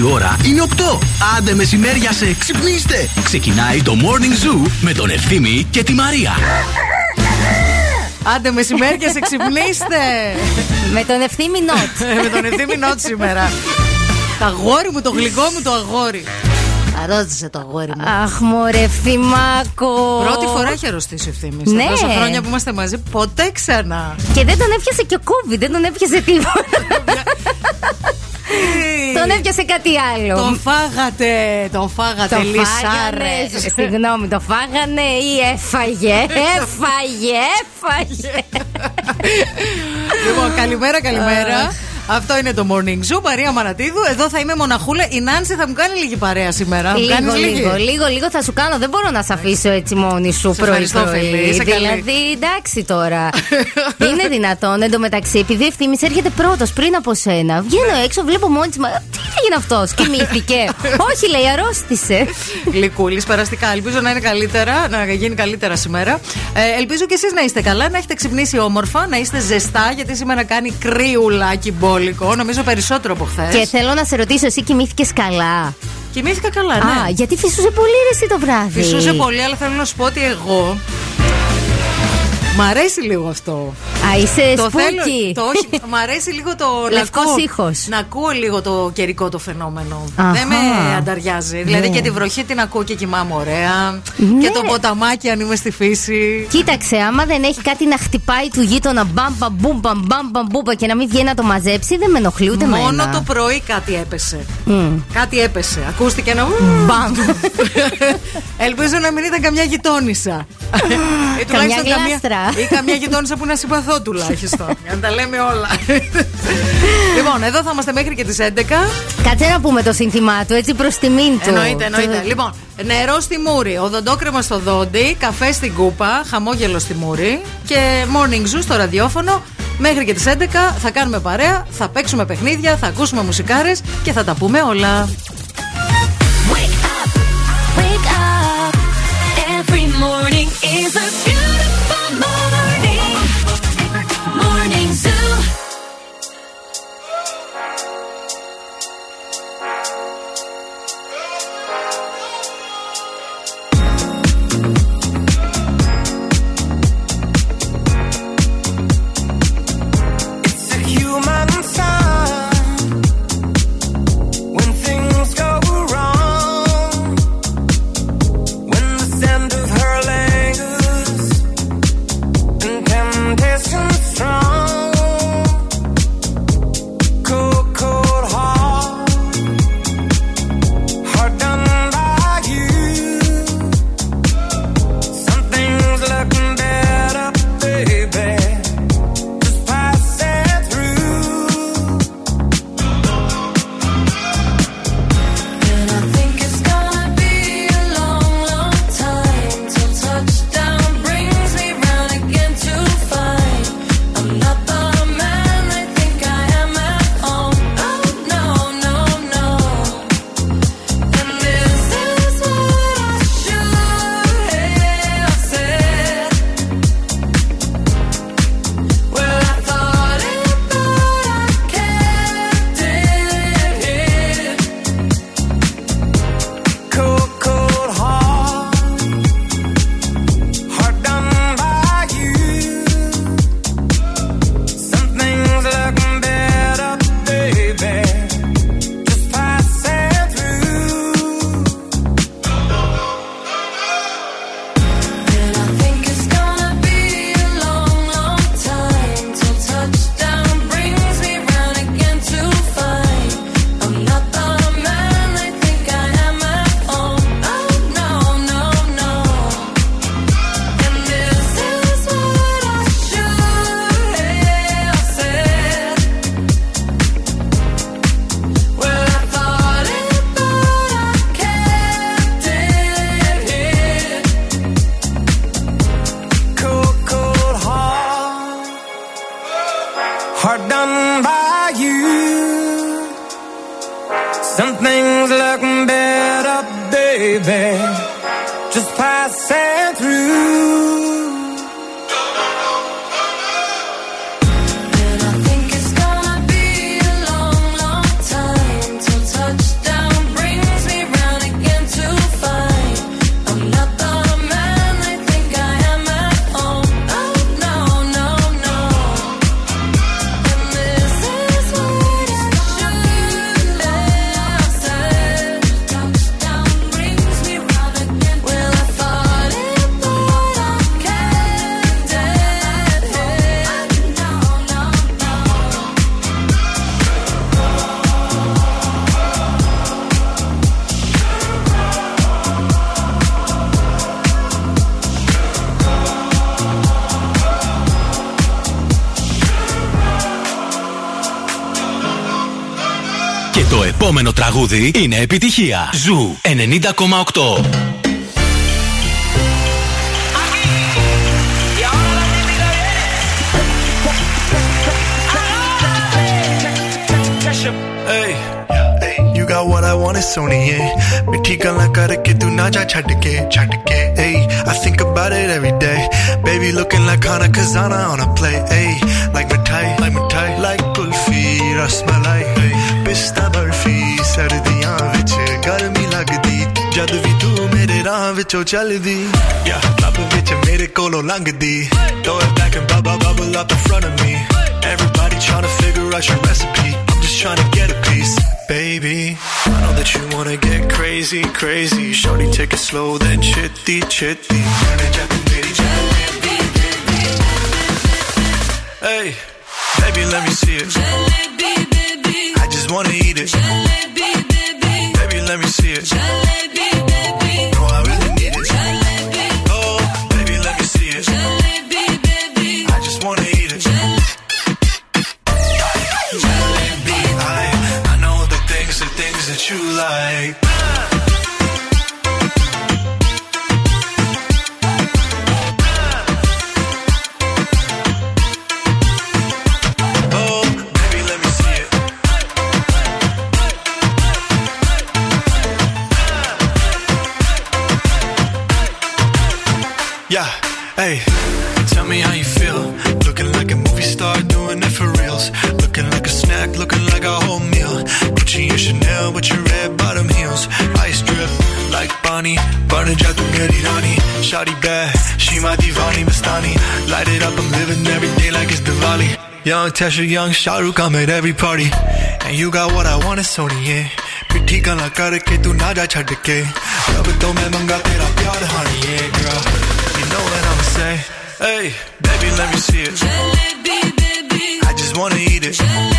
Η ώρα είναι 8. Άντε μεσημέρια σε ξυπνήστε. Ξεκινάει το Morning Zoo με τον Ευθύμη και τη Μαρία. Άντε μεσημέρια σε ξυπνήστε. Με τον ευθύμη νότ. με τον ευθύμη νότ σήμερα. Τα αγόρι μου, το γλυκό μου το αγόρι. Αρρώστησε το αγόρι μου. Αχ, μωρέ, φημάκο. Πρώτη φορά έχει αρρωστήσει ο ευθύμης. Ναι. Τόσα χρόνια που είμαστε μαζί, ποτέ ξανά. Και δεν τον έπιασε και COVID, δεν τον έπιασε τίποτα. Τον έπιασε κάτι άλλο. Τον φάγατε, τον φάγατε, Το λυσάρε. φάγανε, συγγνώμη, το φάγανε ή έφαγε. Έφαγε, έφαγε. Λοιπόν, καλημέρα, καλημέρα. Αυτό είναι το Morning Zoo, Μαρία Μαρατίδου. Εδώ θα είμαι μοναχούλα. Η Νάνση θα μου κάνει λίγη παρέα σήμερα. Μου Λίγο, κάνεις λίγη; λίγο, λίγο, λίγο θα σου κάνω. Δεν μπορώ να σε αφήσω έτσι μόνη σου Σε πρωί ευχαριστώ, φίλη. πρωί. Είσαι καλή. Δηλαδή, εντάξει τώρα. είναι δυνατόν. Εν τω μεταξύ, επειδή ευθύνη έρχεται πρώτος πριν από σένα, βγαίνω έξω, βλέπω μόνη της. Τι έγινε αυτός, κοιμήθηκε. Όχι, λέει, αρρώστησε. Γλυκούλης, περαστικά. Ελπίζω να είναι καλύτερα, να γίνει καλύτερα σήμερα. Ε, ελπίζω και εσείς να είστε καλά, να έχετε ξυπνήσει όμορφα, να είστε ζεστά, γιατί σήμερα κάνει κρύουλα μπόλικο. Νομίζω περισσότερο από χθες. Και θέλω να σε ρωτήσω, εσύ κοιμήθηκες καλά; Κοιμήθηκα καλά, ναι. Α, γιατί φυσούσε πολύ ρε εσύ το βράδυ; Φυσούσε πολύ, αλλά θέλω να σου πω ότι εγώ. Μ' αρέσει λίγο αυτό. Α, είσαι Το spooky. θέλω. Το όχι, μ' αρέσει λίγο το. να Λευκός ακούω- ήχος. Να ακούω λίγο το καιρικό το φαινόμενο. Αχα. Δεν με ανταριάζει. Δηλαδή Ναι. και τη βροχή την ακούω και κοιμάμαι ωραία. Ναι. Και το ποταμάκι αν είμαι στη φύση. Κοίταξε, άμα δεν έχει κάτι να χτυπάει του γείτονα μπαμπα μπούμπα μπαμπα μπούμπα και να μην βγαίνει να το μαζέψει, δεν με ενοχλεί ούτε Μόνο εμένα. το πρωί κάτι έπεσε. Μμ. Κάτι έπεσε. Ακούστηκε ένα. Μπαμ. Ελπίζω να μην ήταν καμιά γειτόνισσα. Ή τουλάχιστον γλάστρα. Ή καμιά γειτόνισσα που να συμπαθώ τουλάχιστον. Για να τα λέμε όλα. λοιπόν, εδώ θα είμαστε μέχρι και τις 11. Κάτσε να πούμε το σύνθημά του, έτσι προς τιμήν του. Εννοείται, εννοείται. Το- Λοιπόν, νερό στη μούρη, οδοντόκρεμα στο δόντι, καφέ στην κούπα, χαμόγελο στη μούρη και morning zoo στο ραδιόφωνο. Μέχρι και τις 11 θα κάνουμε παρέα, θα παίξουμε παιχνίδια, θα ακούσουμε μουσικάρες και θα τα πούμε όλα. Wake up. Every morning is a τραγούδι είναι επιτυχία. Ζου 90,8. Hey, you got what I want, it's Sony, yeah. मिठी गल्ला करके तू ना जा छड़ के छड़ के hey I think about it every day baby looking like Hana Kazana on a play hey like mithai like mithai like kulfi rasmalai hey pista barfi ਸਰਦੀਆਂ ਵਿੱਚ ਗਰਮੀ ਲੱਗਦੀ ਜਦ ਵੀ ਤੂੰ ਮੇਰੇ ਰਾਹ ਵਿੱਚੋਂ ਚੱਲਦੀ yeah ਲੱਭ ਵਿੱਚ ਮੇਰੇ ਕੋਲੋਂ ਲੰਘਦੀ throw it back and bubble bubble up in front of me everybody trying to figure out your recipe I'm just trying to get a piece baby I know that you wanna get crazy crazy shorty take it slow then chitty chitty Young Tesha, young Shahrukh, I'm at every party. And you got what I want, it's Sony, yeah. पिट्ठी गला करके तू ना जा छड़ के अब तो मैं मंगा तेरा प्यार honey, yeah, girl. You know what I'ma say. Hey, baby, let me see it. Jalebi, baby. I just wanna eat it. Jalebi,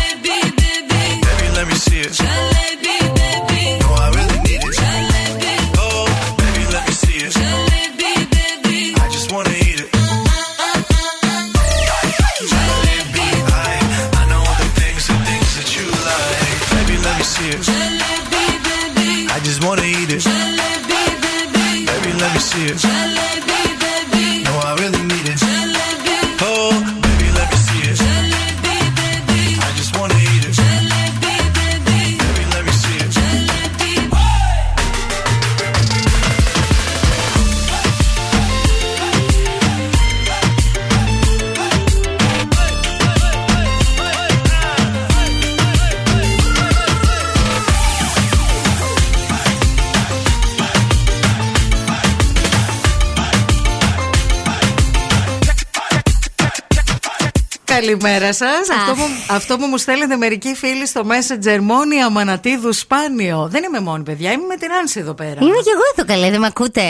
Καλημέρα σας. Αυτό, που, αυτό που μου στέλνετε μερικοί φίλοι στο Messenger, μόνη Αμανατίδου σπάνιο. Δεν είμαι μόνη, παιδιά. Είμαι με την Άνση εδώ πέρα. Είμαι κι εγώ εδώ καλέ, δεν με ακούτε.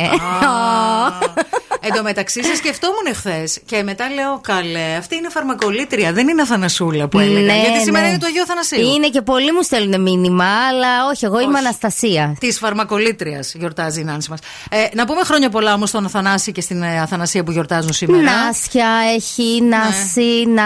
Εν τω μεταξύ, σα σκεφτόμουν εχθές και μετά λέω καλέ. Αυτή είναι φαρμακολήτρια, δεν είναι Αθανασούλα που έλεγα. Ναι, γιατί σήμερα ναι. είναι το Αγίου Αθανασίου. Είναι και πολλοί μου στέλνουν μήνυμα, αλλά όχι, εγώ είμαι Αναστασία. Της φαρμακολήτρια γιορτάζει η Νάνση μας. Ε, να πούμε χρόνια πολλά όμως στον Αθανάση και στην ε, Αθανασία που γιορτάζουν σήμερα. Νάσια έχει, Νάση, να...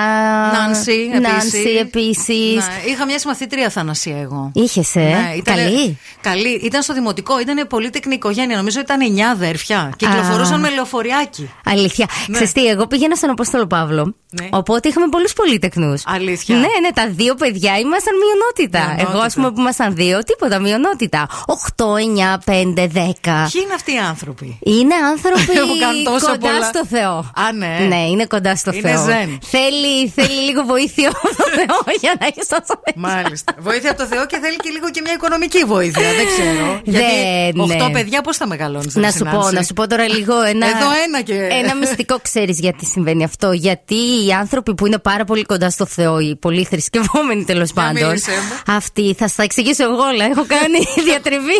Νάνση, Νάνση επίσης. επίσης. Ναι, είχα μια συμμαθήτρια Αθανασία εγώ. Είχες, ε; Ναι, ήτανε- Καλή. Καλή. Ήταν στο δημοτικό, ήταν πολύ τεκνή οικογένεια. Νομίζω ήταν 9 αδέρφια. Κυκλοφορούσαν με λεωφορεία μοριάκι. Αλήθεια. Ναι. Ξέρεις τι, εγώ πήγαινα στον Απόστολο Παύλο. Ναι. Οπότε είχαμε πολλούς πολίτεκνου. Αλήθεια. Ναι, ναι, τα δύο παιδιά ήμασταν μειονότητα. Μειονότητα. Εγώ, ας πούμε, που ήμασταν δύο, τίποτα, μειονότητα. 8, 9, 5, 10. Ποιοι είναι αυτοί οι άνθρωποι; Είναι άνθρωποι Που κάνουν τόσο κοντά πολλά. στο Θεό. Α, ναι. Ναι, είναι κοντά στο Είναι Θεό. ζεν. Θέλει, θέλει λίγο βοήθεια από το Θεό για να έχει τόσο μέσα. Μάλιστα. Βοήθεια από το Θεό και θέλει και λίγο και μια οικονομική βοήθεια. Δεν ξέρω. Γιατί Δεν, 8 ναι. παιδιά πώς θα μεγαλώνεις. Να σου πω, να σου πω τώρα λίγο ένα. Εδώ ένα και- Ένα μυστικό ξέρεις γιατί συμβαίνει αυτό. Γιατί οι άνθρωποι που είναι πάρα πολύ κοντά στο Θεό, οι πολύ θρησκευόμενοι τέλος πάντων. μίλησέ μου. Αυτοί, θα στα εξηγήσω εγώ όλα. Έχω κάνει διατριβή.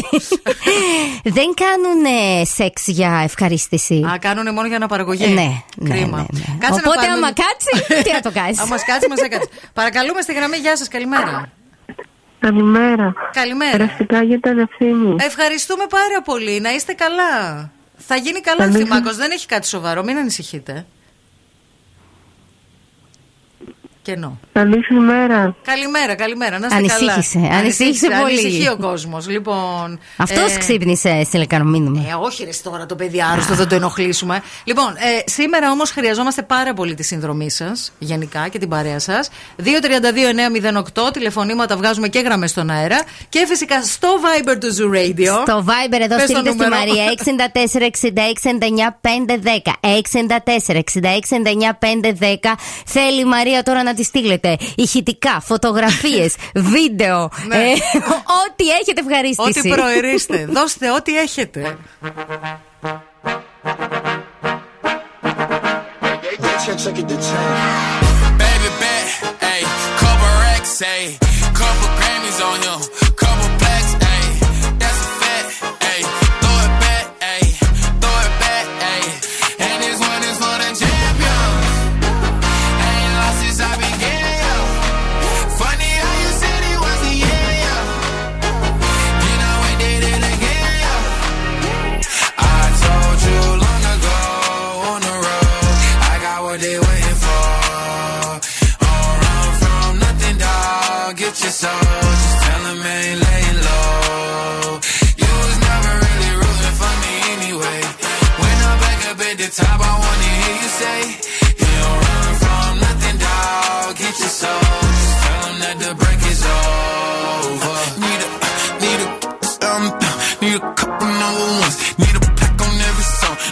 Δεν κάνουν ε, σεξ για ευχαρίστηση. Α, κάνουν μόνο για αναπαραγωγή. Ναι, ναι, Κρίμα. ναι, ναι. Κάτσε να Οπότε, πάρουμε- άμα κάτσει, τι να το κάνεις; άμα κάτσει, μα έκατσε. Παρακαλούμε στη γραμμή, γεια σας, καλημέρα. Καλημέρα. Καλημέρα. Περαστικά για τα ευθύνη. Ευχαριστούμε πάρα πολύ. Να είστε καλά. Θα γίνει καλά ο Καλή Θυμάκο. Δεν έχει κάτι σοβαρό. Μην ανησυχείτε. Κενό. Καλή σου ημέρα. Καλημέρα, καλημέρα. Να είστε Ανησύχησε, καλά. ανησύχησε πολύ. Ανησυχεί ο κόσμος. Λοιπόν. Αυτός ε, ξύπνησε, στείλε κανένα μήνυμα. Ε, όχι ρε τώρα το παιδί άρρωστο, δεν το ενοχλήσουμε. Λοιπόν, ε, σήμερα όμως χρειαζόμαστε πάρα πολύ τη συνδρομή σας, γενικά και την παρέα σας. 232-908, τηλεφωνήματα βγάζουμε και γραμμές στον αέρα. Και φυσικά στο Viber του Zoo Radio. Στο Viber εδώ Πες το στείλτε στη νούμερο. Μαρία 64 66 99 510. 64 66 99 510. Θέλει η Μαρία τώρα να τη στείλετε ηχητικά, φωτογραφίες, βίντεο. Ναι. ε, ό,τι έχετε ευχαρίστηση. Ό,τι προερίστε. Δώστε ό,τι έχετε. Baby bet, ayy, couple racks, ayy, couple Grammys on him,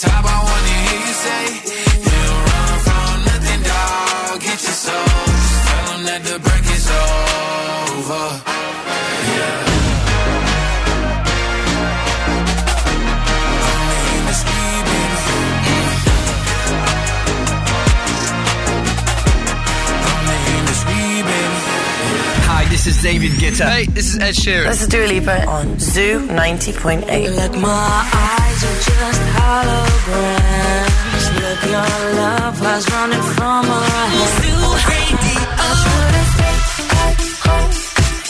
top, I wanna hear you say, You don't run from nothing, dog. Get your soul, just tell them that the break is over. Hi, this is David Guetta. Hey, this is Ed Sheeran. This is Dua Lipa on Zoo 90.8. Like my eyes are just holograms. Look, your love was running from our hands. Should I stay at home?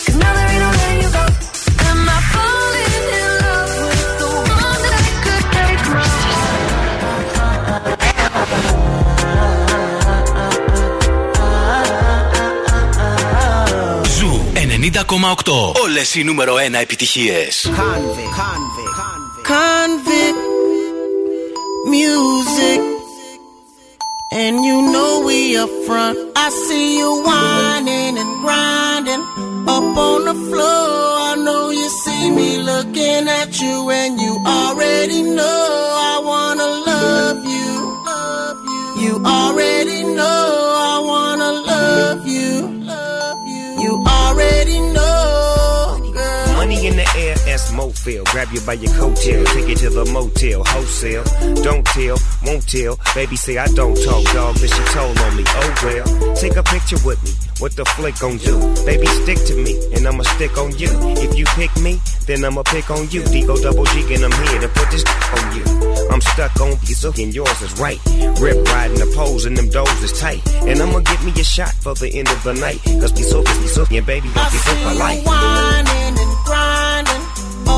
'Cause now there ain't no way you go. Am I falling in love with the one that I could take my Ζου 90,8. Όλες οι νούμερο 1 επιτυχίες. Convict, convict, convict. Convict music. And you know we up front. I see you whining and grinding up on the floor. I know you see me looking at you, and you already know I wanna love you. You already know that's Grab you by your coattail, take you to the motel, wholesale. Don't tell, won't tell. Baby say I don't talk, dog, but she told on me. Oh well, take a picture with me. What the flick gon' do? Baby, stick to me, and I'ma stick on you. If you pick me, then I'ma pick on you. Digo double G, and I'm here to put this on you. I'm stuck on piece of and yours is right. Rip riding the poles, and them doors is tight. And I'ma get me a shot for the end of the night. Cause be so, be so, and baby, don't be so see you polite. whining and grinding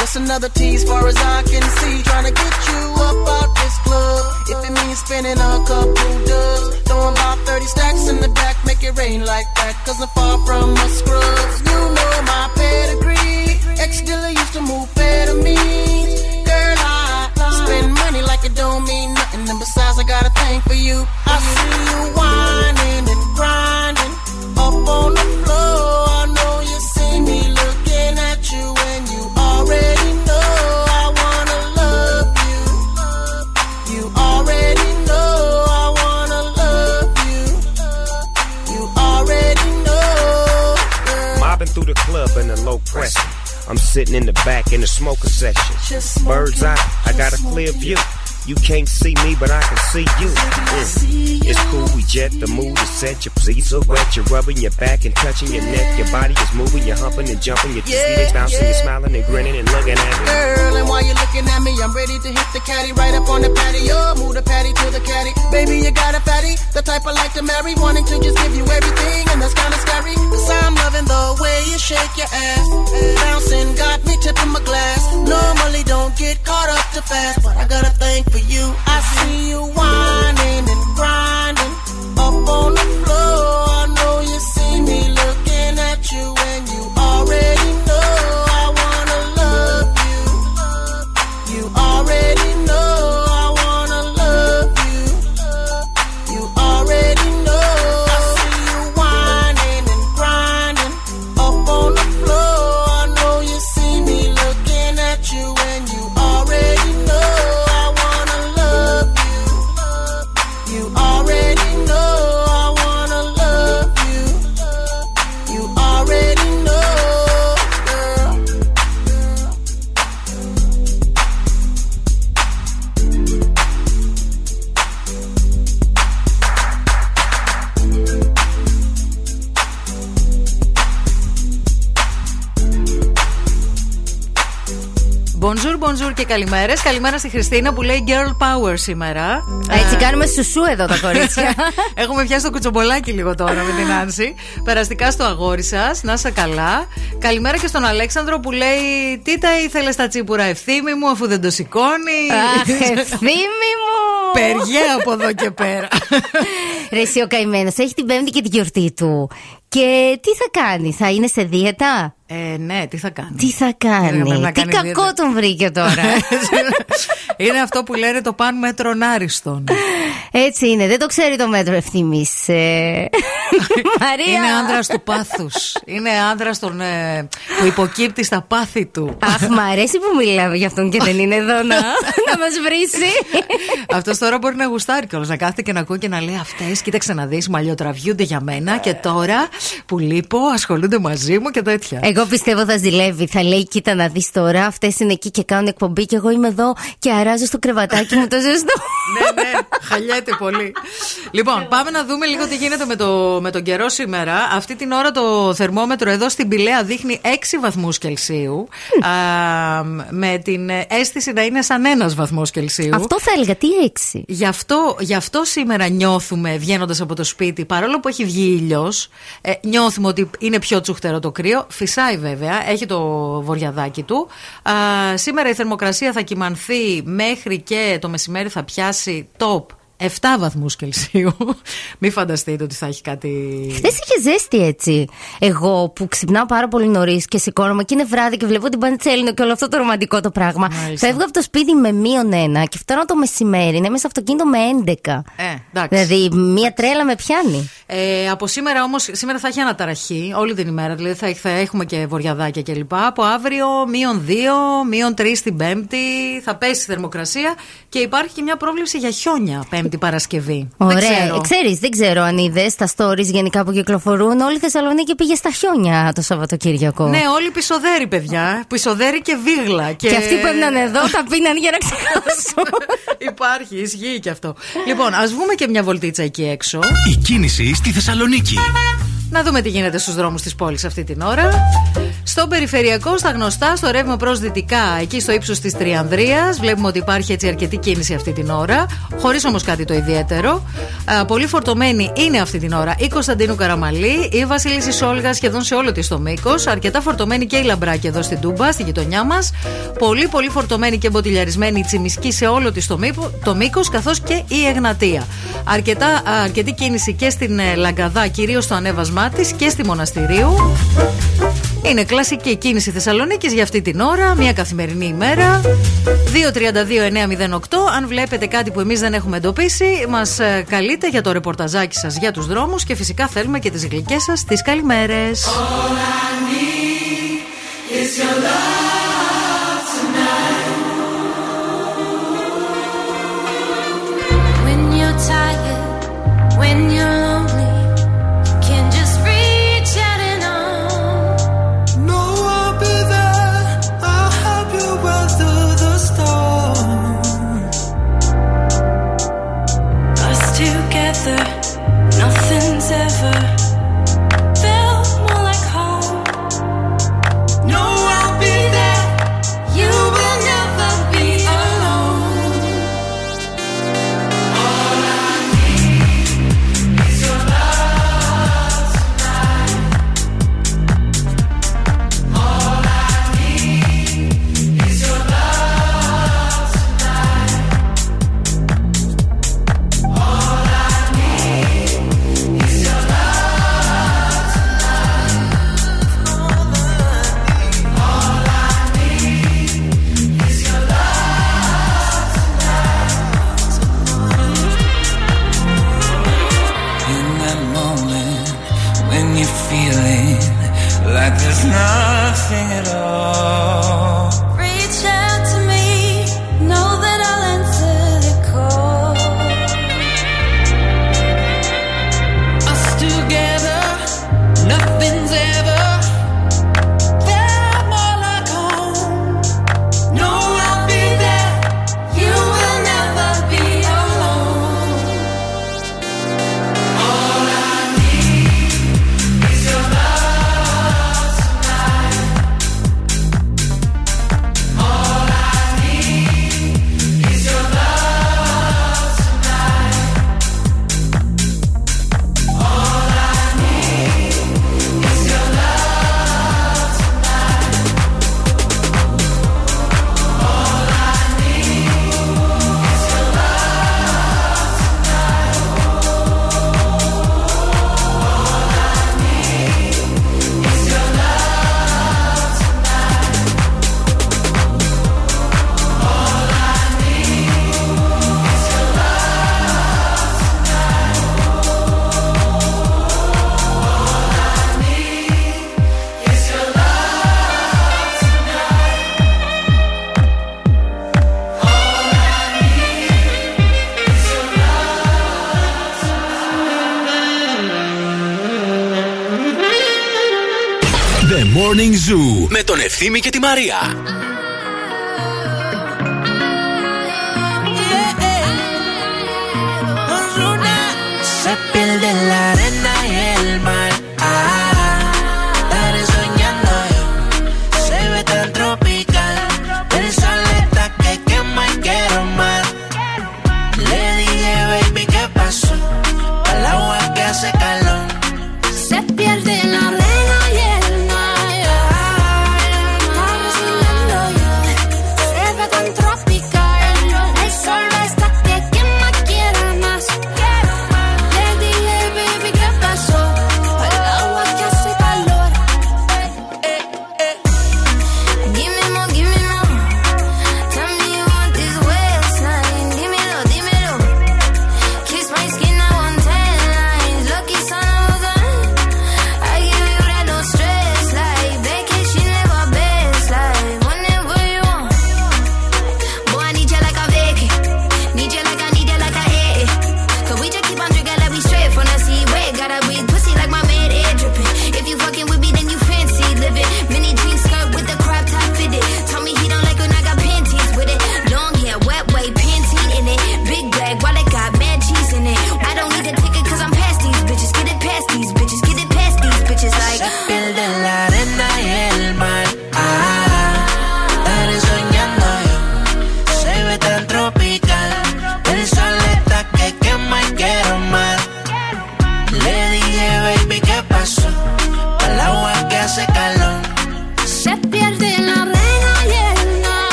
Just another tease, far as I can see. Trying to get you up out this club. If it means spending a couple dubs. Throwing about 30 stacks in the back, make it rain like that. Cause I'm far from a scrub. You know my pedigree. Ex dealer used to move me. Girl, I spend money like it don't mean nothing. And besides, I got a thing for you. I see you whining and grinding up on the floor. I know you see me the club in a low pressure. I'm sitting in the back in the smoker section. Smoking, Bird's eye, I got a clear smoking. view. You can't see me, but I can see you. Mm. It's cool, we jet, the mood is set. Your pleats are wet, you're rubbing your back and touching your neck. Your body is moving, you're humping and jumping. You're Yeah, yeah, bouncing, yeah. you're smiling and grinning and looking at me. Girl, and while you're looking at me, I'm ready to hit the caddy right up on the patio. Move the patty to the caddy. Baby, you got a fatty, the type I like to marry. Wanting to just give you everything, and that's kinda scary. Cause I'm loving the way you shake your ass. Bouncing got me tipping my glass. Normally don't get caught up too fast, but I got a thing for you. I see you whining and grinding up on the floor. I know you see me Bonjour, bonjour και καλημέρες. Καλημέρα στη Χριστίνα που λέει Girl Power σήμερα. Έτσι Ε, κάνουμε σουσού εδώ τα κορίτσια. Έχουμε πιάσει το κουτσομπολάκι λίγο τώρα με την Άνση. Περαστικά στο αγόρι σας, να είσαι καλά. Καλημέρα και στον Αλέξανδρο που λέει Τι τα ήθελες στα τσίπουρα ευθύμη μου αφού δεν το σηκώνει; Αχ, ευθύμη μου! Περιγέ από εδώ και πέρα. Ρε εσύ ο καημένος έχει την πέμπτη και τη γιορτή του Και τι θα κάνει, θα είναι σε δίαιτα; Ε, ναι, τι θα κάνει; Τι θα Δεν πρέπει κάνει, να τι κάνει κακό ιδιαίτερα. τον βρήκε τώρα. είναι αυτό που λένε το παν μέτρον άριστον. Έτσι είναι, δεν το ξέρει το μέτρο ευθύνη. Μαρία! Είναι άνδρας του πάθους. Είναι άνδρας τον, ε, που υποκύπτει στα πάθη του. Αχ, μ' αρέσει που μιλάμε για αυτόν και δεν είναι εδώ να, να μας βρίσει. Αυτός τώρα μπορεί να γουστάρει κιόλας. Να κάθεται και να ακούει και να λέει Αυτές, κοίταξε να δεις, μαλλιοτραβιούνται για μένα και τώρα που λείπω ασχολούνται μαζί μου και τέτοια. Εγώ πιστεύω θα ζηλεύει. Θα λέει: Κοίτα να δεις τώρα, αυτές είναι εκεί και κάνουν εκπομπή και εγώ είμαι εδώ και αράζω στο κρεβατάκι μου το ζεστό. ναι, ναι, χαλιέται πολύ. λοιπόν, πάμε να δούμε λίγο τι γίνεται με, το, με τον καιρό σήμερα. Αυτή την ώρα το θερμόμετρο εδώ στην Πηλαία δείχνει 6 βαθμούς Κελσίου. α, με την αίσθηση να είναι σαν ένας βαθμός Κελσίου. Αυτό θα έλεγα, τι έξι; Γι' αυτό, γι' αυτό σήμερα νιώθουμε βγαίνοντας από το σπίτι, παρόλο που έχει βγει ήλιος, ε, νιώθουμε ότι είναι πιο τσουχτερό το κρύο. Φυσάει βέβαια, έχει το βοριαδάκι του. Α, σήμερα η θερμοκρασία θα κυμανθεί μέχρι και το μεσημέρι θα πιάσει top 7 βαθμούς Κελσίου. Μην φανταστείτε ότι θα έχει κάτι. Χθες είχε ζέστη έτσι. Εγώ που ξυπνάω πάρα πολύ νωρίς και σηκώνομαι και είναι βράδυ και βλέπω την Παντσέλινο και όλο αυτό το ρομαντικό το πράγμα. Μάλιστα. Φεύγω από το σπίτι με μείον ένα και φτάνω το μεσημέρι, είναι μέσα στο αυτοκίνητο με 11. Ε, εντάξει. Δηλαδή, μία τρέλα με πιάνει. Ε, από σήμερα όμως, σήμερα θα έχει αναταραχή όλη την ημέρα. Δηλαδή θα, θα έχουμε και βοριαδάκια κλπ. Από αύριο μείον 2, μείον 3 την Πέμπτη. Θα πέσει η θερμοκρασία και υπάρχει και μια πρόβλεψη για χιόνια Πέμπτη Παρασκευή. Δεν Ωραία. ξέρω. Ξέρεις, δεν ξέρω αν είδες τα stories γενικά που κυκλοφορούν. Όλη η Θεσσαλονίκη πήγε στα χιόνια το Σαββατοκύριακο. Ναι, όλοι πισωδέροι, παιδιά. Πισωδέροι και βίγλα. Και, Και αυτοί που έμειναν εδώ τα πίναν για να ξεχάσουν. Υπάρχει, ισχύει και αυτό. Λοιπόν, ας βγούμε και μια βολτίτσα εκεί έξω. Η κίνηση στη Θεσσαλονίκη. Να δούμε τι γίνεται στους δρόμους της πόλης αυτή την ώρα. Στο περιφερειακό, στα γνωστά, στο ρεύμα προς δυτικά, εκεί στο ύψος της Τριανδρίας, βλέπουμε ότι υπάρχει έτσι αρκετή κίνηση αυτή την ώρα, χωρίς όμως κάτι το ιδιαίτερο. Α, πολύ φορτωμένη είναι αυτή την ώρα η Κωνσταντίνου Καραμαλή, η Βασίλισσα Σόλγα σχεδόν σε όλο της το μήκος. Αρκετά φορτωμένη και η Λαμπράκη εδώ στην Τούμπα, στη γειτονιά μας. Πολύ, πολύ φορτωμένη και μποτιλιαρισμένη η Τσιμισκή σε όλο της το, μήκο, το μήκος, καθώς και η Εγνατία. Αρκετά, α, αρκετή κίνηση και στην ε, Λαγκαδά, κυρίως στο ανέβασμά της και στη Μοναστηρίου. Είναι κλασική κίνηση Θεσσαλονίκης για αυτή την ώρα, μια καθημερινή ημέρα. 232-908. Αν βλέπετε κάτι που εμείς δεν έχουμε εντοπίσει, μας καλείτε για το ρεπορταζάκι σας για τους δρόμους και φυσικά θέλουμε και τις γλυκές σας τις καλημέρες. When María.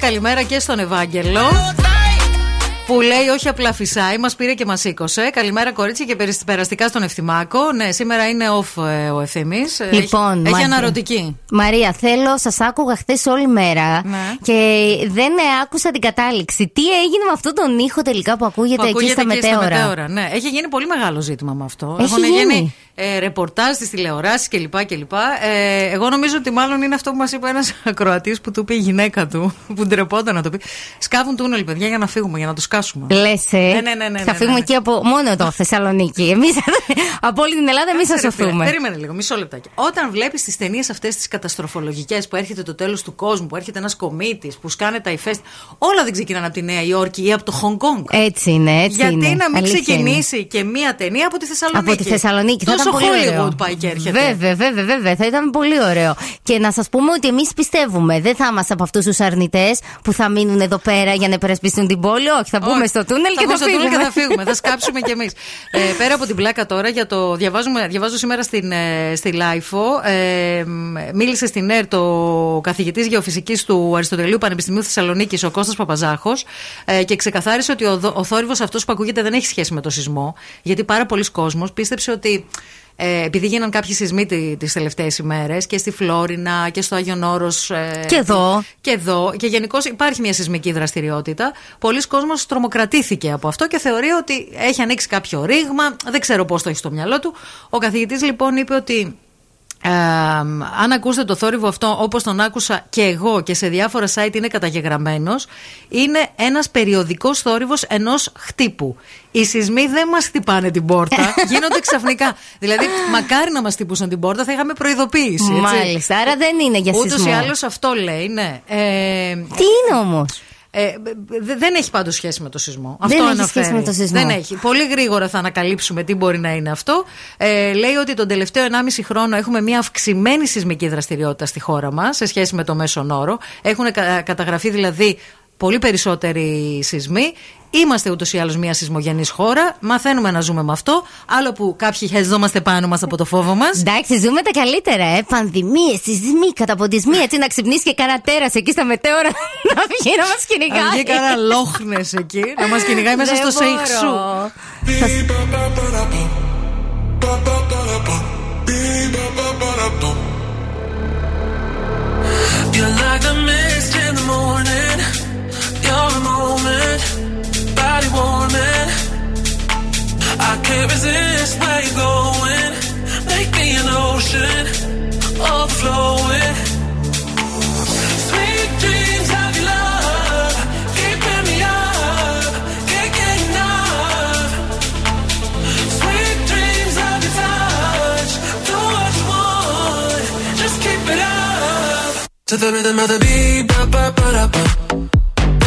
Καλημέρα και στον Ευάγγελο. Που λέει όχι απλά φυσάει, μας πήρε και μας σήκωσε. Καλημέρα κορίτσια και περισ- περαστικά στον Ευθυμάκο. Ναι, σήμερα είναι off ε, ο Ευθύμης. Λοιπόν, έχει, έχει Μαρία. αναρωτική. Μαρία, θέλω, σας άκουγα χθες όλη μέρα Ναι. και δεν ε, άκουσα την κατάληξη. Τι έγινε με αυτόν τον ήχο τελικά που ακούγεται, Που εκεί ακούγεται στα και στα μετέωρα; μετέωρα. Ναι, έχει γίνει πολύ μεγάλο ζήτημα με αυτό. Έχει Έχουν γίνει. γίνει ε, ρεπορτάζ στι τηλεοράσεις κλπ. κλπ. Ε, εγώ νομίζω ότι μάλλον είναι αυτό που μας είπε ένας ακροατής που του είπε η γυναίκα του, που ντρεπόταν να το πει. Σκάβουν τούνελ, παιδιά, για να φύγουμε, για να το σκάσουμε. Λες, ε. Ναι, ναι, ναι, ναι, θα ναι, φύγουμε ναι. εκεί από μόνο εδώ, Θεσσαλονίκη. Εμείς από όλη την Ελλάδα, εμείς θα Κάτσε, ρε φίλε, σωθούμε. Περίμενε λίγο, μισό λεπτάκι. Όταν βλέπεις τις ταινίες αυτές τις καταστροφολογικές που έρχεται το τέλος του κόσμου, που έρχεται ένας κομίτης, που σκάνε τα ηφαίστεια. Όλα δεν ξεκινάνε από τη Νέα Υόρκη ή από το Χονγκ Κόνγκ. Έτσι είναι, έτσι Γιατί είναι. να μην Αλήθεια ξεκινήσει και μία ταινία από τη Θεσσαλονίκη; Από τη Θεσσαλονίκη. Θα Τόσο ήταν πολύ ωραίο. Hollywood πάει και έρχεται. Βέβαια, βέβαια, βέβαια. Θα ήταν πολύ ωραίο. Και να σας πούμε ότι εμείς πιστεύουμε. Δεν θα είμαστε από αυτούς τους αρνητές που θα μείνουν εδώ πέρα για να υπερασπιστούν την πόλη. Όχι, θα μπούμε Όχι. στο τούνελ και μπούμε θα στο τούνελ φύγουμε. και θα φύγουμε. θα σκάψουμε κι εμείς. Ε, πέρα από την πλάκα τώρα, για το, διαβάζουμε, διαβάζω σήμερα στην, ε, στη Lifo. Ε, μ, μίλησε στην ΕΡΤ ο καθηγητής γεωφυσικής του Αριστοτελείου Πανεπιστημίου Θεσσαλονίκης, ο Κώστας Παπαζάχος, ε, και ξεκαθάρισε ότι ο, δο- ο θόρυβος αυτός που ακούγεται δεν έχει σχέση με το σεισμό. Γιατί πάρα πολλοί κόσμος πίστεψε ότι ε, επειδή γίναν κάποιοι σεισμοί τις τελευταίες ημέρες και στη Φλόρινα και στο Άγιον Όρος ε, Και εδώ. Και εδώ. Και γενικώς υπάρχει μια σεισμική δραστηριότητα. Πολλοί κόσμος τρομοκρατήθηκε από αυτό και θεωρεί ότι έχει ανοίξει κάποιο ρήγμα. Δεν ξέρω πώς το έχει στο μυαλό του. Ο καθηγητής λοιπόν είπε ότι ε, αν ακούσετε το θόρυβο αυτό όπως τον άκουσα και εγώ και σε διάφορα site είναι καταγεγραμμένος είναι ένας περιοδικός θόρυβος ενός χτύπου οι σεισμοί δεν μας χτυπάνε την πόρτα γίνονται ξαφνικά δηλαδή μακάρι να μας χτυπούσαν την πόρτα θα είχαμε προειδοποίηση έτσι. Μάλιστα, άρα δεν είναι για Ούτως σεισμό. ή άλλως αυτό λέει ναι ε, Τι είναι όμως; Ε, δε- δεν έχει πάντως σχέση με το σεισμό. Δεν αυτό έχει αναφέρει. σχέση με το σεισμό. Δεν έχει. Πολύ γρήγορα θα ανακαλύψουμε τι μπορεί να είναι αυτό. Ε, λέει ότι τον τελευταίο 1,5 χρόνο έχουμε μια αυξημένη σεισμική δραστηριότητα στη χώρα μας σε σχέση με το μέσον όρο. Έχουν κα- καταγραφεί δηλαδή πολύ περισσότεροι σεισμοί. Είμαστε ούτως ή άλλως μια σεισμογενής χώρα. Μαθαίνουμε να ζούμε με αυτό. Άλλο που κάποιοι χεζόμαστε πάνω μας από το φόβο μας. Εντάξει, ζούμε τα καλύτερα, ε. Πανδημίες, σεισμοί, καταποντισμοί. Έτσι να ξυπνήσει και κανένα τέρας εκεί στα μετέωρα να βγει να μας κυνηγάει. Αν βγει κανένα λόχνες εκεί, να μας κυνηγάει μέσα Δεν στο σέιχ σου. μπορώ. You're like the mist in the morning. Moment, body warming. I can't resist where you're going. Make me an ocean, overflowing. To the rhythm of the beat, ba ba ba da ba,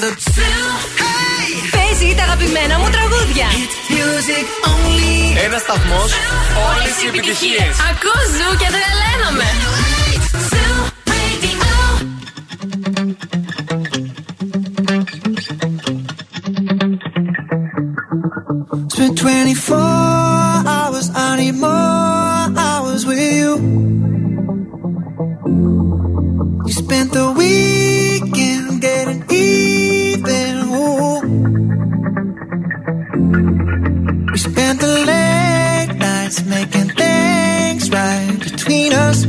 to the rhythm of the. Παίζει τα αγαπημένα μου τραγούδια. Ένας σταθμός, όλες οι επιτυχίες. Ακούς ζου και τρελαίνομαι. Spent 24 hours, I need more hours with you. We spent the weekend us.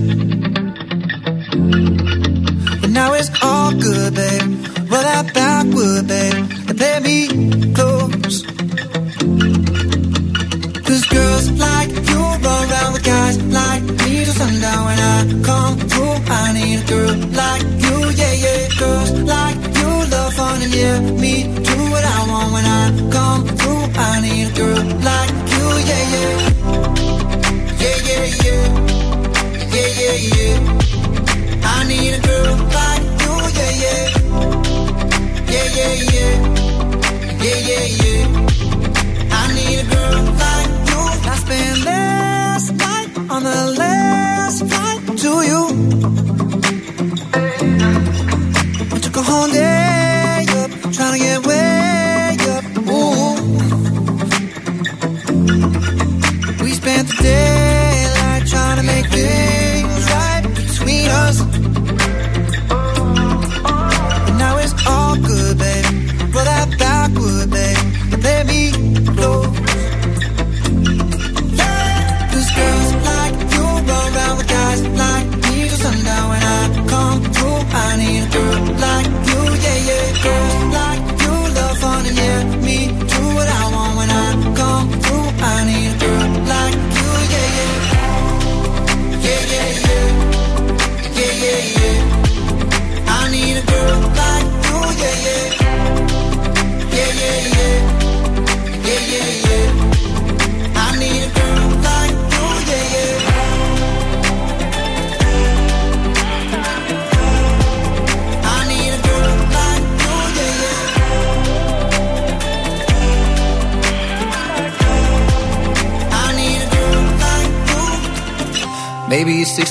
But now it's all good, babe. Roll that backward, babe, and play me close. Cause girls like you run around with guys like me till sundown when I come through. I need a girl like you, yeah, yeah. Girls like you love fun and yeah, me do what I want when I come through. I need a girl like you, yeah. Yeah, girl like you, yeah, yeah. Yeah, yeah, yeah.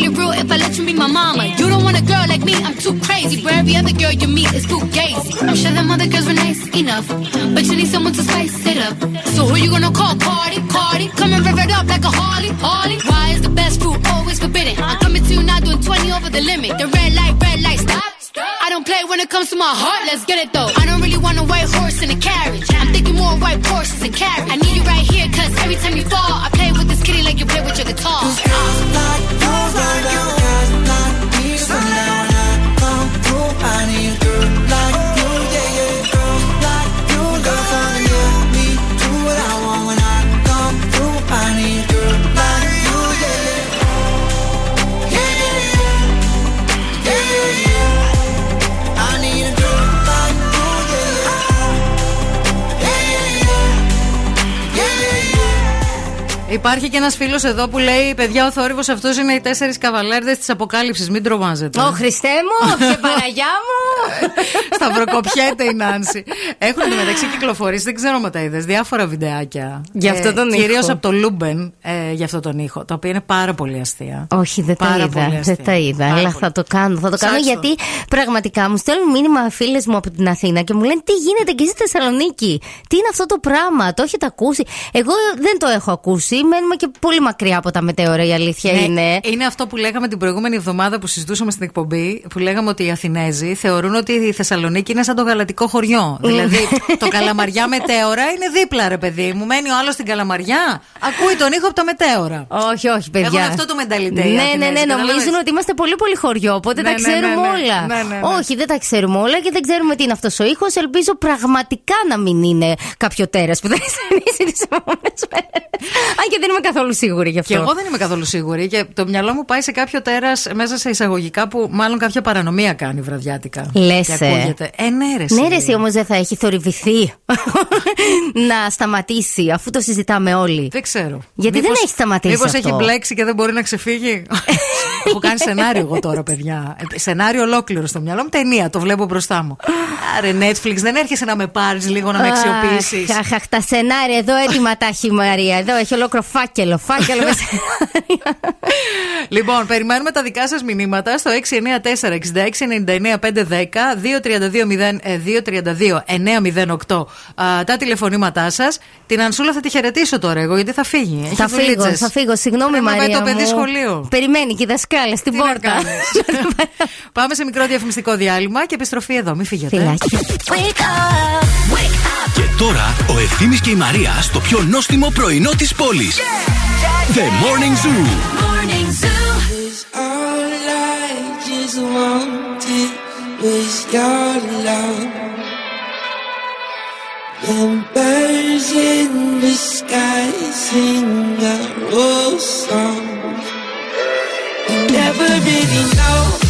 really real if I let you be my mama. You don't want a girl like me, I'm too crazy. Where every other girl you meet is too gazy. I'm sure them other girls were nice enough, but you need someone to spice it up. So who you gonna call? Cardi, Cardi. Come and rev it up like a Harley, Harley. Why is the best food always forbidden? I'm coming to you now doing 20 over the limit. The red light, red light, stop. I don't play when it comes to my heart, let's get it though. I don't really want a white horse in a carriage. I'm thinking more white horses and carriage. I need you right here, cause every time you fall, I make you play with your guitar. Cause I like you, like you. Υπάρχει και ένας φίλος εδώ που λέει: Παιδιά, ο θόρυβος αυτός είναι οι τέσσερις καβαλάρηδες της Αποκάλυψης. Μην τρομάζετε. Ω Χριστέ μου, και Παναγιά μου. Σταυροκοπιέται η Νάνση. Έχουν εντωμεταξύ κυκλοφορήσει, δεν ξέρω αν τα είδες, διάφορα βιντεάκια. Για αυτό τον ήχο. Κυρίως από το Luben ε, για αυτό τον ήχο. Τα οποία είναι πάρα πολύ αστεία. Όχι, δεν τα Πάρα είδα. πολύ αστεία. Δεν τα είδα. Πάρα αλλά πολύ. θα το κάνω. Θα το κάνω Ψάξω. γιατί πραγματικά μου στέλνουν μήνυμα φίλες μου από την Αθήνα και μου λένε τι γίνεται και στη Θεσσαλονίκη; Τι είναι αυτό το πράγμα, το έχετε ακούσει; Εγώ δεν το έχω ακούσει. Μένουμε και πολύ μακριά από τα μετέωρα, η αλήθεια Ναι, είναι. είναι αυτό που λέγαμε την προηγούμενη εβδομάδα που συζητούσαμε στην εκπομπή, που λέγαμε ότι οι Αθηνέζοι θεωρούν ότι η Θεσσαλονίκη είναι σαν το γαλατικό χωριό. δηλαδή, το καλαμαριά μετέωρα είναι δίπλα, ρε παιδί μου. Μένει ο άλλος στην καλαμαριά, ακούει τον ήχο από τα μετέωρα. Όχι, όχι, παιδιά. Έχουν αυτό το μενταλιτέ. Ναι, ναι, ναι, νομίζουν ότι είμαστε πολύ, πολύ χωριό. Οπότε Ναι, τα ναι, ξέρουμε ναι, ναι. όλα. Ναι, ναι, ναι. Όχι, δεν τα ξέρουμε όλα και δεν ξέρουμε τι είναι αυτός ο ήχος. Ελπίζω πραγματικά να μην είναι κάποιο τέρας που θα εισανίσει τις επόμενες μέρες. Αν και δεν είμαι καθόλου σίγουρη γι' αυτό. Και εγώ δεν είμαι καθόλου σίγουρη και το μυαλό μου πάει σε κάποιο τέρας μέσα σε εισαγωγικά που μάλλον κάποια παρανομία κάνει βραδιάτικα. Λες, Και ε. ακούγεται. Ε, ναι, ρε, Ναι, εσύ. ρε, εσύ όμως δεν θα έχει θορυβηθεί να σταματήσει αφού το συζητάμε όλοι. Δεν ξέρω. Γιατί δεν έχει σταματήσει. Μήπως αυτό; έχει μπλέξει και δεν μπορεί να ξεφύγει; Έχω κάνει σενάριο εγώ τώρα, παιδιά. Ε, Σενάριο ολόκληρο στο μυαλό μου. Ταινία, το βλέπω μπροστά μου. Άρε, Netflix, δεν έρχεσαι να με πάρεις λίγο να με αξιοποιήσεις. Αχ, αχ, αχ, τα σενάρια εδώ έτοιμα τα έχει η Μαρία. Εδώ έχει ολόκληρο φάκελο. Φάκελο με Λοιπόν, περιμένουμε τα δικά σας μηνύματα στο 694-6699-510 232-908. Τα τηλεφωνήματά σας. Την Ανσούλα θα τη χαιρετήσω τώρα εγώ, γιατί θα φύγει. Έχει Θα φύγω, δουλίτσες. θα φύγω. Συγγνώμη, Πρέπει να πάει Μαρία. το παιδί μου. σχολείο. Περιμένει και η δασκάλα στην Τι να πόρτα. κάνεις. Πάμε σε μικρό διαφημιστικό διάλειμμα και επιστροφή εδώ. Μην φύγετε. Φιλάκια. Και τώρα ο Ευθύμης και η Μαρία στο πιο νόστιμο πρωινό της πόλης. The Morning Zoo. morning Cause all I just wanted was your love. And birds in the sky sing a old song. You never really know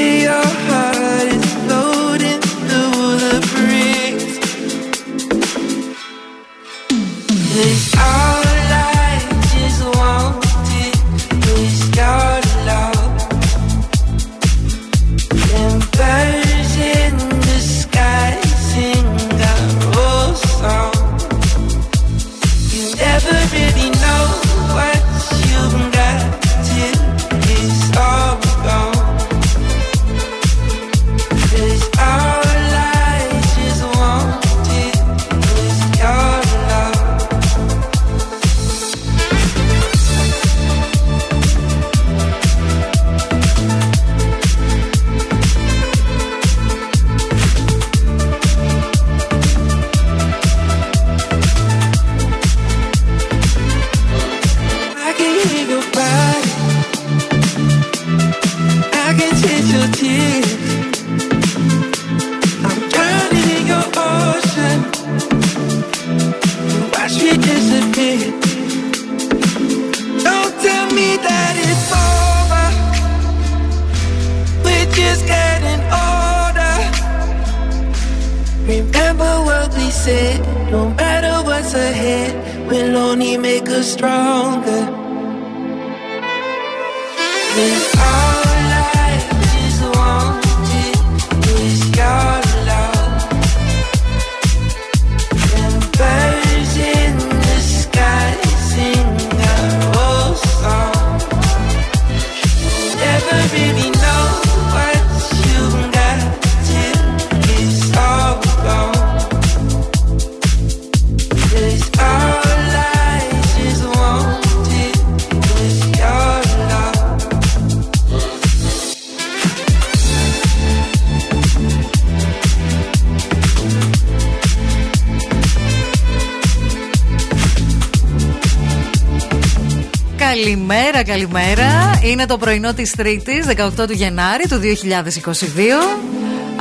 το πρωινό της Τρίτης, 18 του Γενάρη του 2022.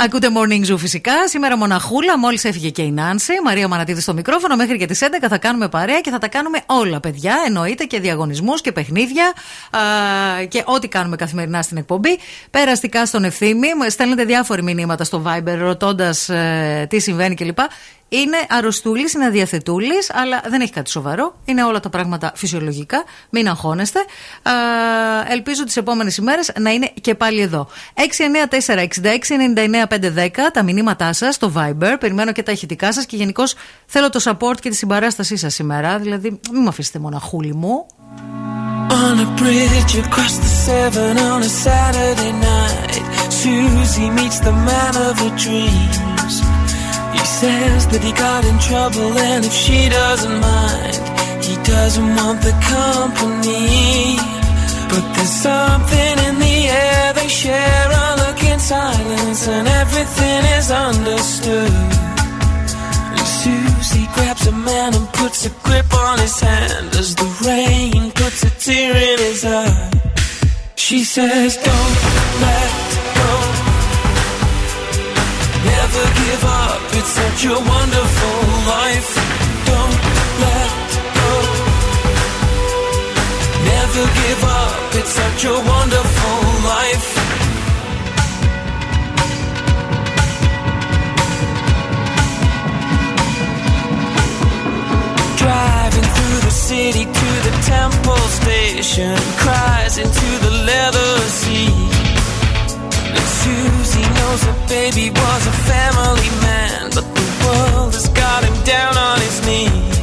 Ακούτε Morning Zoo φυσικά. Σήμερα μοναχούλα, μόλις έφυγε και η Νάνση. Μαρία Μανατίδη στο μικρόφωνο. Μέχρι και τις 11 θα κάνουμε παρέα και θα τα κάνουμε όλα, παιδιά. Εννοείται και διαγωνισμούς και παιχνίδια α, και ό,τι κάνουμε καθημερινά στην εκπομπή. Περαστικά στον ευθύμη. Μου Στέλνετε διάφοροι μηνύματα στο Viber ρωτώντας τι συμβαίνει κλπ. Είναι αρρωστούλης, είναι αδιαθετούλης, αλλά δεν έχει κάτι σοβαρό. Είναι όλα τα πράγματα φυσιολογικά. Μην αγχώνεστε. Α, ελπίζω τις επόμενες ημέρες να είναι και πάλι εδώ. 694-6699-510 τα μηνύματά σας στο Viber. Περιμένω και τα ηχητικά σας και γενικώ θέλω το support και τη συμπαράστασή σας σήμερα. Δηλαδή, μην με αφήσετε μοναχούλη μου. On a bridge across the Severn on a Saturday night, Susie meets the man of her dreams. He says that he got in trouble, and if she doesn't mind, he doesn't want the company. But there's something in the air they share a look in silence, and everything is understood. Susie grabs a man and puts a grip on his hand as the rain puts a tear in his eye. She says, Don't let go. Never give up, it's such a wonderful life. Don't let go. Never give up, it's such a wonderful life. Driving through the city to the temple station, cries into the leather seat. And Susie knows her baby was a family man, but the world has got him down on his knees.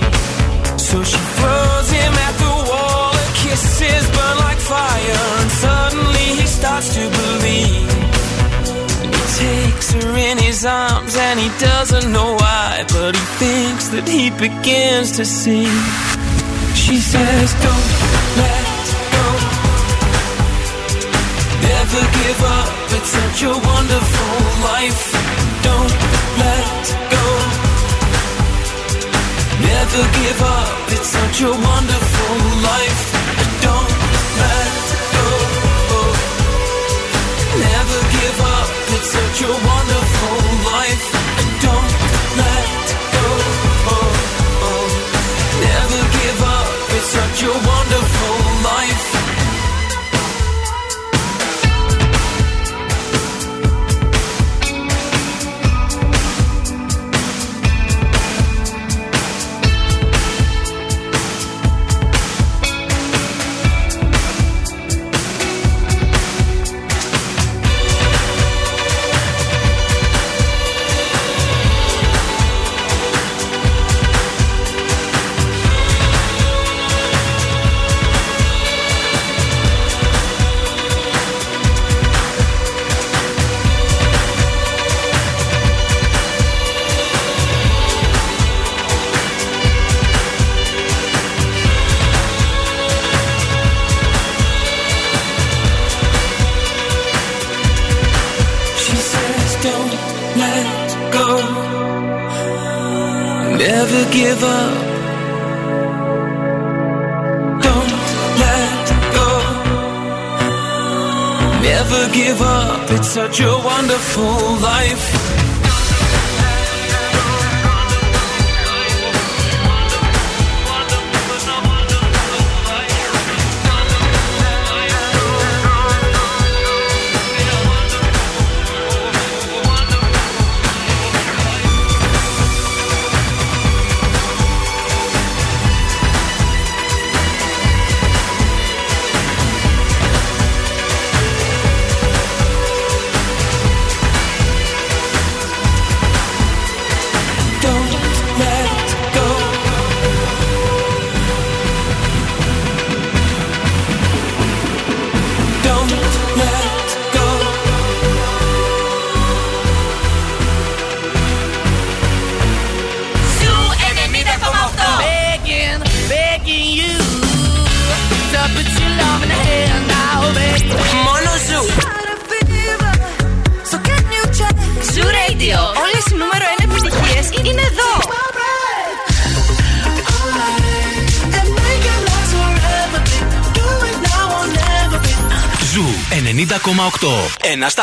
So she throws him at the wall, her kisses burn like fire, and suddenly he starts to believe. He takes her in his arms and he doesn't know why, but he thinks that he begins to see. She says, Don't let go. Never give up, it's such a wonderful life. Don't let go. Never give up, it's such a wonderful life. Don't let go. Never give up, it's such a wonderful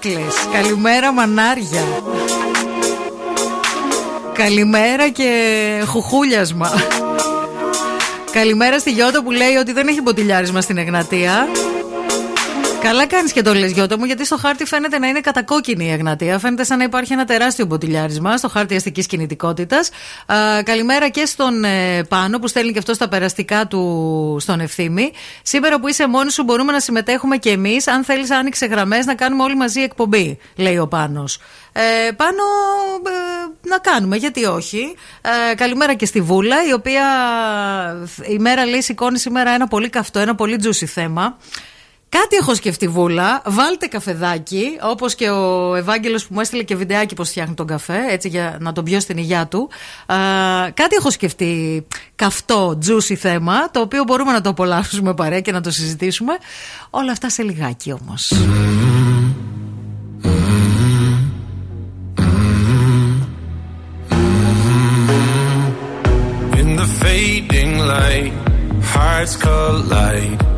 Καλημέρα μωράκλες, καλημέρα μανάρια. Καλημέρα και χουχούλιασμα. Καλημέρα στη Γιώτα που λέει ότι δεν έχει μποτιλιάρισμα στην Εγνατία Καλά κάνεις και το λες, Γιώτα μου, γιατί στο χάρτη φαίνεται να είναι κατακόκκινη η Εγνατία. Φαίνεται σαν να υπάρχει ένα τεράστιο μποτιλιάρισμα στο χάρτη αστικής κινητικότητας. Καλημέρα και στον ε, Πάνο που στέλνει και αυτό στα περαστικά του στον Ευθύμη. Σήμερα που είσαι μόνη σου, μπορούμε να συμμετέχουμε και εμείς. Αν θέλεις, άνοιξε γραμμές, να κάνουμε όλοι μαζί εκπομπή, λέει ο Πάνος. Ε, πάνω ε, να κάνουμε, γιατί όχι. Ε, καλημέρα και στη Βούλα, η οποία ε, η μέρα λέει σηκώνει σήμερα ένα πολύ καυτό, ένα πολύ juicy θέμα. Κάτι έχω σκεφτεί, Βούλα. Βάλτε καφεδάκι, όπως και ο Ευάγγελος που μου έστειλε και βιντεάκι πώς φτιάχνει τον καφέ, έτσι για να τον πιω στην υγειά του. Α, κάτι έχω σκεφτεί καυτό, juicy θέμα, το οποίο μπορούμε να το απολαύσουμε παρέα και να το συζητήσουμε. Όλα αυτά σε λιγάκι όμως. In the fading light, hearts collide.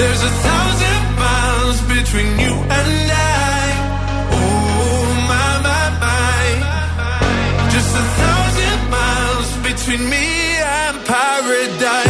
There's a thousand miles between you and I. Oh my my my. Just a thousand miles between me and paradise.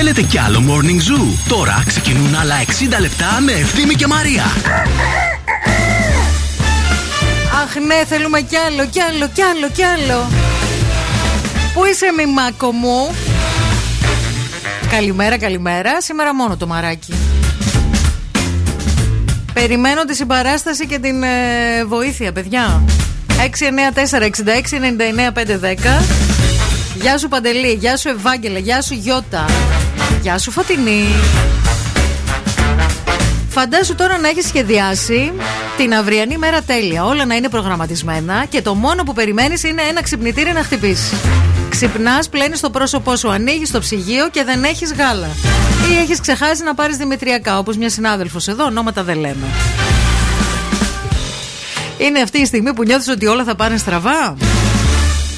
Θέλετε κι άλλο Morning Zoo; Τώρα ξεκινούν άλλα 60 λεπτά με Ευθύμη και Μαρία. Αχ, ναι, θέλουμε κι άλλο, κι άλλο, κι άλλο, κι άλλο. Πού είσαι, μημάκο μου; Καλημέρα, καλημέρα. Σήμερα μόνο το μαράκι. Περιμένω τη συμπαράσταση και την ε, βοήθεια, παιδιά. 694-6699-510. Γεια σου Παντελή, γεια σου Ευάγγελε, γεια σου Γιώτα. Γεια σου Φωτεινή. Φαντάσου τώρα να έχεις σχεδιάσει την αυριανή μέρα τέλεια. Όλα να είναι προγραμματισμένα και το μόνο που περιμένεις είναι ένα ξυπνητήρι να χτυπήσεις. Ξυπνάς, πλένεις το πρόσωπό σου, ανοίγεις το ψυγείο και δεν έχεις γάλα. Ή έχεις ξεχάσει να πάρεις δημητριακά, όπως μια συνάδελφος εδώ, ονόματα δεν λέμε. Είναι αυτή η στιγμή που νιώθεις ότι όλα θα πάνε στραβά;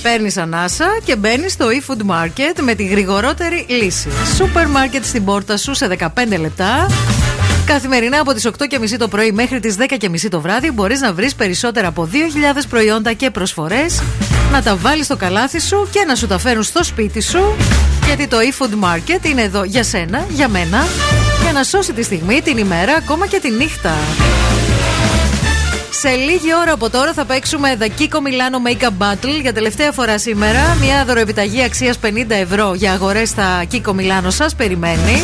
Παίρνεις ανάσα και μπαίνεις στο eFood Market με τη γρηγορότερη λύση. Σούπερ μάρκετ στην πόρτα σου σε 15 λεπτά. Καθημερινά από τις 8.30 το πρωί μέχρι τις 10.30 το βράδυ μπορείς να βρεις περισσότερα από 2.000 προϊόντα και προσφορές να τα βάλεις στο καλάθι σου και να σου τα φέρουν στο σπίτι σου γιατί το eFood Market είναι εδώ για σένα, για μένα για να σώσει τη στιγμή, την ημέρα, ακόμα και τη νύχτα. Σε λίγη ώρα από τώρα θα παίξουμε The Kiko Milano Makeup Battle για τελευταία φορά σήμερα. Μια δωροεπιταγή αξίας 50 ευρώ για αγορές στα Kiko Milano σας περιμένει.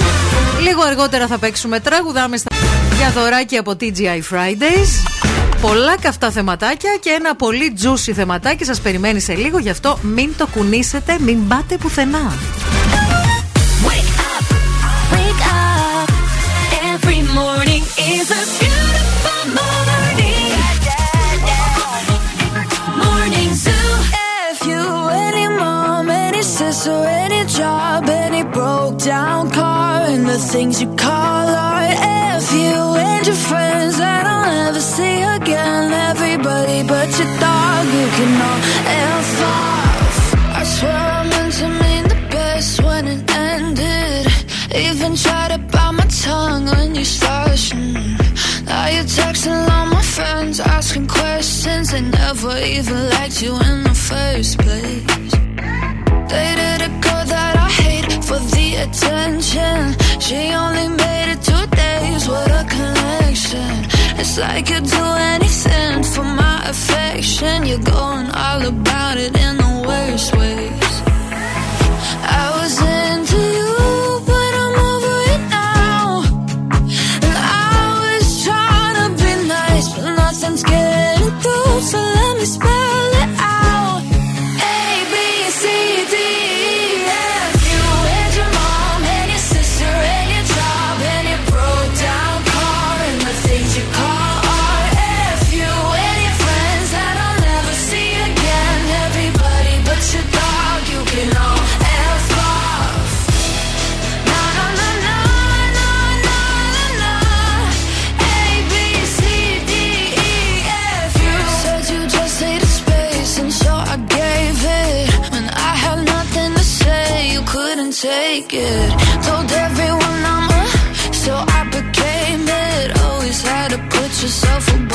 Λίγο αργότερα θα παίξουμε τραγουδάμε στα... για δωράκι από TGI Fridays. Πολλά καυτά θεματάκια και ένα πολύ juicy θεματάκι σας περιμένει σε λίγο. Γι' αυτό μην το κουνήσετε, μην πάτε πουθενά. Wake up. Every morning is a things you call art. If you and your friends that I'll never see again, everybody but your dog, you can all F off. I swear I meant to mean the best when it ended. Even tried to bite my tongue when you started. Now you're texting all my friends, asking questions. They never even liked you in the first place. Dated a girl that I hate for the attention. She only made it two days. What a connection. It's like you'd do anything for my affection. You're going all about it in the worst ways. Yourself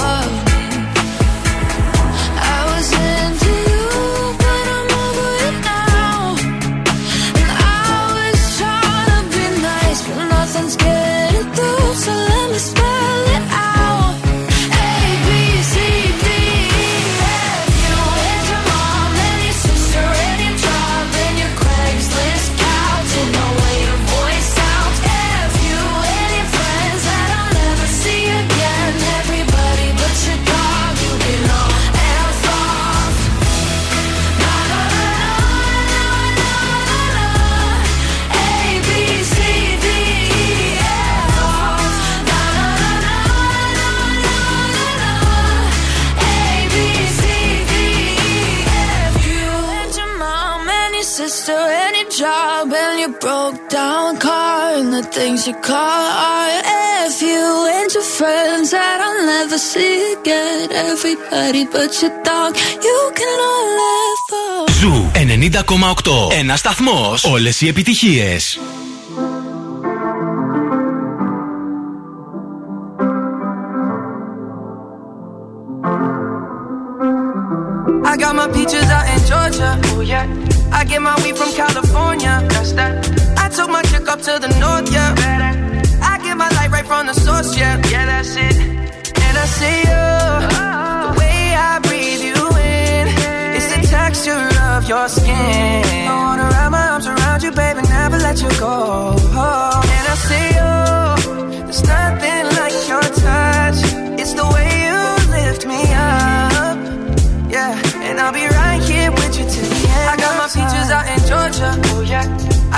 Έφυγε και φίλοι, τα 90,8. Ένας σταθμός. Όλες οι επιτυχίες. Took my chick up to the north, yeah. I get my light right from the source, yeah. Yeah, that's it. And I see you. The way I breathe you in. It's the texture of your skin. I wanna wrap my arms around you, baby, never let you go. Oh. And I see you. There's nothing like your touch. It's the way you lift me up. Yeah, and I'll be right here with you till the end. I got my peaches out in Georgia. Oh yeah.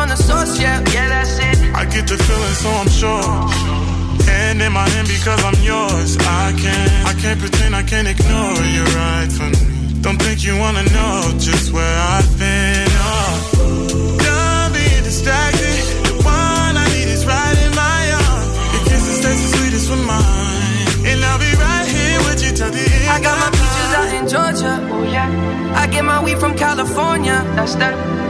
my light right from the source. Yeah. Yeah, that's it. I get the feeling, so I'm sure. Hand in my hand because I'm yours. I can't, I can't pretend, I can't ignore you right from me. Don't think you wanna know just where I've been. Oh, done being distracted. The one I need is right in my arms. Your kisses taste the sweetest with mine, and I'll be right here with you till the end. I got my peaches out in Georgia. Oh yeah. I get my weed from California. That's that.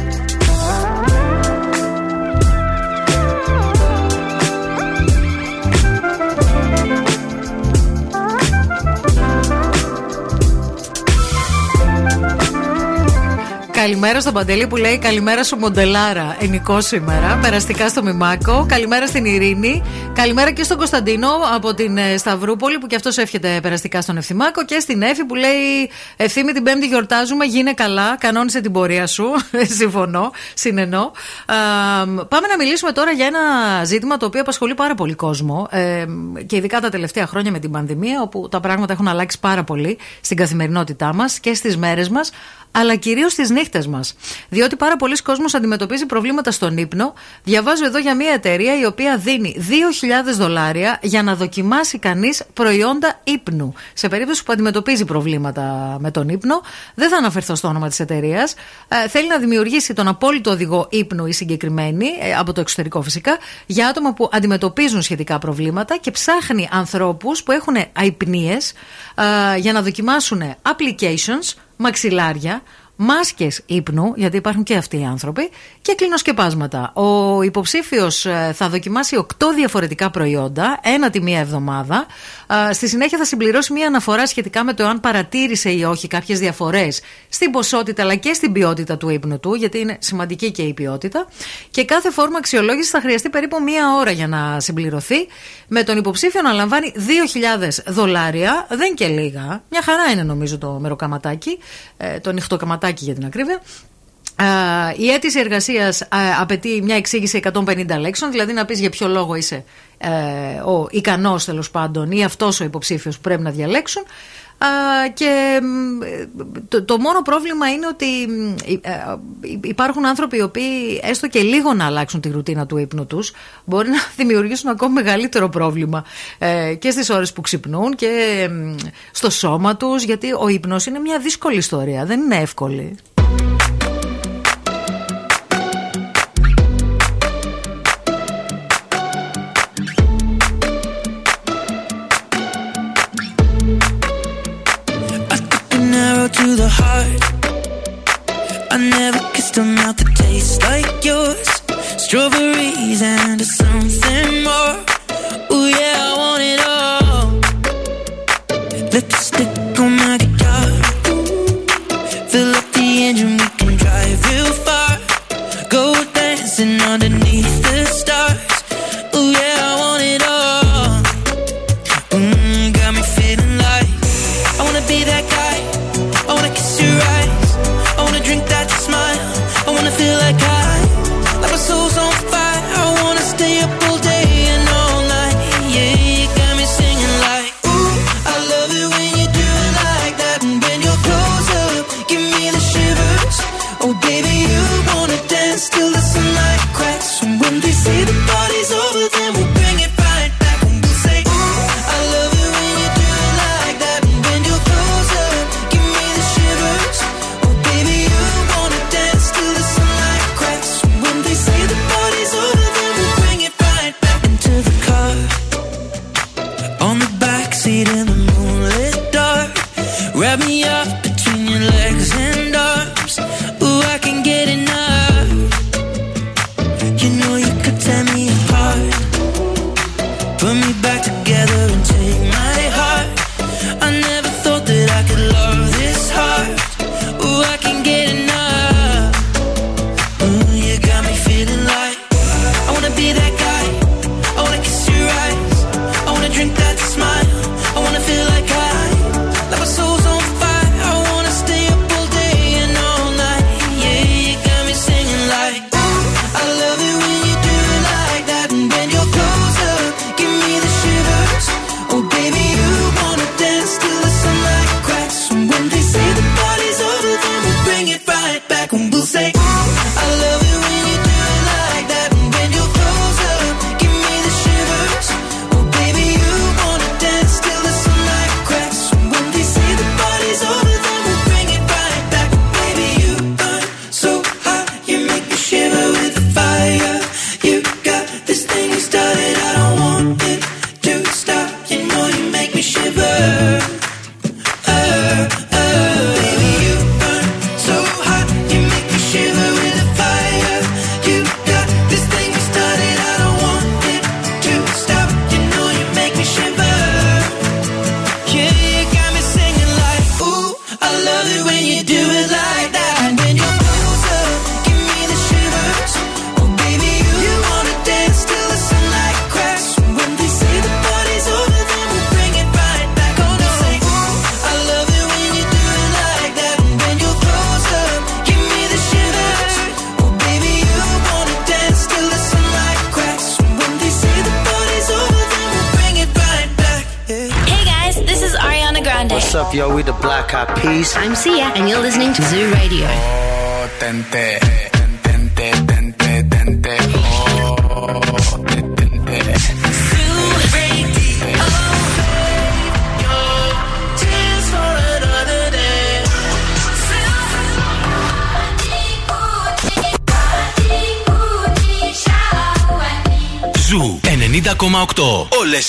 Καλημέρα στον Παντελή που λέει Καλημέρα σου Μοντελάρα. Ενικό σήμερα. Περαστικά στο Μημάκο. Καλημέρα στην Ειρήνη. Καλημέρα και στον Κωνσταντίνο από την ε, Σταυρούπολη που και αυτός εύχεται περαστικά στον Ευθυμάκο. Και στην Εφη που λέει Ευθύμη την Πέμπτη γιορτάζουμε. Γίνε καλά. Κανόνισε την πορεία σου. Συμφωνώ. Συνενώ. Α, πάμε να μιλήσουμε τώρα για ένα ζήτημα το οποίο απασχολεί πάρα πολύ κόσμο. Ε, και ειδικά τα τελευταία χρόνια με την πανδημία, όπου τα πράγματα έχουν αλλάξει πάρα πολύ στην καθημερινότητά μας και στις μέρες μας. Αλλά κυρίως στι νύχτες μας. Διότι πάρα πολλοί κόσμοι αντιμετωπίζει προβλήματα στον ύπνο. Διαβάζω εδώ για μια εταιρεία η οποία δίνει 2.000 δολάρια για να δοκιμάσει κανείς προϊόντα ύπνου. Σε περίπτωση που αντιμετωπίζει προβλήματα με τον ύπνο, δεν θα αναφερθώ στο όνομα της εταιρείας. Ε, θέλει να δημιουργήσει τον απόλυτο οδηγό ύπνου η συγκεκριμένη, ε, από το εξωτερικό φυσικά, για άτομα που αντιμετωπίζουν σχετικά προβλήματα και ψάχνει ανθρώπους που έχουν αϊπνίες ε, για να δοκιμάσουν applications, μαξιλάρια, μάσκες ύπνου, γιατί υπάρχουν και αυτοί οι άνθρωποι, και κλινοσκεπάσματα. Ο υποψήφιος θα δοκιμάσει 8 διαφορετικά προϊόντα, ένα τη μία εβδομάδα. Ε, Στη συνέχεια θα συμπληρώσει μία αναφορά σχετικά με το αν παρατήρησε ή όχι κάποιες διαφορές στην ποσότητα αλλά και στην ποιότητα του ύπνου του, γιατί είναι σημαντική και η ποιότητα. Και κάθε φόρμα αξιολόγησης θα χρειαστεί περίπου μία ώρα για να συμπληρωθεί, με τον υποψήφιο να λαμβάνει 2.000 δολάρια, δεν και λίγα. Μια χαρά είναι νομίζω το μεροκαματάκι, ε, το νυχτοκαματάκι για την ακρίβεια. Ε, η αίτηση εργασίας απαιτεί μια εξήγηση 150 λέξεων, δηλαδή να πεις για ποιο λόγο είσαι ε, ο ικανός τέλος πάντων ή αυτός ο υποψήφιος που πρέπει να διαλέξουν. Α, και μ, το, το μόνο πρόβλημα είναι ότι μ, ε, ε, υπάρχουν άνθρωποι οι οποίοι έστω και λίγο να αλλάξουν τη ρουτίνα του ύπνου τους μπορεί να δημιουργήσουν ακόμη μεγαλύτερο πρόβλημα ε, και στις ώρες που ξυπνούν και μ, στο σώμα τους γιατί ο ύπνος είναι μια δύσκολη ιστορία, δεν είναι εύκολη. Heart. I never kissed a mouth that tastes like yours. Strawberries and something more.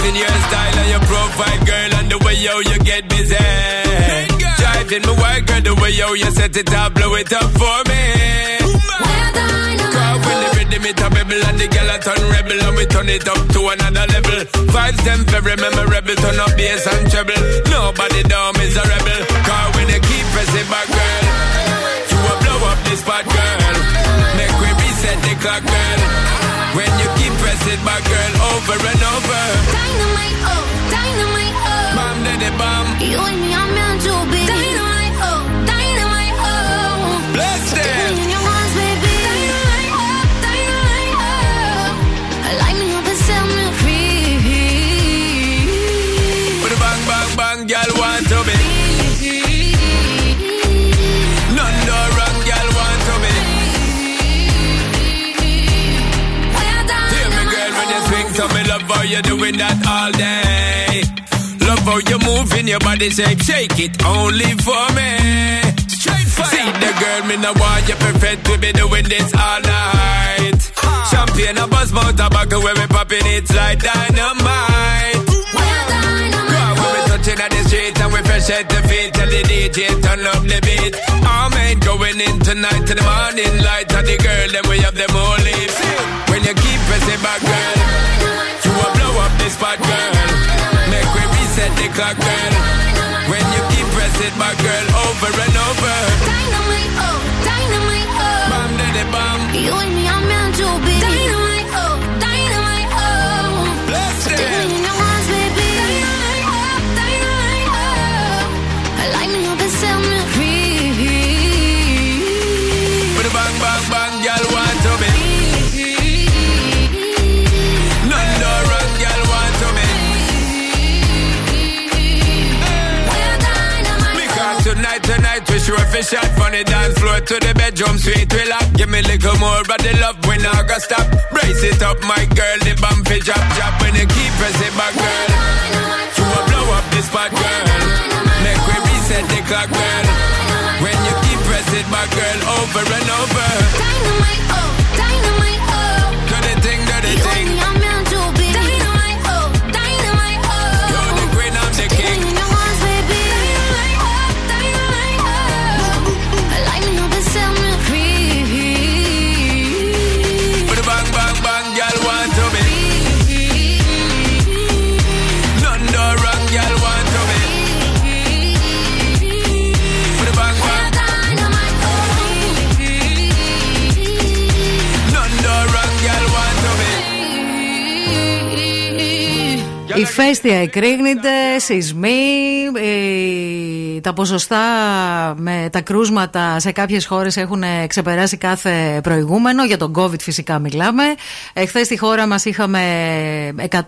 Loving your style and your profile, girl, and the way yo you get busy. Driving my work, girl, the way yo you set it up, blow it up for me. Cause when the rhythm it a rebel and the girl a turn rebel and we turn it up to another level. Vibes them very memorable, turn up bass and treble. Nobody dumb is a rebel. Cause when you keep pressing back, girl, you will blow up this spot, girl. Make we reset the clock, girl. When you keep pressing back, girl, over and over. Dynamite, oh, dynamite, oh. Bam, the bam. You and me are meant to be. Dynamite, doing that all day. Love how you move in your body shape, shake it only for me. Straight fire. See the girl, me no want you perfect, we be doing this all night. Champagne, a buzz, mouth, tobacco, when we popping it like dynamite. Girl, when we touching at the street and we fresh at the feet, tell the DJ turn up the beat. All men going in tonight to the morning light, and the girl then we have them all leave. When you keep pressing back, girl, set the clock sure fi shot from the dance floor to the bedroom sweet we lock. Give me a little more of the love when I go stop. Brace it up, my girl, the bump fi drop, drop when you keep pressing back, girl. You will blow up this spot, girl. Make we reset the clock, girl. When you keep pressing back, girl, over and over. Dynamite, oh, Η φέστια εκρήγνεται, σεισμοί, ε, τα ποσοστά με τα κρούσματα σε κάποιες χώρες έχουν ξεπεράσει κάθε προηγούμενο. Για τον COVID φυσικά μιλάμε. Εχθές στη χώρα μας είχαμε 101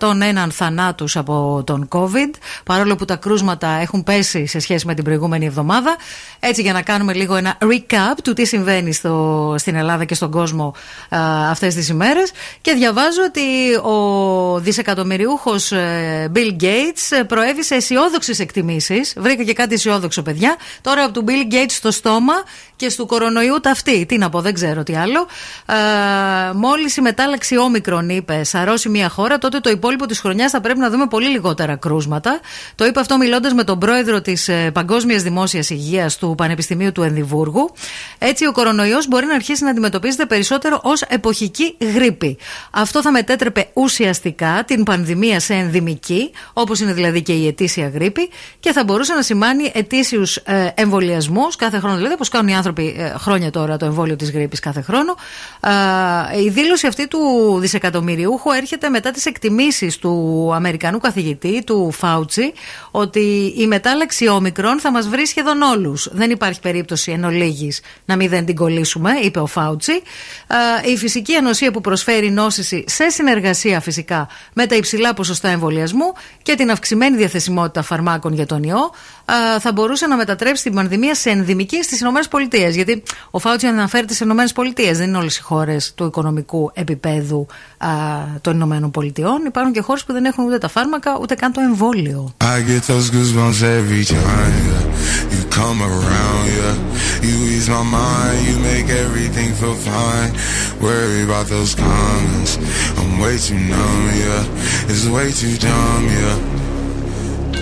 θανάτους από τον COVID, παρόλο που τα κρούσματα έχουν πέσει σε σχέση με την προηγούμενη εβδομάδα. Έτσι για να κάνουμε λίγο ένα recap του τι συμβαίνει στο, στην Ελλάδα και στον κόσμο α, αυτές τις ημέρες. Και διαβάζω ότι ο δισεκατομμυριούχος ε, Bill Gates ε, προέβη σε αισιόδοξες εκτιμήσεις, βρήκα και κάτι αισιόδοξο απεσιόδοξο, παιδιά. Τώρα από του Bill Gates στο στόμα και στο κορονοϊού ταυτή. Τι να πω, δεν ξέρω τι άλλο. Ε, Μόλις η μετάλλαξη όμικρον, είπε, σαρώσει μια χώρα, τότε το υπόλοιπο της χρονιάς θα πρέπει να δούμε πολύ λιγότερα κρούσματα. Το είπε αυτό μιλώντας με τον πρόεδρο της Παγκόσμιας Δημόσιας Υγείας του Πανεπιστημίου του Ενδιβούργου. Έτσι, ο κορονοϊός μπορεί να αρχίσει να αντιμετωπίζεται περισσότερο ως εποχική γρήπη. Αυτό θα μετέτρεπε ουσιαστικά την πανδημία σε ενδημική, όπως είναι δηλαδή και η ετήσια γρήπη, και θα μπορούσε να σημάνει ετήσιους εμβολιασμούς κάθε χρόνο. Δηλαδή, όπως κάνουν οι άνθρωποι ε, χρόνια τώρα το εμβόλιο της γρήπης κάθε χρόνο. Ε, η δήλωση αυτή του δισεκατομμυριούχου έρχεται μετά τις εκτιμήσεις του Αμερικανού καθηγητή, του Φάουτσι, ότι η μετάλλαξη όμικρον θα μας βρει σχεδόν όλους. Δεν υπάρχει περίπτωση εν ολίγης να μην δεν την κολλήσουμε, είπε ο Φάουτσι. Ε, η φυσική ανοσία που προσφέρει η νόσηση σε συνεργασία φυσικά με τα υψηλά ποσοστά εμβολιασμού και την αυξημένη διαθεσιμότητα φαρμάκων για τον ιό ε, θα μπορούσε να μετατρέψει την πανδημία σε ενδημική στις ΗΠΑ. Γιατί ο Φάουτσι αναφέρεται στι ΗΠΑ, δεν είναι όλες οι χώρες του οικονομικού επίπεδου α, των ΗΠΑ. Υπάρχουν και χώρες που δεν έχουν ούτε τα φάρμακα ούτε καν το εμβόλιο. I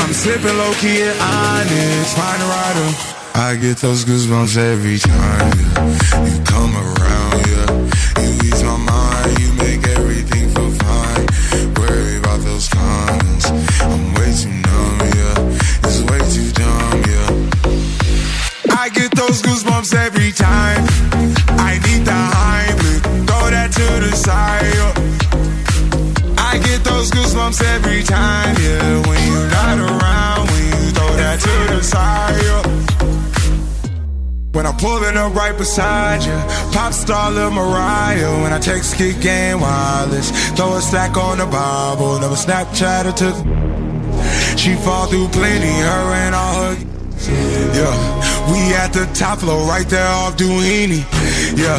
I'm slipping low key at Onyx, find a rider. I get those goosebumps every time, yeah. You come around, yeah. You ease my mind, you make everything feel fine. Worry about those comments. I'm way too numb, yeah. It's way too dumb, yeah. I get those goosebumps every time. I need the Heimlich, throw that to the side. yeah. I get those goosebumps every time, yeah. When When I'm pulling up right beside you, pop star Lil Mariah. When I text kick game wireless, throw a stack on the Bible, never Snapchat or took. She fall through plenty, her and all her. Yeah, we at the top floor, right there off Duini. Yeah,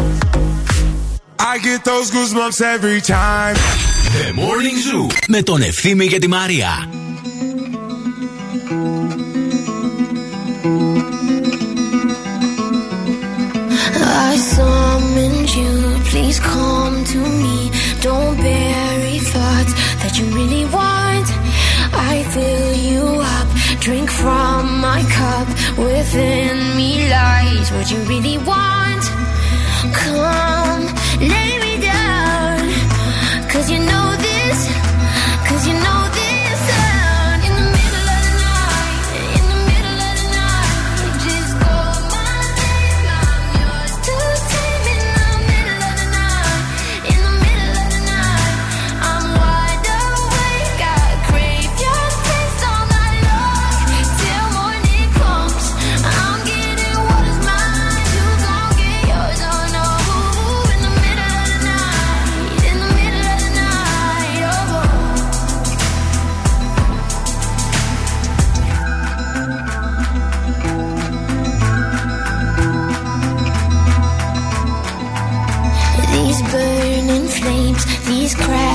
I get those goosebumps every time. The Morning Zoo με τον Ευθύμη και τη Μαρία. I summoned you, please come to me. Don't bury thoughts that you really want. I fill you up, drink from my cup. Within me lies what you really want. Come, lay me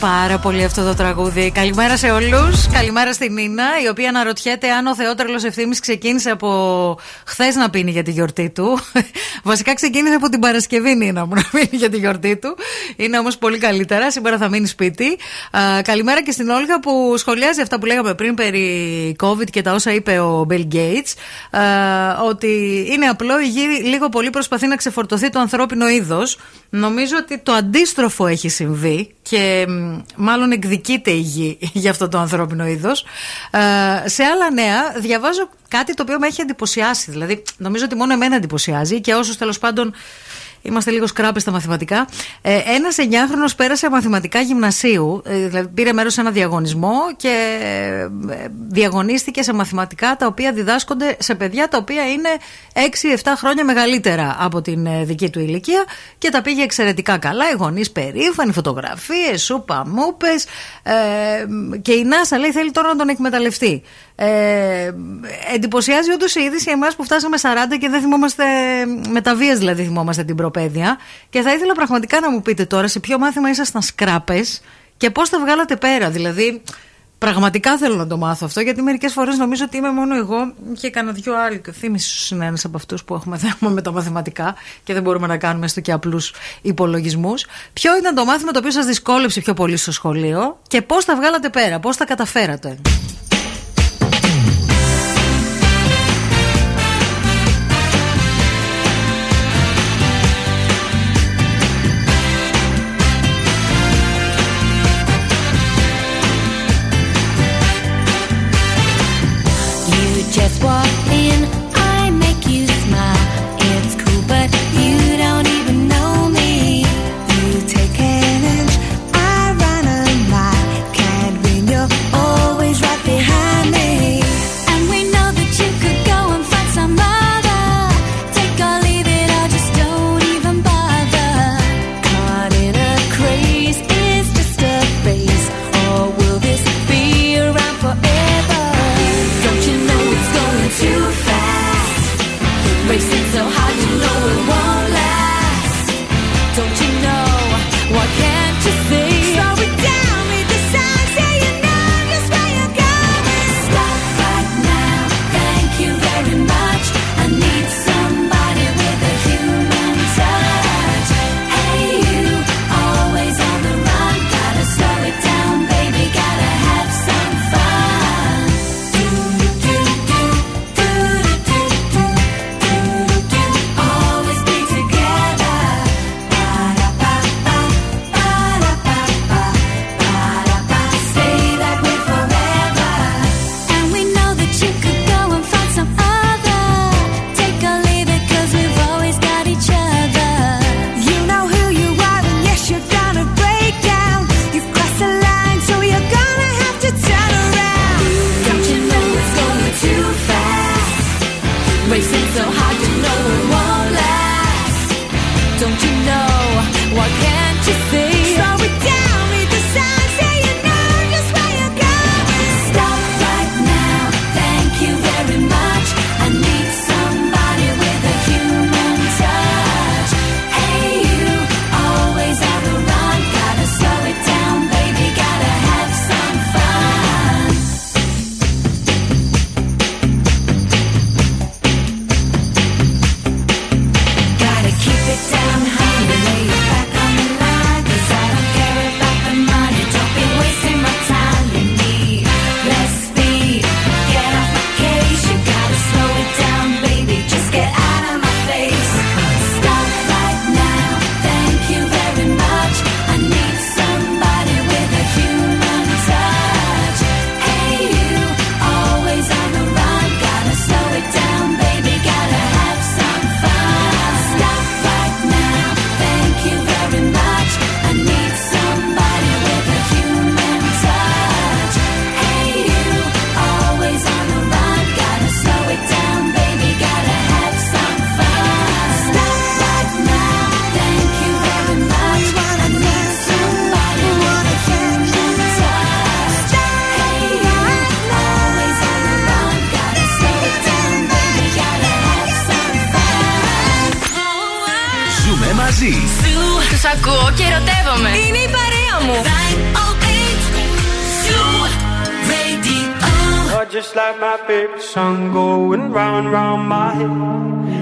πάρα πολύ αυτό το τραγούδι. Καλημέρα σε όλους. Καλημέρα στην Νίνα, η οποία αναρωτιέται αν ο Θεότρελο Ευθύνη ξεκίνησε από χθες να πίνει για τη γιορτή του. Βασικά ξεκίνησε από την Παρασκευή, Νίνα μου, να πίνει για τη γιορτή του. Είναι όμως πολύ καλύτερα. Σήμερα θα μείνει σπίτι. Α, καλημέρα και στην Όλγα που σχολιάζει αυτά που λέγαμε πριν περί COVID και τα όσα είπε ο Bill Gates. Α, ότι είναι απλό η γη λίγο πολύ προσπαθεί να ξεφορτωθεί το ανθρώπινο είδος. Νομίζω ότι το αντίστροφο έχει συμβεί και μ, μάλλον εκδικείται η γη για αυτό το ανθρώπινο είδος. σε άλλα νέα, διαβάζω κάτι το οποίο με έχει εντυπωσιάσει. Δηλαδή, νομίζω ότι μόνο εμένα εντυπωσιάζει και όσου τέλος πάντων Είμαστε λίγο σκράπε στα μαθηματικά. Ε, Ένας 9χρονο πέρασε μαθηματικά γυμνασίου, ε, δηλαδή πήρε μέρος σε ένα διαγωνισμό και ε, διαγωνίστηκε σε μαθηματικά τα οποία διδάσκονται σε παιδιά τα οποία είναι 6-7 χρόνια μεγαλύτερα από την ε, δική του ηλικία και τα πήγε εξαιρετικά καλά. Οι γονείς περήφανοι, φωτογραφίες, σούπα, μούπες. Ε, και η NASA λέει θέλει τώρα να τον εκμεταλλευτεί. Ε, εντυπωσιάζει όντως η είδηση εμάς που φτάσαμε 40 και δεν θυμόμαστε, με τα βίας δηλαδή θυμόμαστε την προπαίδεια. Και θα ήθελα πραγματικά να μου πείτε τώρα σε ποιο μάθημα ήσασταν σκράπες και πώς τα βγάλατε πέρα. Δηλαδή, πραγματικά θέλω να το μάθω αυτό, γιατί μερικές φορές νομίζω ότι είμαι μόνο εγώ και κανένα δυο άλλοι. Και ο Θήμης είναι ένας από αυτούς που έχουμε θέμα με τα μαθηματικά και δεν μπορούμε να κάνουμε έστω και απλούς υπολογισμούς. Ποιο ήταν το μάθημα το οποίο σας δυσκόλεψε πιο πολύ στο σχολείο και πώς τα βγάλατε πέρα, πώς τα καταφέρατε;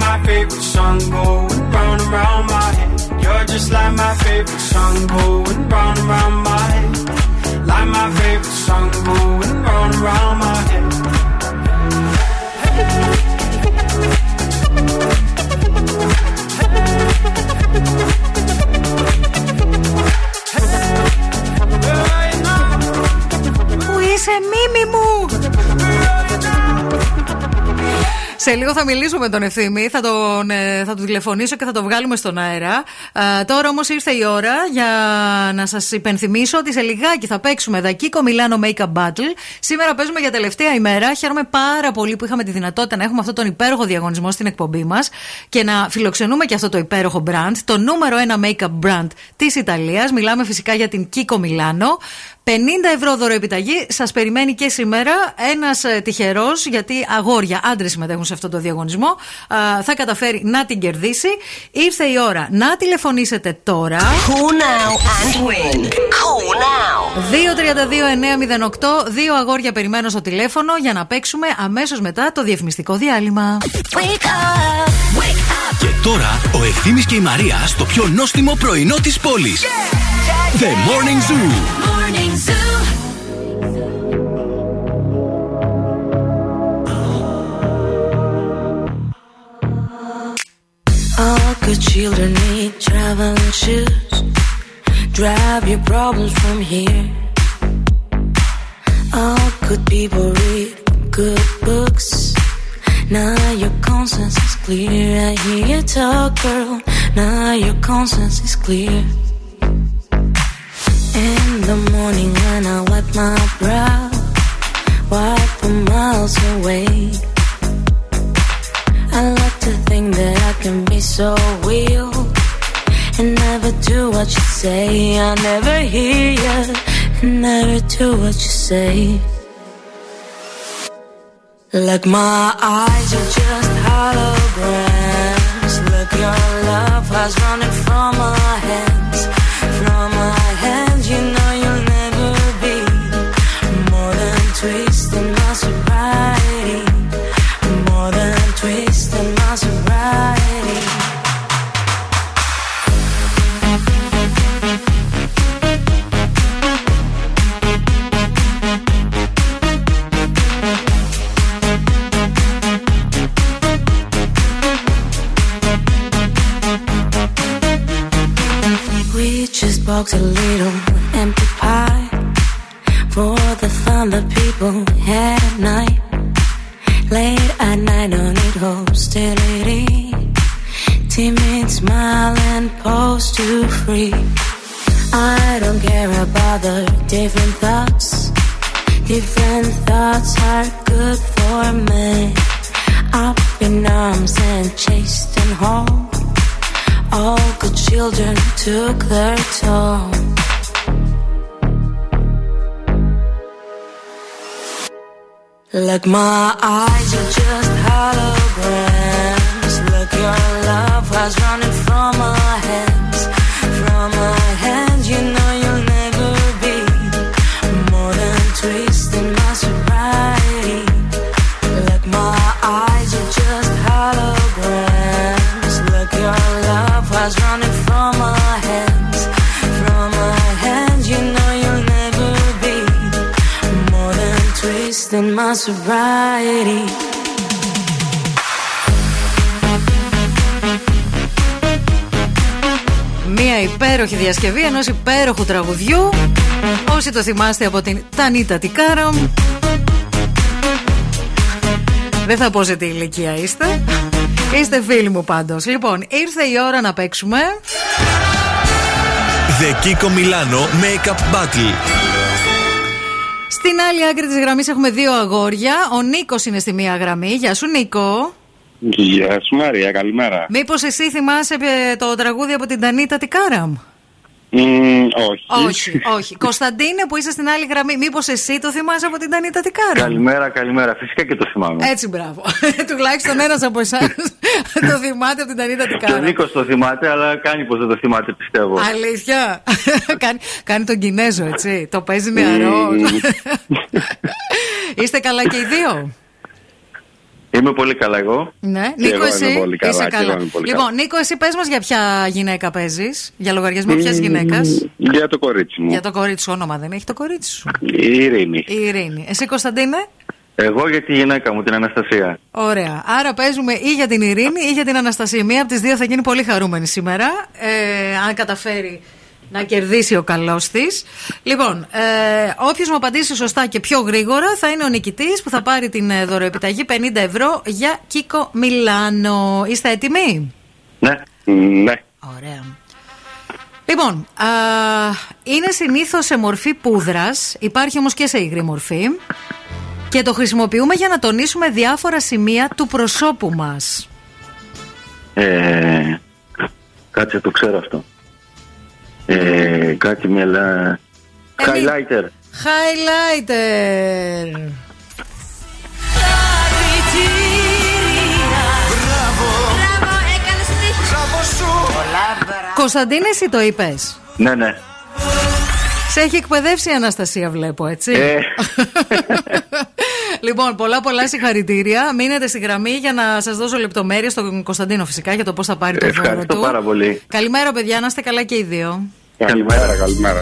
my head. Like my favorite song going round and round my head. You're just like my favorite song going round and round my head. Like my favorite song going round and round my head. Πού είσαι, μίμη μου! Σε λίγο θα μιλήσουμε με τον ευθύμη, θα τον, ε, θα του τηλεφωνήσω και θα το βγάλουμε στον αέρα. Ε, τώρα όμως ήρθε η ώρα για να σας υπενθυμίσω ότι σε λιγάκι θα παίξουμε Δακίκο Μιλάνο Makeup Battle. Σήμερα παίζουμε για τελευταία ημέρα. Χαίρομαι πάρα πολύ που είχαμε τη δυνατότητα να έχουμε αυτόν τον υπέροχο διαγωνισμό στην εκπομπή μας και να φιλοξενούμε και αυτό το υπέροχο brand, το νούμερο ένα make-up brand της Ιταλίας. Μιλάμε φυσικά για την Kiko Milano. 50 ευρώ δώρο επιταγή σας περιμένει και σήμερα. Ένας τυχερός, γιατί αγόρια, άντρες συμμετέχουν σε αυτό το διαγωνισμό, α, θα καταφέρει να την κερδίσει. Ήρθε η ώρα να τηλεφωνήσετε τώρα. Call now and win. Call now. 232-908. Δύο αγόρια περιμένω στο τηλέφωνο για να παίξουμε αμέσως μετά το διαφημιστικό διάλειμμα. Και τώρα ο Ευθύμης και η Μαρία στο πιο νόστιμο πρωινό της πόλης. The Morning Zoo. All good children need traveling shoes. Drive your problems from here. All good people read good books. Now your conscience is clear. I hear you talk, girl. Now your conscience is clear. In the morning when I wipe my brow, wipe the miles away. I like to think that I can be so real and never do what you say. I never hear you never do what you say. Like my eyes are just holograms. Look, your love has running from my hands, just box a little empty pie for the fun that people had at night. Late at night, don't need hostility. timid smile and pose to free. I don't care about the different thoughts. Different thoughts are good for me. Up in arms and chased and home. All good children took their toll. Look, my eyes are just holograms. Look, your love was running from my hands. From my twisting my sobriety. Μία υπέροχη διασκευή ενός υπέροχου τραγουδιού. Όσοι το θυμάστε από την Τανίτα Τικάρα. Δεν θα πω σε τι ηλικία είστε. Είστε φίλοι μου πάντως. Λοιπόν, ήρθε η ώρα να παίξουμε. The Kiko Milano Makeup Battle. Στην άλλη άκρη της γραμμής έχουμε δύο αγόρια. Ο Νίκος είναι στη μία γραμμή. Γεια σου Νίκο. Γεια σου Μαρία, καλημέρα. Μήπως εσύ θυμάσαι ε, το τραγούδι από την Τανίτα Τικάραμ; Μμμ, όχι. Όχι, όχι. Κωνσταντίνε που είσαι στην άλλη γραμμή, μήπως εσύ το θυμάσαι από την Τανίτα Τικάρα; Καλημέρα, καλημέρα. Φυσικά και το θυμάμαι. Έτσι, μπράβο. Τουλάχιστον ένας από εσάς το θυμάται από την Τανίτα Και ο Τικάρα. Νίκος το θυμάται, αλλά κάνει πως δεν το θυμάται, πιστεύω. Αλήθεια. κάνει, κάνει τον Κινέζο, έτσι. Το παίζει νεαρό. Είστε καλά και οι δύο; Είμαι πολύ καλά εγώ. Ναι, Και Νίκο, εγώ εσύ είμαι πολύ καλά, είσαι και εγώ καλά. είμαι πολύ λοιπόν, καλά. Νίκο, εσύ πες μας για ποια γυναίκα παίζεις, για λογαριασμό ποιας γυναίκας. Για το κορίτσι μου. Για το κορίτσι σου, όνομα δεν έχει το κορίτσι σου. Η Ειρήνη. Η Ειρήνη. Εσύ, Κωνσταντίνε; Εγώ για τη γυναίκα μου, την Αναστασία. Ωραία. Άρα παίζουμε ή για την Ειρήνη ή για την Αναστασία. Μία από τις δύο θα γίνει πολύ χαρούμενη σήμερα. Ε, αν καταφέρει να κερδίσει ο καλός της. Λοιπόν, ε, όποιος μου απαντήσει σωστά και πιο γρήγορα θα είναι ο νικητής που θα πάρει την ε, δωροεπιταγή 50 ευρώ για Κίκο Μιλάνο. Είστε έτοιμοι; Ναι, ναι. Ωραία. Λοιπόν, α, είναι συνήθως σε μορφή πούδρας, υπάρχει όμως και σε υγρή μορφή και το χρησιμοποιούμε για να τονίσουμε διάφορα σημεία του προσώπου μας. Ε, κάτσε, το ξέρω αυτό. Ε, κάτι με λα... Highlighter. Highlighter. Κωνσταντίνε, εσύ το είπες. Ναι, ναι. Σε έχει εκπαιδεύσει η Αναστασία, βλέπω, έτσι. Ε. λοιπόν, πολλά πολλά συγχαρητήρια. Μείνετε στη γραμμή για να σας δώσω λεπτομέρειες στον Κωνσταντίνο, φυσικά, για το πώς θα πάρει το δώρο Ευχαριστώ του. πάρα πολύ. Καλημέρα, παιδιά, να είστε καλά και οι δύο. Καλημέρα, καλημέρα.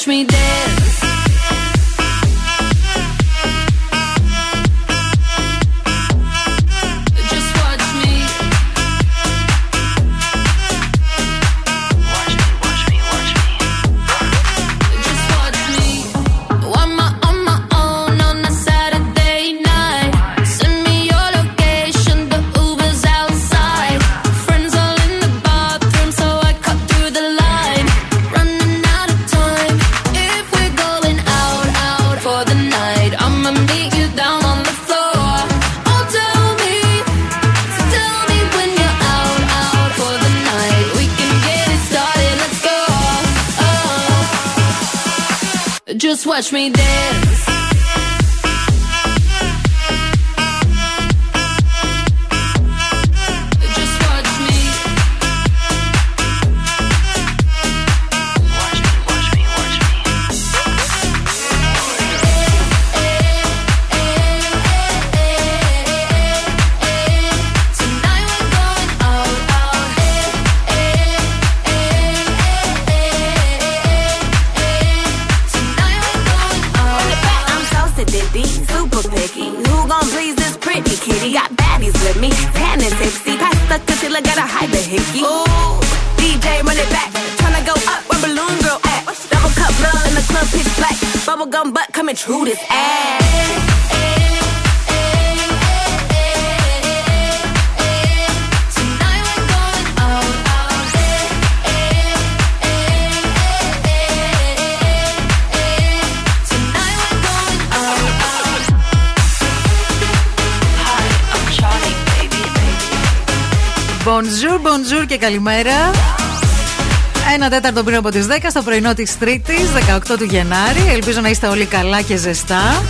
touch me down. Καλημέρα. Ένα τέταρτο πριν από τις 10 στο πρωινό της Τρίτης, 18 του Γενάρη. Ελπίζω να είστε όλοι καλά και ζεστά.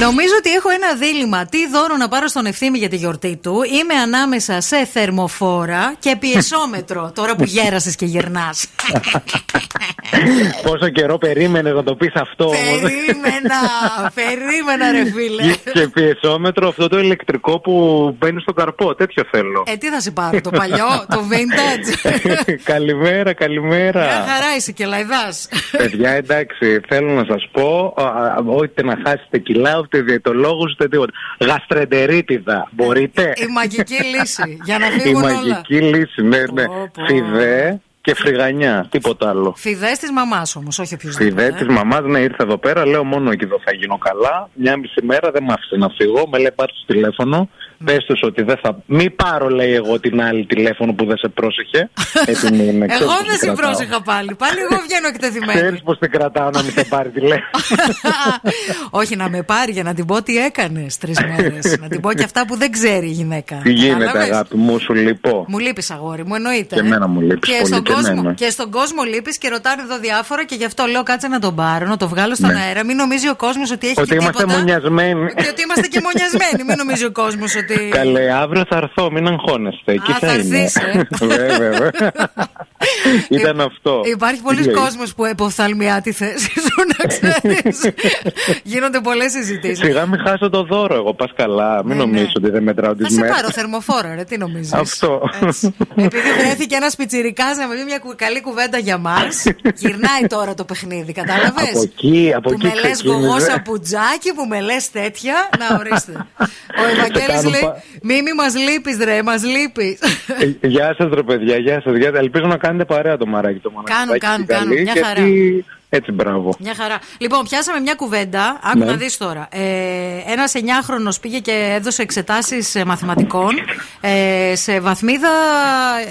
Νομίζω ότι έχω ένα δίλημα. Τι δώρο να πάρω στον ευθύμη για τη γιορτή του; Είμαι ανάμεσα σε θερμοφόρα και πιεσόμετρο. τώρα που γέρασες και γυρνά. Πόσο καιρό περίμενες να το πεις αυτό όμως; περίμενα, περίμενα, ρε φίλε. Και πιεσόμετρο αυτό το ηλεκτρικό που μπαίνει στον καρπό. Τέτοιο θέλω. Ε, τι θα σε πάρω, το παλιό, το vintage; καλημέρα, καλημέρα. Μια χαρά είσαι και λαϊδά. Παιδιά, εντάξει, θέλω να σας πω, α, α, ούτε να χάσετε κιλά, ούτε διαιτολόγους, ούτε τίποτα. Γαστρεντερίτιδα, μπορείτε; Η μαγική λύση. Για να Η φύγουν όλα. μαγική λύση, ναι, ναι. Φιδέ και φρυγανιά, τίποτα άλλο. Φιδές της μαμάς όμως, όχι οποιοδήποτε. Φιδές της μαμάς, ναι, ήρθε εδώ πέρα. Λέω μόνο εκεί εδώ θα γίνω καλά. Μια μισή μέρα δεν μ' άφησε να φύγω. Με λέει πάρει το τηλέφωνο. Ναι. Πες τους ότι δεν θα. Μη πάρω, λέει εγώ, την άλλη τηλέφωνο που δεν σε πρόσεχε. Έτοιμη είναι. Εγώ δεν σε πρόσεχα πάλι. Πάλι εγώ βγαίνω εκτεθειμένη. Ξέρεις πώ την κρατάω να μην σε πάρει τηλέφωνο. όχι να με πάρει για να την πω τι έκανες τρεις μέρες. να την πω και αυτά που δεν ξέρει η γυναίκα. Τι γίνεται, Κατάλαβες; αγάπη μου, σου λυπώ. Μου λείπεις, αγόρι μου, εννοείται. Και εμένα μου λείπεις και πολύ, στον και κόσμο, εμένα. και στον κόσμο λείπεις και ρωτάνε εδώ διάφορα και γι' αυτό λέω κάτσε να τον πάρω, να το βγάλω στον Ναι. αέρα. Μην νομίζει ο κόσμος ότι έχει Ότι και είμαστε τίποτα. μονιασμένοι. Και ότι είμαστε και μονιασμένοι. Μην νομίζει ο κόσμος ότι. Καλέ, αύριο θα έρθω, μην αγχώνεστε. Εκεί Α, θα, θα είναι. έρθεις, ε. βέβαια, βέβαια. Ήταν αυτό. Υπάρχει Τι πολλοί λέει; κόσμος που εποφθαλμιά τη θέση σου, να ξέρεις. Γίνονται πολλές συζητήσεις. Σιγά μην χάσω το δώρο, εγώ πας καλά. Μην Ναι, νομίζω ναι. ότι δεν μετράω Θα τι σε μέρες. πάρω θερμοφόρα, ρε, τι νομίζεις. Αυτό. Επειδή βρέθηκε ένας πιτσιρικάς να με πει μια κου- καλή κουβέντα για μας, γυρνάει τώρα το παιχνίδι, κατάλαβες; Από εκεί, από Που εκεί με λες ξεκίνησε. γογό σαπουτζάκι, που με λες τέτοια. Να ορίστε. Ο Ευαγγέλης κάνω λέει: πα- Μίμη, μας λείπεις, ρε, μας λείπεις. Ε, Γεια σας, ρε παιδιά, γεια σας. Ελπίζω να κάνετε παρέα το μαράκι το μανάκι. Κάνουν, κάνουν, Καλή, κάνουν. Μια γιατί- χαρά. Έτσι, μπράβο. Μια χαρά. Λοιπόν, πιάσαμε μια κουβέντα. Άκου Ναι. να δεις τώρα. Ε, Ένας 9χρονο πήγε και έδωσε εξετάσεις μαθηματικών ε, σε βαθμίδα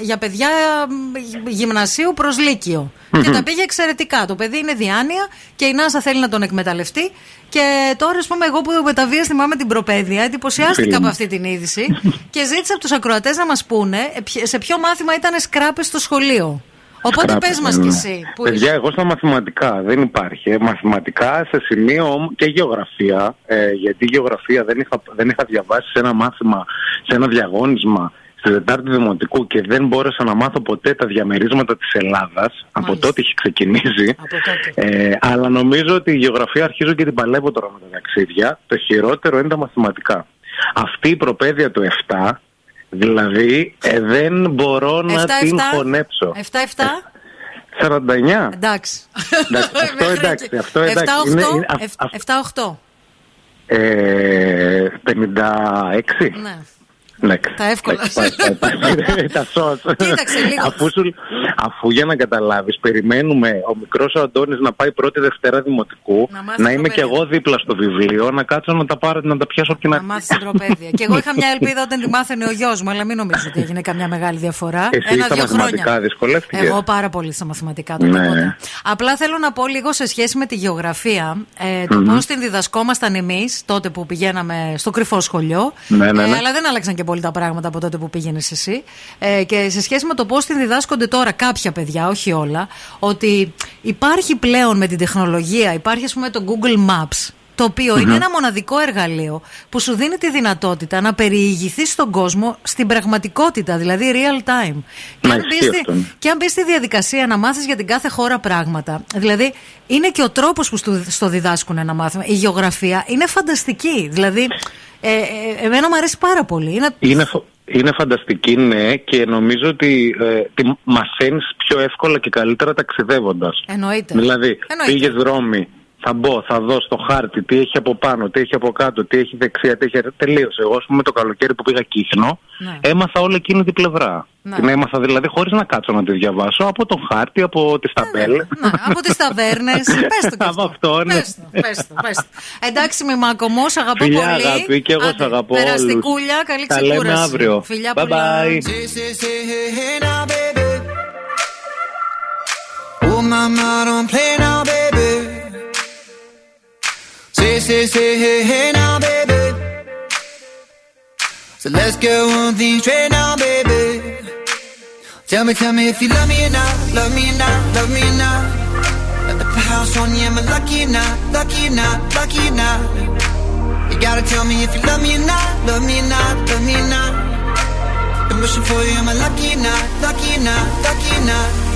για παιδιά μ, γυμνασίου προς λύκειο. Και τα πήγε εξαιρετικά. Το παιδί είναι διάνοια και η Νάσα θέλει να τον εκμεταλλευτεί. Και τώρα, ας πούμε, εγώ που με τα βία θυμάμαι την προπαίδεια, εντυπωσιάστηκα Φίλη από μου. αυτή την είδηση και ζήτησα από τους ακροατές να μας πούνε ε, ποιο- σε ποιο μάθημα ήταν σκράπες στο σχολείο. Οπότε Σκράπες, πες μας ναι. κι εσύ. Που Παιδιά, εγώ στα μαθηματικά δεν υπάρχει. Ε, Μαθηματικά σε σημείο όμως και γεωγραφία. Ε, γιατί γεωγραφία δεν είχα, δεν είχα διαβάσει σε ένα μάθημα, σε ένα διαγώνισμα στη Τετάρτη Δημοτικού και δεν μπόρεσα να μάθω ποτέ τα διαμερίσματα της Ελλάδας. Από τότε έχει ξεκινήσει. Ε, αλλά νομίζω ότι η γεωγραφία αρχίζω και την παλεύω τώρα με τα ταξίδια. Το χειρότερο είναι τα μαθηματικά. Αυτή η προπαίδεια του 7, δηλαδή ε, δεν μπορώ να 7-7. την χωνέψω. 7-7. 49. Εντάξει. Εντάξει, αυτό εντάξει, αυτό εντάξει. Είναι- είναι- α- α- 7-8. ε, 56. Ναι. Ναι. Τα εύκολα. Πάει, πάει, πάει, πάει. Τα σως. Κοίταξε λίγο. Αφού, σου- αφού για να καταλάβεις, περιμένουμε ο μικρός ο Αντώνης να πάει πρώτη Δευτέρα Δημοτικού, Να να, μάθει είμαι κι εγώ δίπλα στο βιβλίο, να κάτσω να τα, πάρω, να τα πιάσω από την Να αρχή. μάθει την τροπαίδεια. και εγώ είχα μια ελπίδα όταν τη μάθαινε ο γιος μου, αλλά μην νομίζω ότι έγινε καμιά μεγάλη διαφορά. Εσύ στα Ένα-δύο μαθηματικά χρόνια. δυσκολεύτηκες. Εγώ πάρα πολύ στα μαθηματικά, το Ναι. τίποτα. Απλά θέλω να πω λίγο σε σχέση με τη γεωγραφία, ε, το Μμμ. πώς την διδασκόμασταν εμείς τότε που πηγαίναμε στο κρυφό σχολείο. Ναι, ναι, Ε, ναι. αλλά δεν άλλαξαν και πολύ τα πράγματα από τότε που πήγαινες εσύ. Ε, και σε σχέση με το πώς την διδάσκονται τώρα κάποια παιδιά, όχι όλα, ότι υπάρχει πλέον με την τεχνολογία, υπάρχει ας πούμε το Google Maps. Το οποίο είναι Μμμ. ένα μοναδικό εργαλείο που σου δίνει τη δυνατότητα να περιηγηθείς στον κόσμο στην πραγματικότητα, δηλαδή real time. Και Να αν, ισχύει μπεις στη, αυτό, ναι. και αν μπεις στη διαδικασία να μάθεις για την κάθε χώρα πράγματα. Δηλαδή, είναι και ο τρόπος που στο, στο διδάσκουν ένα μάθημα. Η γεωγραφία είναι φανταστική. Δηλαδή, ε, ε, εμένα μου αρέσει πάρα πολύ. Είναι, Είναι, φο- είναι φανταστική, ναι, και νομίζω ότι ε, τη μαθαίνεις πιο εύκολα και καλύτερα ταξιδεύοντας. Εννοείται. Δηλαδή, Εννοείται. πήγες Ρώμη, θα μπω, θα δω στο χάρτη τι έχει από πάνω, τι έχει από κάτω, τι έχει δεξιά, τι έχει. αριστερά. Τελείωσε. Εγώ, ας πούμε, το καλοκαίρι που πήγα Κύθνο, Ναι. έμαθα όλη εκείνη την πλευρά. Ναι. Την έμαθα δηλαδή χωρίς να κάτσω να τη διαβάσω από τον χάρτη, από τις ταμπέλες. Ναι, από τις ταβέρνες. Πες το και Από αυτό, ναι. Πες το, πες το, πες το. Εντάξει, με μάκομο, σ' αγαπώ Φιλιά, πολύ. αγάπη, και εγώ Άντε, σ' αγαπώ Περαστικούλια, καλή Τα λέμε ξεκούραση. αύριο. Φιλιά Bye πολλά. bye. Say, say, say, hey, hey now, baby. So let's get one thing straight now, baby. Tell me, tell me if you love me or not, love me or not, love me or not. Me put house on you, am I lucky or not, lucky or not, lucky or not? You gotta tell me if you love me or not, love me or not, love me or not. I'm wishing for you, am I lucky or not, lucky or not, lucky or not?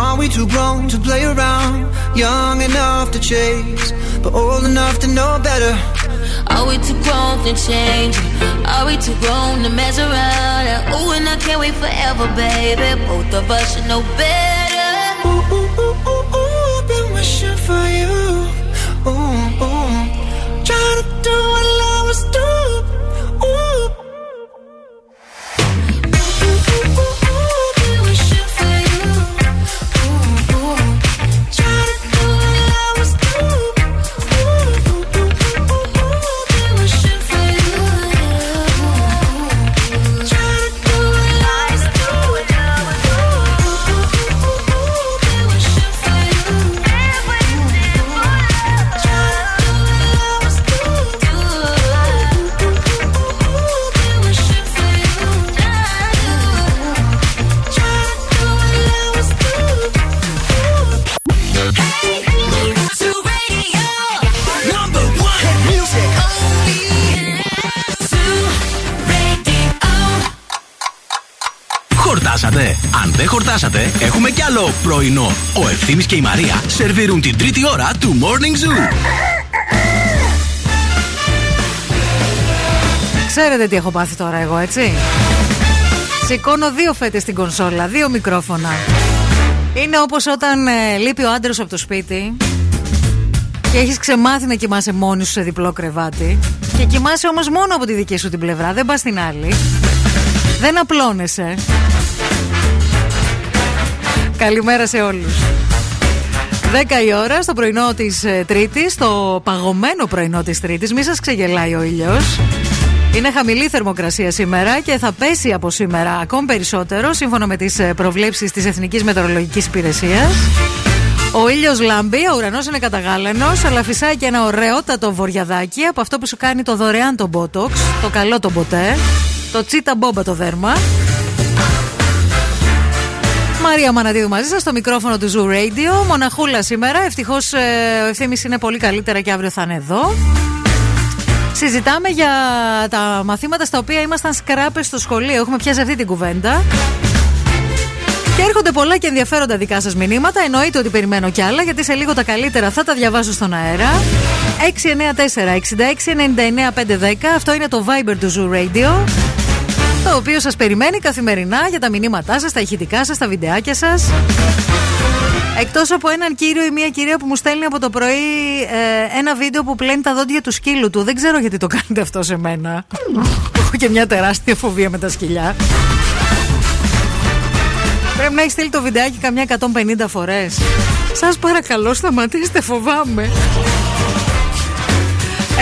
Are we too grown to play around? Young enough to chase, but old enough to know better. Are we too grown to change? Are we too grown to mess around? Ooh, and I can't wait forever, baby. Both of us should know better. Ooh, ooh, ooh, πρωινό. Ο Ευθύμης και η Μαρία σερβίρουν την τρίτη ώρα του Morning Zoo. Ξέρετε τι έχω πάθει τώρα εγώ, έτσι; Σηκώνω δύο φέτες στην κονσόλα, δύο μικρόφωνα. Είναι όπως όταν ε, λείπει ο άντρας από το σπίτι και έχεις ξεμάθει να κοιμάσαι μόνη σου σε διπλό κρεβάτι και κοιμάσαι όμως μόνο από τη δική σου την πλευρά, δεν πας στην άλλη. Δεν απλώνεσαι. Καλημέρα σε όλους. 10 η ώρα στο πρωινό της ε, Τρίτης, το παγωμένο πρωινό της Τρίτης. Μη σας ξεγελάει ο ήλιος. Είναι χαμηλή θερμοκρασία σήμερα και θα πέσει από σήμερα ακόμη περισσότερο σύμφωνα με τις ε, προβλέψεις της Εθνικής Μετεωρολογικής Υπηρεσίας. Ο ήλιος λάμπει, ο ουρανός είναι καταγάλανο, αλλά φυσάει και ένα ωραιότατο βοριαδάκι από αυτό που σου κάνει το δωρεάν το Botox, το καλό το ποτέ, το τσίτα μπόμπα το δέρμα. Μαρία Μανατίδου μαζί σας στο μικρόφωνο του Zoo Radio. Μοναχούλα σήμερα. Ευτυχώς ο ευθύνη είναι πολύ καλύτερα και αύριο θα είναι εδώ. Συζητάμε για τα μαθήματα στα οποία ήμασταν σκράπες στο σχολείο. Έχουμε πιάσει αυτή την κουβέντα. Και έρχονται πολλά και ενδιαφέροντα δικά σας μηνύματα. Εννοείται ότι περιμένω κι άλλα, γιατί σε λίγο τα καλύτερα θα τα διαβάσω στον αέρα. 694-6699-510. Αυτό είναι το Viber του Zoo Radio. Το οποίο σας περιμένει καθημερινά για τα μηνύματά σας, τα ηχητικά σας, τα βιντεάκια σας. Εκτός από έναν κύριο ή μία κυρία που μου στέλνει από το πρωί ε, ένα βίντεο που πλένει τα δόντια του σκύλου του. Δεν ξέρω γιατί το κάνετε αυτό σε μένα. Έχω και μια τεράστια φοβία με τα σκυλιά. Πρέπει να έχεις στείλει το βιντεάκι καμιά 150 φορές Σας παρακαλώ σταματήστε φοβάμαι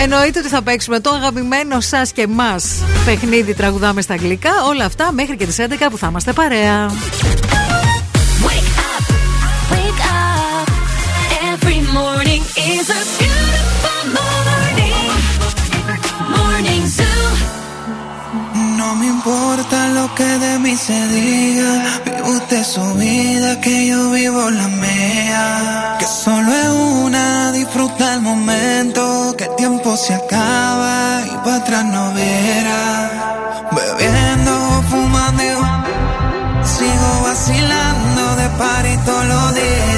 Εννοείται ότι θα παίξουμε το αγαπημένο σας και εμά παιχνίδι τραγουδάμε στα αγγλικά. Όλα αυτά μέχρι και τις 11 που θα είμαστε παρέα. No me importa lo que de mí se diga, vive vivo la una. Disfruta el momento. Que el tiempo se acaba y para atrás no verá. Bebiendo, fumando, sigo vacilando de party todos los días.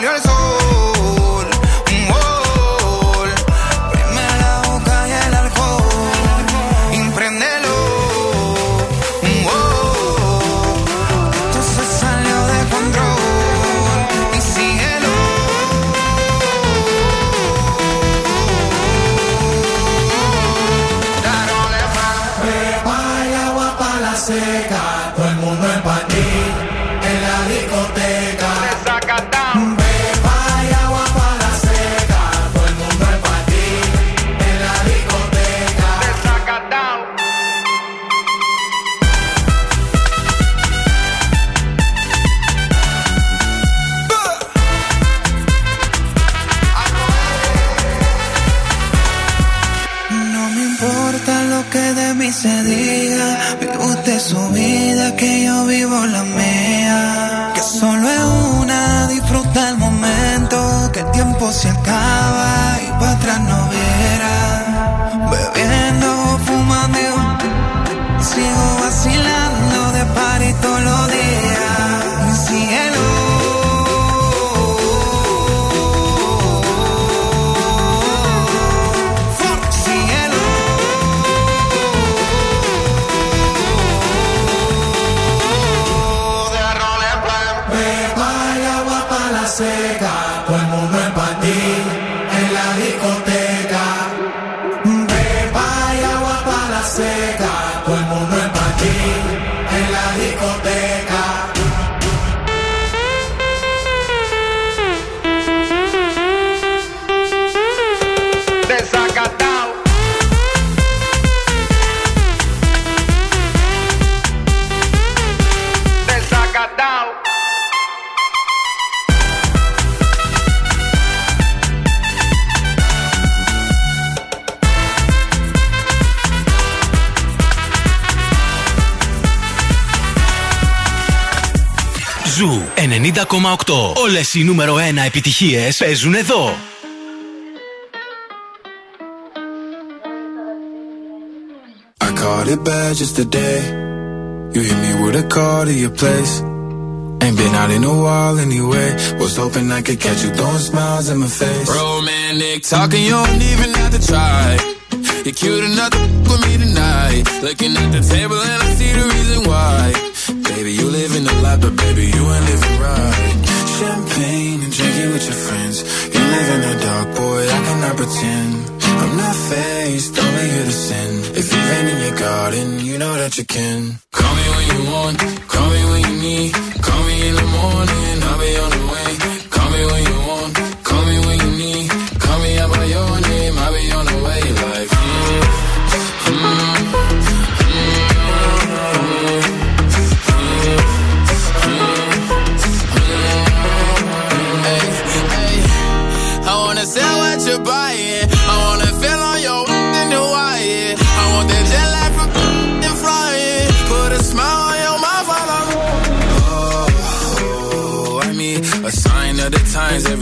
Salió el sol. Όλες οι νούμερο 1 επιτυχίες παίζουν εδώ. I caught it bad just today. You hit me with a call to your place. Ain't been out in a while anyway. Was hoping I could catch you throwing smiles in my face. Romantic talking, you don't even have to try. You're cute enough to f- with me tonight. Looking at the table and I see the reason why. Baby, you live in the life, but baby, you ain't living right. Champagne and drinking with your friends. You live in the dark, boy, I cannot pretend. I'm not faced, only here to sin. If you've in your garden, you know that you can. Call me when you want, call me when you need.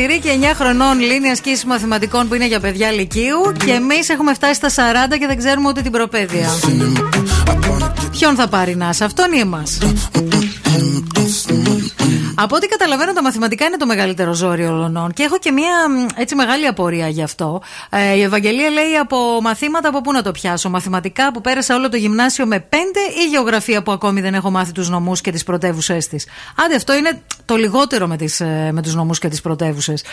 name. Το πιτσιρίκι 9 χρονών λύνει ασκήσεις μαθηματικών που είναι για παιδιά λυκείου και εμείς έχουμε φτάσει στα 40 και δεν ξέρουμε ούτε την προπαίδεια. Ποιον θα πάρει να σε αυτόν ή εμάς; Από ό,τι καταλαβαίνω, τα μαθηματικά είναι το μεγαλύτερο ζόρι ολονών και έχω και μία μ, έτσι μεγάλη απορία γι' αυτό. Ε, η Ευαγγελία λέει από μαθήματα από πού να το πιάσω; Μαθηματικά που πέρασα όλο το γυμνάσιο με πέντε ή γεωγραφία που ακόμη δεν έχω μάθει τους νομούς και τις πρωτεύουσές της; Άντε, αυτό είναι το λιγότερο με, τις, ε, με τους νομούς και τις πρωτεύουσες.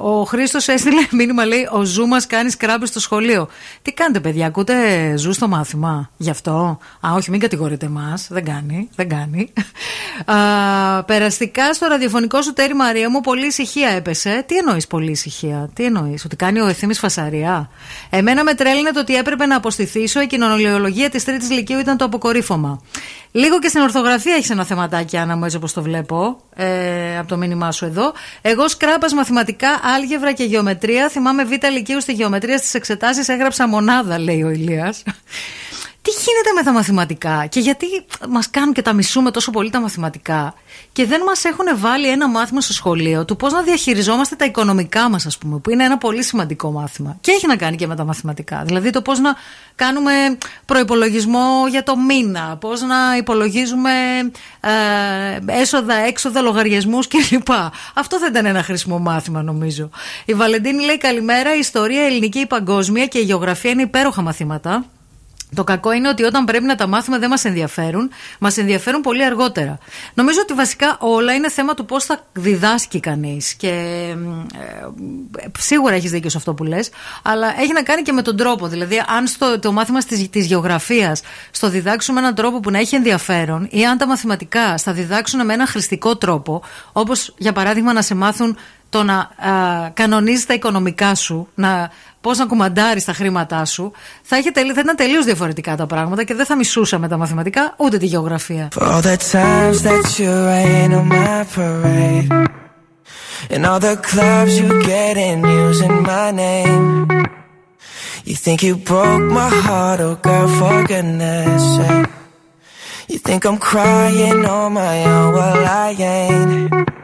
Ο Χρήστος έστειλε μήνυμα, λέει: Ο Zoo μας κάνει σκράμπι στο σχολείο. Τι κάνετε, παιδιά, ακούτε Zoo στο μάθημα. Γι' αυτό; Α, όχι, μην κατηγορείτε εμάς. Δεν κάνει. Δεν κάνει. Α, περαστικά στο ραδιοφωνικό σου ταίρι Μαρία μου, πολύ ησυχία έπεσε. Τι εννοείς πολύ ησυχία, τι εννοείς, Ότι κάνει ο Ευθύμης φασαρία; Εμένα με τρέλαινε το ότι έπρεπε να αποστηθίσω. Η κοινωνιολογία της Τρίτης Λυκείου ήταν το αποκορύφωμα. Λίγο και στην ορθογραφία έχεις ένα θεματάκι, Άννα μου, έτσι όπως το βλέπω, ε, από το μήνυμά σου εδώ. Εγώ σκράπας μαθηματικά, άλγευρα και γεωμετρία. Θυμάμαι β' λυκείου στη γεωμετρία στις εξετάσεις έγραψα μονάδα, λέει ο Ηλίας. Τι γίνεται με τα μαθηματικά και γιατί μας κάνουν και τα μισούμε τόσο πολύ τα μαθηματικά και δεν μας έχουν βάλει ένα μάθημα στο σχολείο του πώς να διαχειριζόμαστε τα οικονομικά μας, ας πούμε, που είναι ένα πολύ σημαντικό μάθημα. Και έχει να κάνει και με τα μαθηματικά. Δηλαδή το πώς να κάνουμε προπολογισμό για το μήνα, πώς να υπολογίζουμε ε, έσοδα, έξοδα, λογαριασμούς κλπ. Αυτό θα ήταν ένα χρήσιμο μάθημα, νομίζω. Η Βαλεντίνη λέει καλημέρα. Η ιστορία ελληνική, η παγκόσμια και η γεωγραφία είναι υπέροχα μαθήματα. Το κακό είναι ότι όταν πρέπει να τα μάθουμε δεν μας ενδιαφέρουν, μας ενδιαφέρουν πολύ αργότερα. Νομίζω ότι βασικά όλα είναι θέμα του πώς θα διδάσκει κανείς. Και ε, σίγουρα έχεις δίκιο σε αυτό που λες, αλλά έχει να κάνει και με τον τρόπο. Δηλαδή, αν στο, το μάθημα της γεωγραφίας στο διδάξουμε με έναν τρόπο που να έχει ενδιαφέρον, ή αν τα μαθηματικά στα διδάξουν με έναν χρηστικό τρόπο, όπως για παράδειγμα να σε μάθουν το να α, κανονίζεις τα οικονομικά σου, να, πώς να κουμαντάρεις τα χρήματά σου, θα, είχε, τελ- θα ήταν τελείως διαφορετικά τα πράγματα και δεν θα μισούσαμε τα μαθηματικά ούτε τη γεωγραφία. For all the times that you rain on my parade. And all the clubs you get in using my name. You think you broke my heart, oh girl, for goodness sake. You think I'm crying on my own, well I ain't.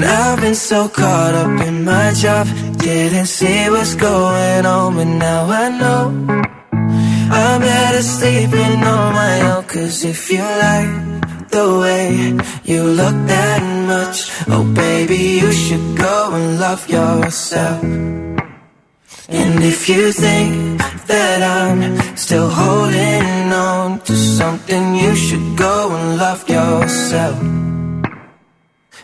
And I've been so caught up in my job, didn't see what's going on, but now I know. I'm better sleeping on my own, cause if you like the way you look that much, oh baby, you should go and love yourself. And if you think that I'm still holding on to something, you should go and love yourself.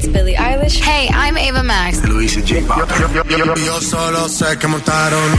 Hey, it's Billie Eilish. Hey, I'm Ava Max. Luis J. Yo solo sé que montaron.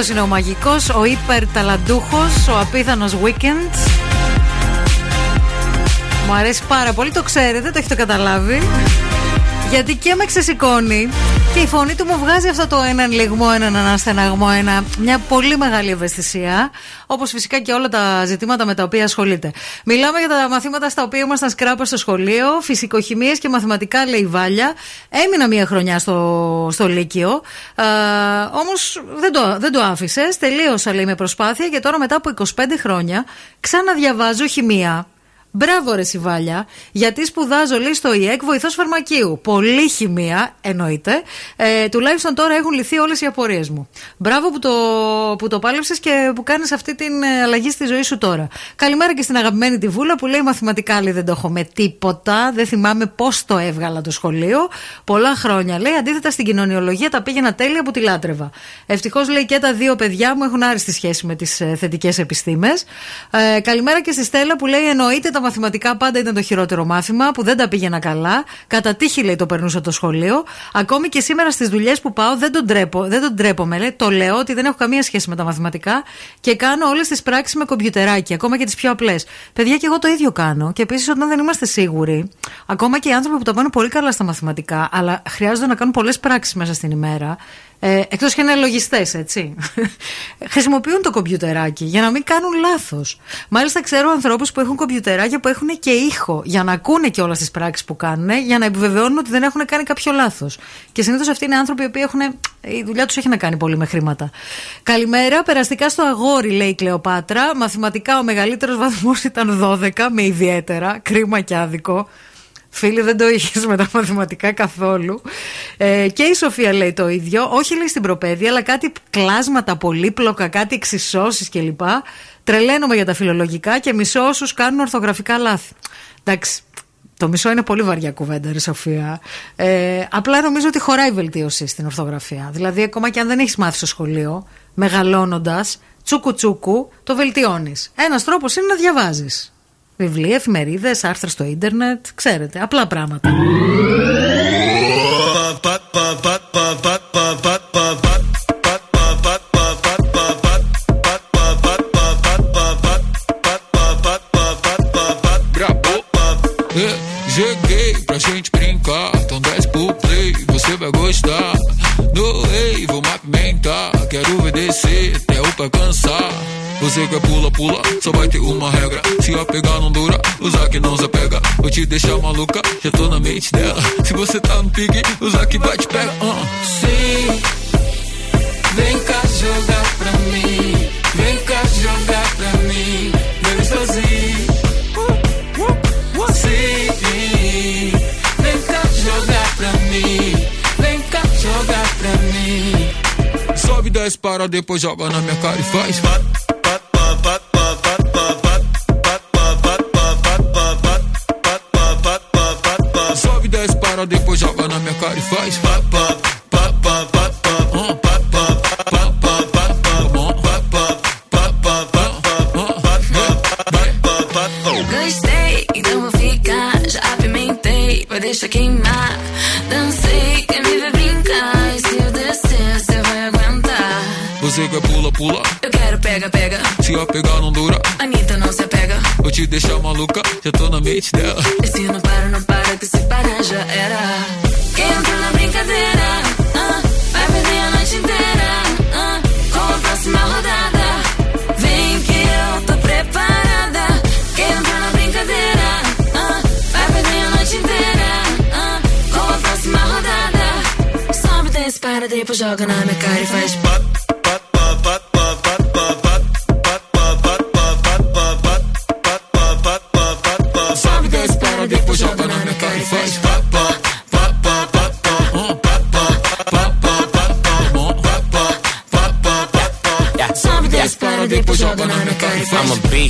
Αυτός είναι ο μαγικός, ο υπερταλαντούχος, ο απίθανος Weekend. Μου αρέσει πάρα πολύ, το ξέρετε, το έχετε καταλάβει. Γιατί και με ξεσηκώνει και η φωνή του μου βγάζει αυτό το έναν λιγμό, έναν αναστεναγμό, ένα, μια πολύ μεγάλη ευαισθησία. Όπως φυσικά και όλα τα ζητήματα με τα οποία ασχολείται. Μιλάμε για τα μαθήματα στα οποία ήμασταν σκράπα στο σχολείο, φυσικοχημίες και μαθηματικά, λέει η Βάλια. Έμεινα μία χρονιά στο, στο Λύκειο. Όμως δεν το, δεν το άφησες. Τελείωσα, λέει, με προσπάθεια και τώρα μετά από 25 χρόνια ξαναδιαβάζω χημεία. Μπράβο, ρε Σιβάλια, γιατί σπουδάζω, λέει, στο ΙΕΚ βοηθός φαρμακείου. Πολύ χημεία, εννοείται. Ε, τουλάχιστον τώρα έχουν λυθεί όλες οι απορίες μου. Μπράβο που το, που το πάλεψες και που κάνεις αυτή την ε, αλλαγή στη ζωή σου τώρα. Καλημέρα και στην αγαπημένη τη Βούλα που λέει μαθηματικά λέει δεν το έχω με τίποτα. Δεν θυμάμαι πώς το έβγαλα το σχολείο. Πολλά χρόνια λέει. Αντίθετα στην κοινωνιολογία τα πήγαινα τέλεια που τη λάτρευα. Ευτυχώς λέει και τα δύο παιδιά μου έχουν άριστη σχέση με τις θετικές επιστήμες. Ε, καλημέρα και στη Στέλλα που λέει εννοείται τα μαθηματικά πάντα ήταν το χειρότερο μάθημα που δεν τα πήγαινα καλά. Κατά τύχη λέει το περνούσα το σχολείο. Ακόμη και σήμερα στις δουλειές που πάω δεν τον, τρέπω, δεν τον τρέπομαι. Λέει. Το λέω ότι δεν έχω καμία σχέση με τα μαθηματικά και κάνω όλες τις πράξεις με κομπιουτεράκι, ακόμα και τις πιο απλές. Παιδιά και εγώ το ίδιο κάνω. Και επίσης όταν δεν είμαστε σίγουροι, ακόμα και οι άνθρωποι που τα πάνε πολύ καλά στα μαθηματικά, αλλά χρειάζονται να κάνουν πολλές πράξεις μέσα στην ημέρα. Ε, Εκτός και είναι λογιστές, έτσι. Χρησιμοποιούν το κομπιουτεράκι για να μην κάνουν λάθος. Μάλιστα, ξέρω ανθρώπους που έχουν κομπιουτεράκια που έχουν και ήχο για να ακούνε και όλα τις πράξεις που κάνουν, για να επιβεβαιώνουν ότι δεν έχουν κάνει κάποιο λάθος. Και συνήθως αυτοί είναι άνθρωποι οι οποίοι έχουν. Η δουλειά τους έχει να κάνει πολύ με χρήματα. Καλημέρα, περαστικά στο αγόρι, λέει η Κλεοπάτρα. Μαθηματικά ο μεγαλύτερος βαθμός ήταν 12, με ιδιαίτερα. Κρίμα και άδικο. Φίλοι, δεν το είχες με τα μαθηματικά καθόλου. Ε, και η Σοφία λέει το ίδιο. Όχι λέει στην προπαίδεια, αλλά κάτι κλάσματα πολύπλοκα, κάτι εξισώσεις κλπ. Τρελαίνομαι για τα φιλολογικά και μισώ όσους κάνουν ορθογραφικά λάθη. Εντάξει, το μισό είναι πολύ βαριά κουβέντα, ρε Σοφία. Ε, απλά νομίζω ότι χωράει βελτίωση στην ορθογραφία. Δηλαδή, ακόμα και αν δεν έχεις μάθει στο σχολείο, μεγαλώνοντας, τσούκου τσούκου, το βελτιώνεις. Ένας τρόπος είναι να διαβάζεις. Βιβλία, εφημερίδε, άρθρα στο ίντερνετ, ξέρετε, απλά πράγματα. É, Joguei pra gente brincar, então desce pro play, você vai gostar. No rei, vou movimentar, quero obedecer até o pra cansar. Você quer pula, pula, só vai ter uma regra. Se a pegar não dura, usar que não se pega. Vou te deixar maluca, já tô na mente dela. Se você tá no pique, usar que vai te pega. Uh. Sim, vem cá jogar pra mim. Vem cá jogar pra mim. Vem sozinho. Sim, vem cá jogar pra mim. Vem cá jogar pra mim. Sobe, desce, para, depois joga na minha cara e faz. Para, depois joga na minha cara e faz. Gostei, então vou ficar. Já apimentei, vai deixar queimar. Dancei, quer me ver brincar. E se eu descer, você vai aguentar. Você quer pula, pula. Eu quero pega, pega. Se a pegar não dura, Anitta não se apega. vou te deixar maluca, já tô na mente dela. E se não para, não para, que se parar já era. Quem entra na brincadeira, ah, vai perder a noite inteira. ah, com a próxima rodada. Vem que eu tô preparada. Quem entra na brincadeira, ah, vai perder a noite inteira. ah, com a próxima rodada. Sobe, desce, para, depois joga na minha cara e faz. Sobe,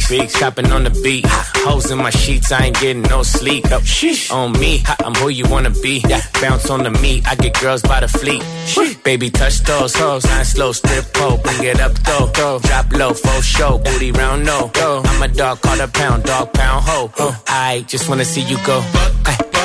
freaks shopping on the beat. Hoes in my sheets, I ain't getting no sleep. On me, I'm who you wanna be. Bounce on the meat, I get girls by the fleet. Baby, touch those hoes, nine slow strip pole, bring it up though. Drop low, full show, booty round no. I'm a dog, call a pound, dog pound ho. I just wanna see you go. Ay.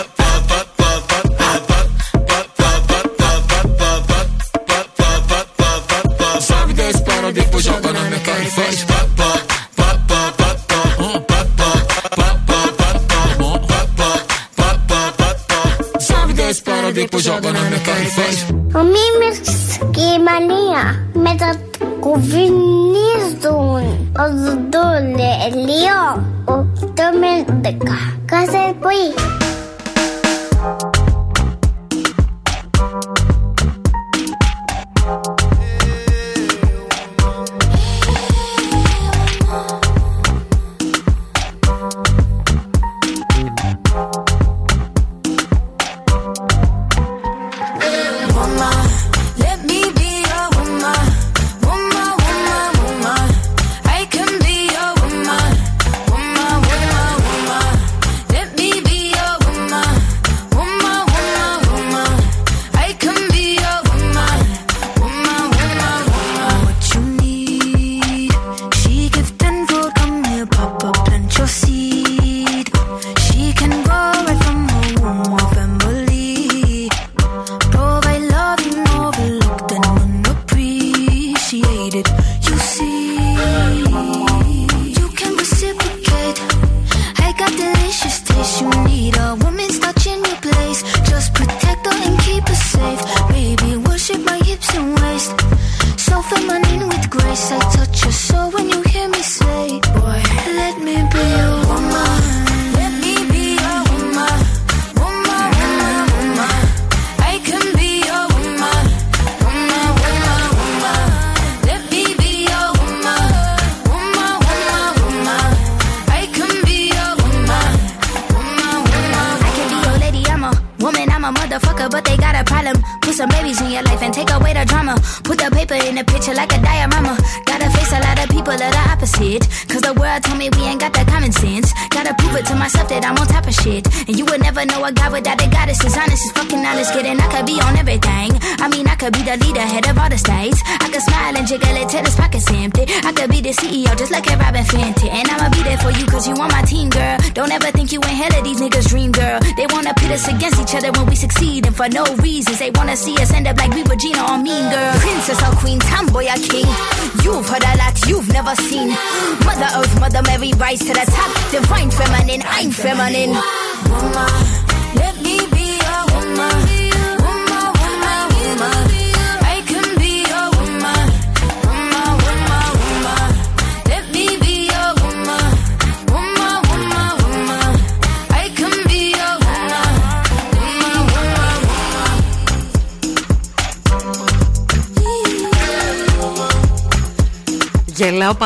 da espera, depois joga na minha cara e faz. Ο Μίμης και η Μανία μετακουβινίζουν ο Δοντολελίο ο Τόμεντεκα. Κάθε πρωί.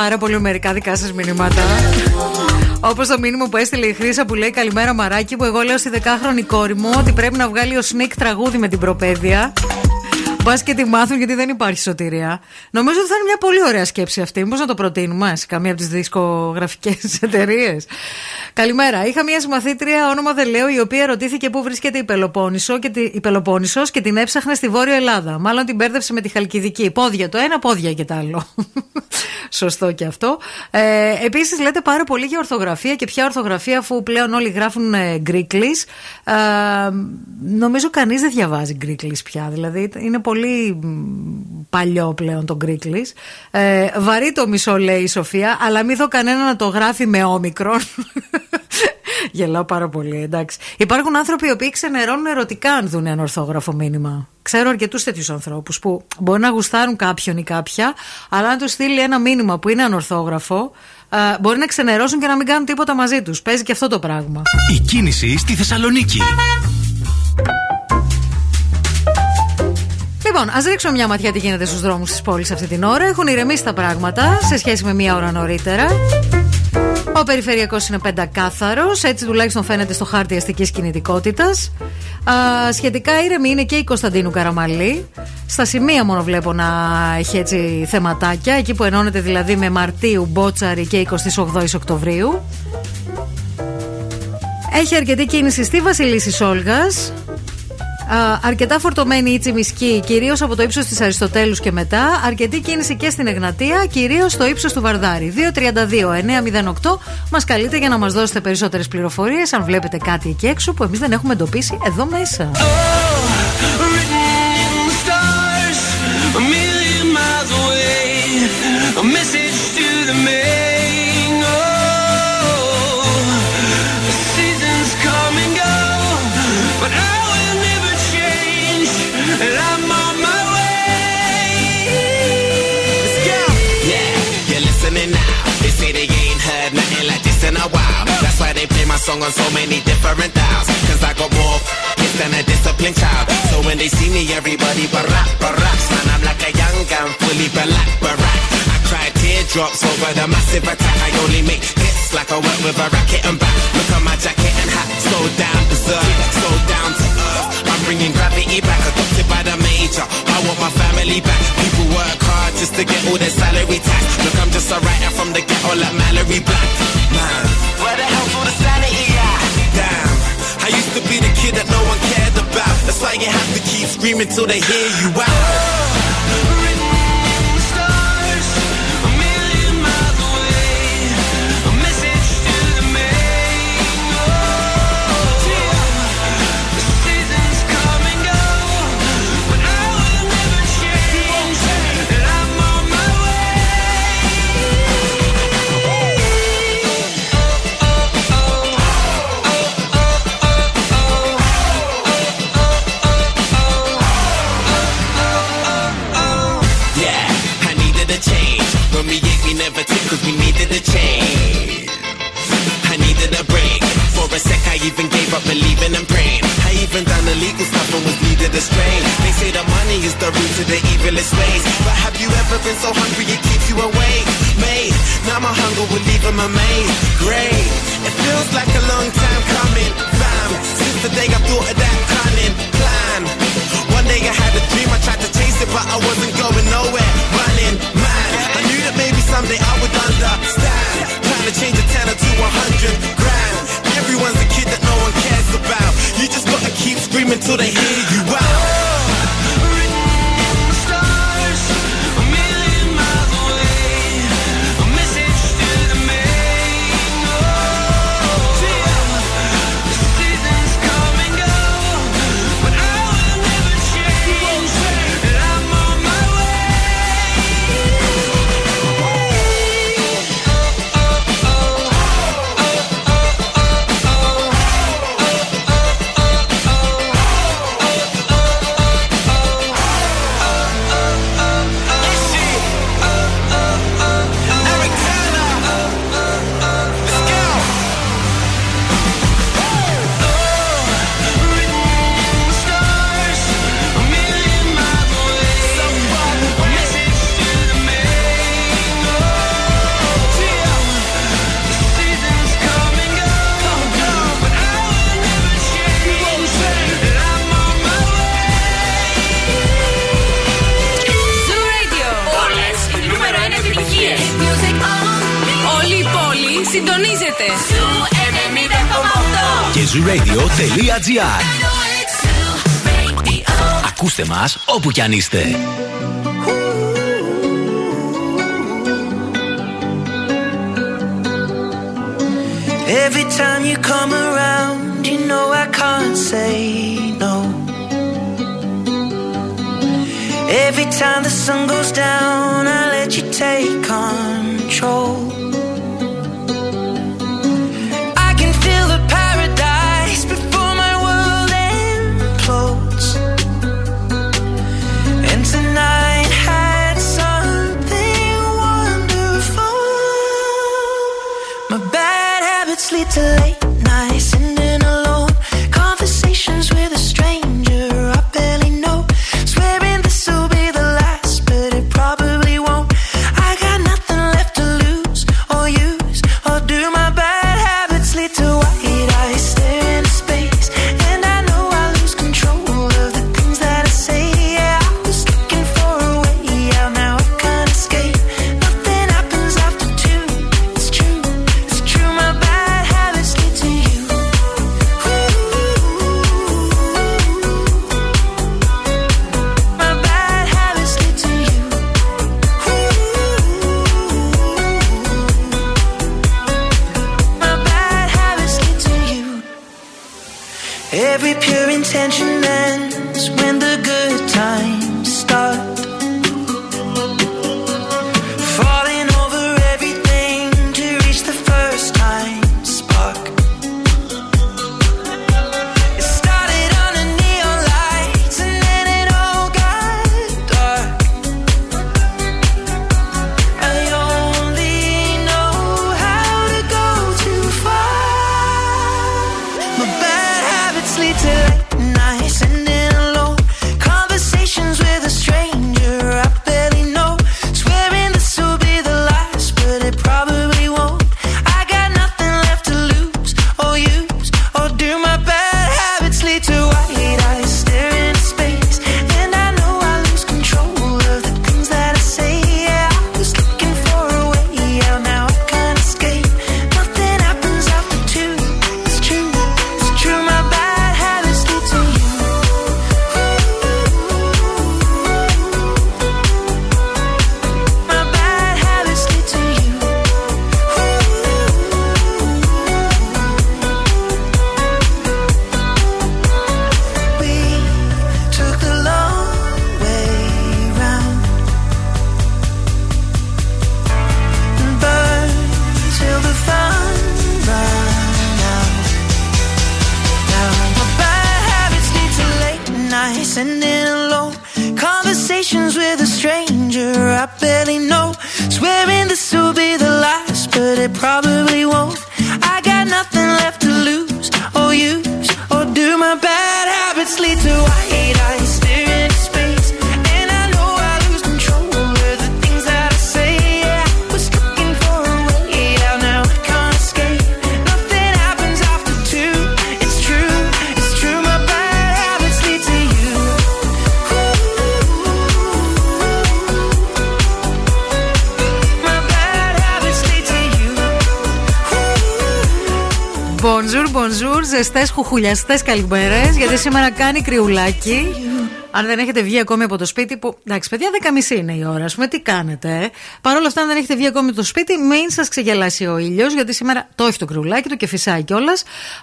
πάρα πολύ με μερικά δικά σας μηνύματα. Όπως το μήνυμα που έστειλε η Χρήσα που λέει Καλημέρα Μαράκι, που εγώ λέω στη δεκάχρονη κόρη μου ότι πρέπει να βγάλει ο Σνίκ τραγούδι με την προπαίδεια. Μπας και τη μάθουν γιατί δεν υπάρχει σωτηρία. Νομίζω ότι θα είναι μια πολύ ωραία σκέψη αυτή. Μήπως να το προτείνουμε σε καμία από τις δισκογραφικές εταιρείες. Καλημέρα. Είχα μια συμμαθήτρια όνομα δεν λέω, η οποία ρωτήθηκε πού βρίσκεται η Πελοπόννησο και, τη, η Πελοπόννησος και την έψαχνε στη Βόρεια Ελλάδα. Μάλλον την μπέρδευσε με τη Χαλκιδική. Πόδια το ένα, πόδια και το άλλο. Σωστό και αυτό. Ε, Επίσης, λέτε πάρα πολύ για ορθογραφία και ποια ορθογραφία, αφού πλέον όλοι γράφουν ε, γκρίκλις. Ε, νομίζω κανείς δεν διαβάζει γκρίκλις πια. Δηλαδή, είναι πολύ μ, παλιό πλέον το γκρίκλις. Ε, βαρύ το μισό, λέει η Σοφία, αλλά μην δω κανένα να το γράφει με όμικρον. Γελάω πάρα πολύ, εντάξει. Υπάρχουν άνθρωποι οι οποίοι ξενερώνουν ερωτικά αν δουν ένα ορθόγραφο μήνυμα. Ξέρω αρκετούς τέτοιους ανθρώπους που μπορεί να γουστάρουν κάποιον ή κάποια, αλλά αν τους στείλει ένα μήνυμα που είναι ανορθόγραφο, α, μπορεί να ξενερώσουν και να μην κάνουν τίποτα μαζί τους. Παίζει και αυτό το πράγμα. Η κίνηση στη Θεσσαλονίκη. Λοιπόν, ας ρίξουμε μια ματιά τι γίνεται στους δρόμους της πόλης αυτή την ώρα. Έχουν ηρεμήσει τα πράγματα σε σχέση με μία ώρα νωρίτερα. Ο περιφερειακός είναι πεντακάθαρος, έτσι τουλάχιστον φαίνεται στο χάρτη αστικής κινητικότητας. Σχετικά ήρεμη είναι και η Κωνσταντίνου Καραμαλή. Στα σημεία μόνο βλέπω να έχει έτσι θεματάκια, εκεί που ενώνεται δηλαδή με Μαρτίου, Μπότσαρη και 28 Οκτωβρίου. Έχει αρκετή κίνηση στη Βασιλίση Όλγα. Αρκετά φορτωμένη η Τσιμισκή, κυρίως από το ύψος της Αριστοτέλους και μετά. Αρκετή κίνηση και στην Εγνατία, κυρίως στο ύψος του Βαρδάρη. 232-908 μας καλείτε για να μας δώσετε περισσότερες πληροφορίες, αν βλέπετε κάτι εκεί έξω που εμείς δεν έχουμε εντοπίσει εδώ μέσα. stars song on so many different dials. Cause I got more hits than a disciplined child. So when they see me, everybody barack, barack. Man, I'm like a young gun, fully black, barack. I cry teardrops over the massive attack. I only make hits like I work with a racket and back. Look at my jacket and hat, so down berserk, so down to bringing gravity back, adopted by the major. I want my family back. People work hard just to get all their salary tax. Look, I'm just a writer from the ghetto like Mallory Black. Man, where the hell's all the sanity at? Damn, I used to be the kid that no one cared about. That's why you have to keep screaming till they hear you out. Cause we needed a change. I needed a break. For a sec, I even gave up believing and praying. I even done illegal stuff and was needed a strain. They say the money is the root to the evilest ways. But have you ever been so hungry it keeps you awake? Mate, now my hunger will leave them amazed. Great, it feels like a long time coming. Fam, since the day I thought of that cunning plan. One day I had a dream, I tried to chase it, but I wasn't going nowhere. Running, someday I would understand. Trying to change a tenner to a hundred grand. Everyone's a kid that no one cares about. You just gotta keep screaming till they hear you out. συντονίζεται. Zoo 90,8. Και zooradio.gr Ακούστε μας όπου κι αν είστε. Every time you come around, you know I can't say no. Every time the sun goes down, I let you take control. Bonjour, ζεστέ χουχουλιαστέ καλημέρες. Γιατί σήμερα κάνει κρυουλάκι. Αν δεν έχετε βγει ακόμη από το σπίτι, που εντάξει, παιδιά, 10.30 είναι η ώρα, ας πούμε, τι κάνετε. Ε; Παρ' όλα αυτά, αν δεν έχετε βγει ακόμη από το σπίτι, μην σας ξεγελάσει ο ήλιος, γιατί σήμερα το έχει το κρυουλάκι του και φυσάει κιόλα.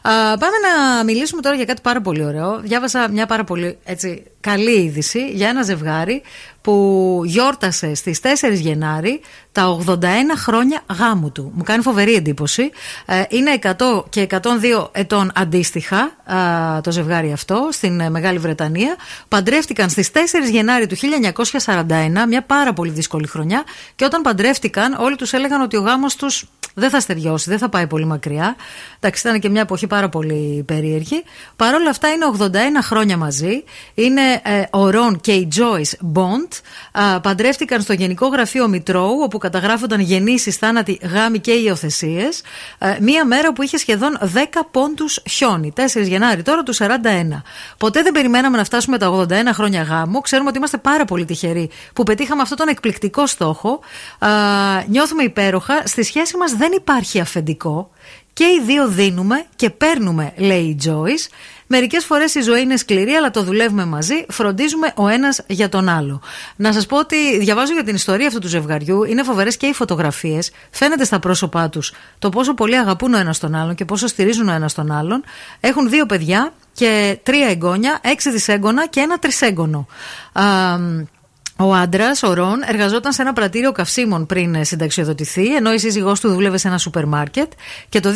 Πάμε να μιλήσουμε τώρα για κάτι πάρα πολύ ωραίο. Διάβασα μια πάρα πολύ έτσι, καλή είδηση για ένα ζευγάρι που γιόρτασε στις 4 Γενάρη τα 81 χρόνια γάμου του. Μου κάνει φοβερή εντύπωση. Ε, Είναι 100 και 102 ετών αντίστοιχα α, το ζευγάρι αυτό στην ε, Μεγάλη Βρετανία. Παντρεύτηκαν στις 4 Γενάρη του 1941, μια πάρα πολύ δύσκολη χρονιά και όταν παντρεύτηκαν όλοι τους έλεγαν ότι ο γάμος τους δεν θα στεριώσει, δεν θα πάει πολύ μακριά. Εντάξει, ήταν και μια εποχή πάρα πολύ περίεργη. Παρ' όλα αυτά είναι 81 χρόνια μαζί. Είναι ε, ο Ρον και η Joyce Bond. Α, παντρεύτηκαν στο Γενικό Γραφείο Μητρώου, όπου καταγράφονταν γεννήσεις, θάνατοι, γάμοι και υιοθεσίες. μία μέρα που είχε σχεδόν 10 πόντους χιόνι. 4 Γενάρη τώρα του 41. Ποτέ δεν περιμέναμε να φτάσουμε τα 81 χρόνια γάμου. Ξέρουμε ότι είμαστε πάρα πολύ τυχεροί που πετύχαμε αυτόν τον εκπληκτικό στόχο. Α, νιώθουμε υπέροχα. Στη σχέση μας δεν υπάρχει αφεντικό. Και οι δύο δίνουμε και παίρνουμε, λέει η Joyce. Μερικές φορές η ζωή είναι σκληρή, αλλά το δουλεύουμε μαζί, φροντίζουμε ο ένας για τον άλλο. Να σας πω ότι διαβάζω για την ιστορία αυτού του ζευγαριού. Είναι φοβερές και οι φωτογραφίες. Φαίνεται στα πρόσωπά τους το πόσο πολύ αγαπούν ο ένας τον άλλον και πόσο στηρίζουν ο ένας τον άλλον. Έχουν δύο παιδιά και τρία εγγόνια, έξι δισέγγωνα και ένα τρισέγγωνο. Α, ο άντρας, ο Ρον, εργαζόταν σε ένα πρατήριο καυσίμων πριν ε, συνταξιοδοτηθεί, ενώ η σύζυγός του δούλευε σε ένα σούπερ μάρκετ και το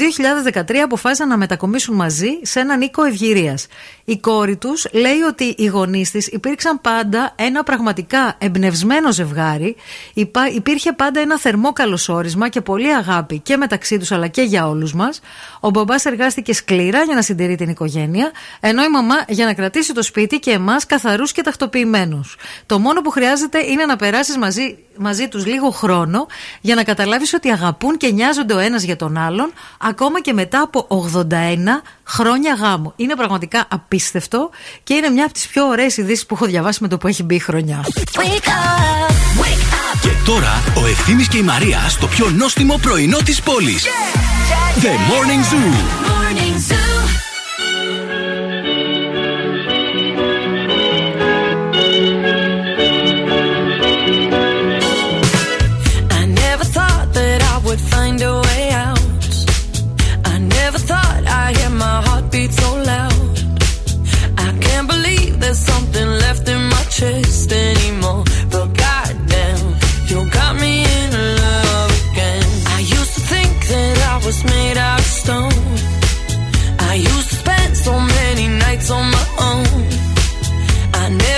2013 αποφάσισαν να μετακομίσουν μαζί σε έναν οίκο ευγυρίας. Η κόρη τους λέει ότι οι γονείς της υπήρξαν πάντα ένα πραγματικά εμπνευσμένο ζευγάρι. Υπά, υπήρχε πάντα ένα θερμό καλωσόρισμα και πολύ αγάπη και μεταξύ τους αλλά και για όλους μας. Ο μπαμπάς εργάστηκε σκληρά για να συντηρεί την οικογένεια, ενώ η μαμά για να κρατήσει το σπίτι και εμάς καθαρούς και τακτοποιημένους. Το μόνο που χρειάζεται είναι να περάσεις μαζί, μαζί τους λίγο χρόνο για να καταλάβεις ότι αγαπούν και νοιάζονται ο ένας για τον άλλον, ακόμα και μετά από 81 χρόνια γάμου. Είναι πραγματικά απίστευτο και είναι μια από τις πιο ωραίες ειδήσεις που έχω διαβάσει με το που έχει μπει η χρονιά. Και τώρα ο Ευθύμης και η Μαρία στο πιο νόστιμο πρωινό της πόλης. The Morning Zoo. I anymore. But goddamn, you got me in love again. I used to think that I was made out of stone. I used to spend so many nights on my own. I never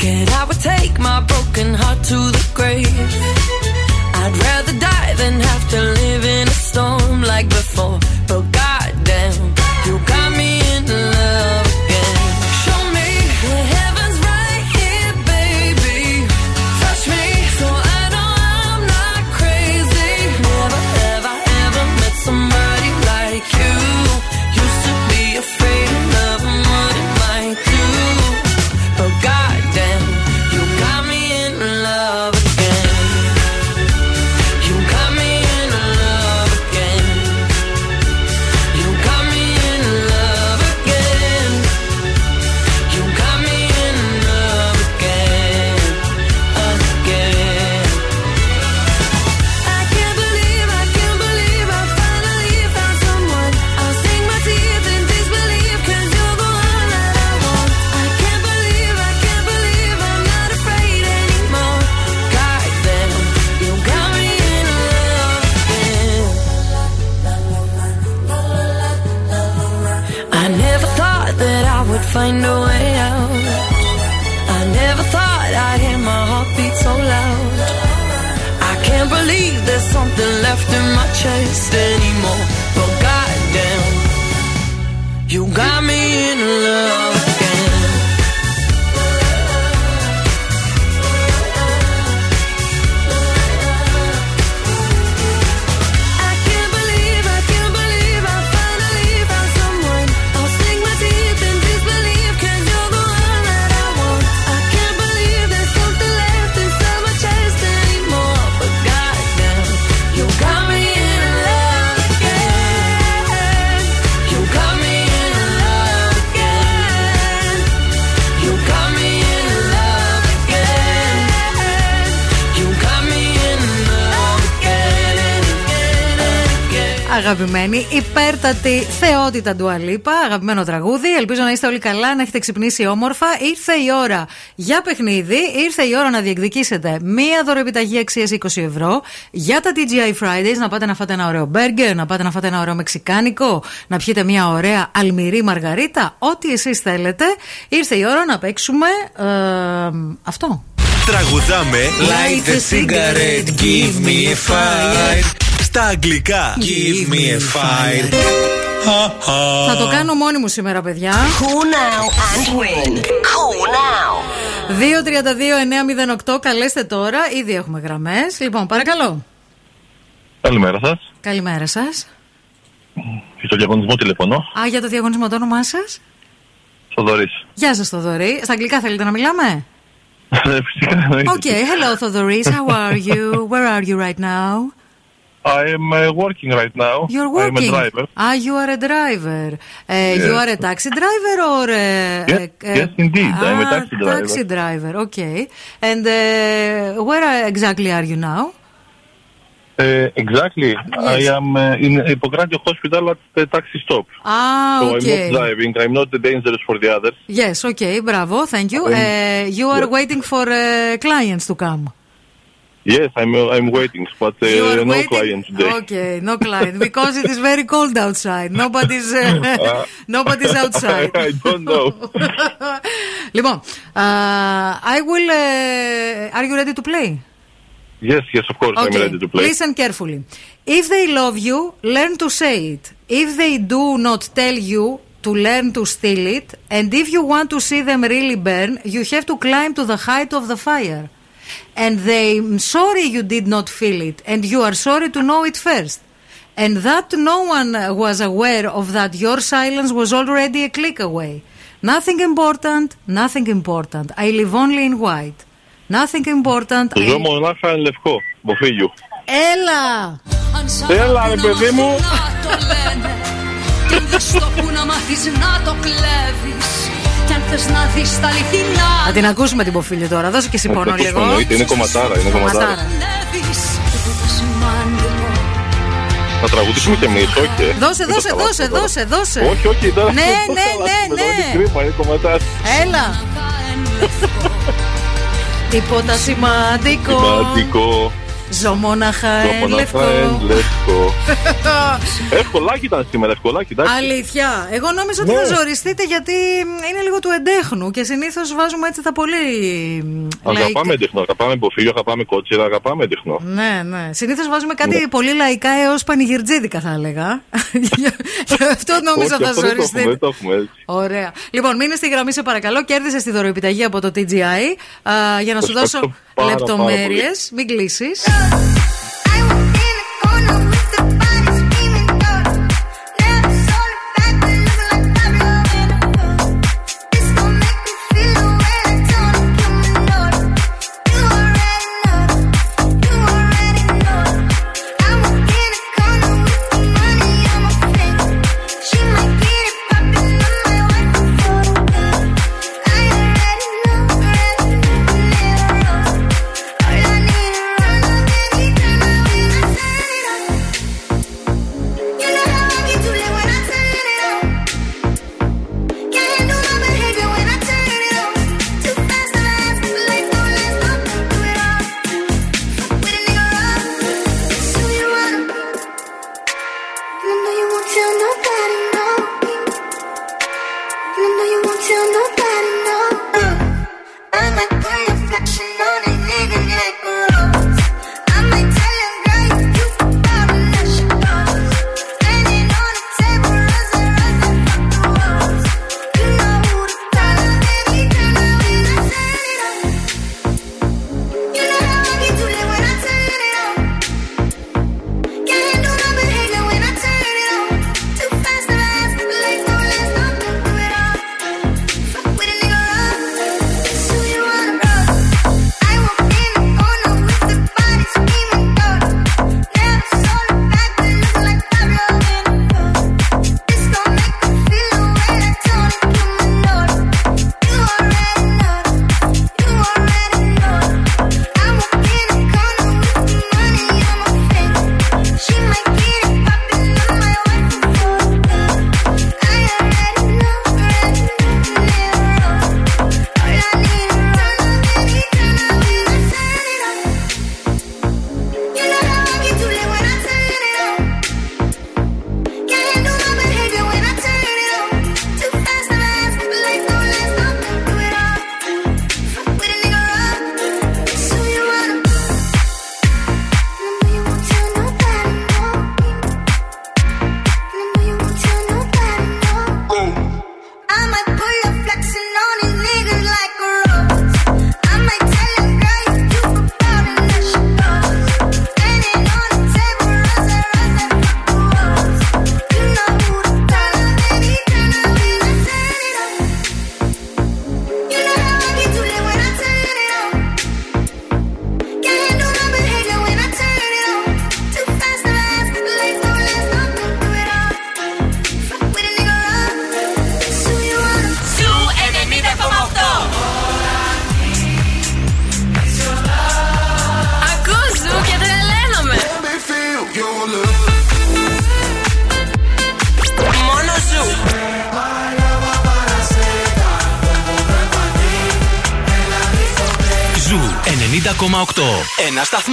Scared I would take my broken heart to the grave. I'd rather die than have to live in a storm like before. But goddamn, you got me in love Αγαπημένη, υπέρτατη θεότητα του Αλίπα, αγαπημένο τραγούδι. Ελπίζω να είστε όλοι καλά, να έχετε ξυπνήσει όμορφα. Ήρθε η ώρα για παιχνίδι, ήρθε η ώρα να διεκδικήσετε μία δωρεοπιταγή αξίας 20 ευρώ για τα TGI Fridays. Να πάτε να φάτε ένα ωραίο μπέργκερ, να πάτε να φάτε ένα ωραίο μεξικάνικο, να πιείτε μία ωραία αλμυρή μαργαρίτα. Ό,τι εσείς θέλετε. Ήρθε η ώρα να παίξουμε ε, αυτό. Τραγουδάμε Light a cigarette, give me a fire Στα αγγλικά Give me a fire Θα το κάνω μόνη μου σήμερα, παιδιά. Cool now and win. Cool now. 232-908, καλέστε τώρα. Ήδη έχουμε γραμμές. Λοιπόν, παρακαλώ. Καλημέρα σας. Καλημέρα σας. Στο διαγωνισμό τηλεφωνώ. Α, για το διαγωνισμό το όνομά σας; Θοδωρής. Γεια σας, Θοδωρή. Στα αγγλικά θέλετε να μιλάμε; Φυσικά εννοείται. Okay, hello, Thodoris. How are you? Where are you right now? I am uh, working right now. You're I am a working. driver. Ah, you are a driver. Uh, You are a taxi driver or? Uh, Yes, uh, yes, indeed. I'm a ah, taxi driver. Taxi driver. Okay. And uh, where exactly are you now? Uh, exactly. I am uh, in Hippocrates Hospital at the taxi stop. Ah, so okay. I'm not driving. I'm not dangerous for the others. Yes, okay, bravo, thank you. Um, Uh, you are yes. waiting for uh, clients to come. Yes, I'm uh, I'm waiting, but uh, You are no waiting? client today. Okay, no client because it is very cold outside. Nobody's uh, Uh, nobody's outside. I don't know. λοιπόν, uh, I will. Uh, are you ready to play? Yes, yes, of course, I'm ready to play. Listen carefully. If they love you, learn to say it. If they do not tell you to learn to steal it, and if you want to see them really burn, you have to climb to the height of the fire. And they're sorry you did not feel it, and you are sorry to know it first. And that no one was aware of that your silence was already a click away. Nothing important, nothing important. I live only in white. Nothing important. I- Ζω μονάχα εν λευκό, μοφίγιου. Έλα! Έλα, ρε παιδί μου. το λένε Και δεν στο που να μάθεις να το κλέβεις Κι αν θες να δεις τα αληθινά Να την ακούσουμε την ποφίλη τώρα. Δώσε και εσύ Να την πόνο ακούσουμε, λίγο. εννοείται, είναι κομματάρα, είναι κομματάρα. Βλέπεις τίποτα σημαντικό Να τραγουδήσουμε και εμείς, όχι. ε. Δώσε, Μην το δώσε, χαλάσουμε δώσε, τώρα. δώσε, δώσε. Όχι, όχι, τώρα. Ναι, μην το ναι, χαλάσουμε ναι, τώρα, ναι. Είναι κρίμα, είναι κομματάρας. Έλα. Τίποτα σημαντικό. Σημαντικό. Ζω μοναχά Το εν μοναχά λευκό. εν λευκό. Ευκολάκι ήταν σήμερα, ευκολάκι, εντάξει. Αλήθεια. Εγώ νόμιζα ότι Ναι. θα ζοριστείτε γιατί είναι λίγο του εντέχνου και συνήθως βάζουμε έτσι τα πολύ. λαϊκά. Αγαπάμε εντεχνό, αγαπάμε υποφίλιο, αγαπάμε κότσιρα, αγαπάμε εντεχνό. Ναι, ναι. Συνήθως βάζουμε κάτι πολύ λαϊκά έως πανηγυρτζίδικα, θα έλεγα. Γι' αυτό νόμιζα Όχι, θα αυτό δεν το έχουμε, ζοριστείτε. δεν το έχουμε έτσι. Ωραία. Λοιπόν, μείνε στη γραμμή, σε παρακαλώ. Κέρδισε τη δωροεπιταγή από το TGI. Α, για να σου Ευχαριστώ δώσω πάρα, πάρα λεπτομέρειες. Μην κλείσεις.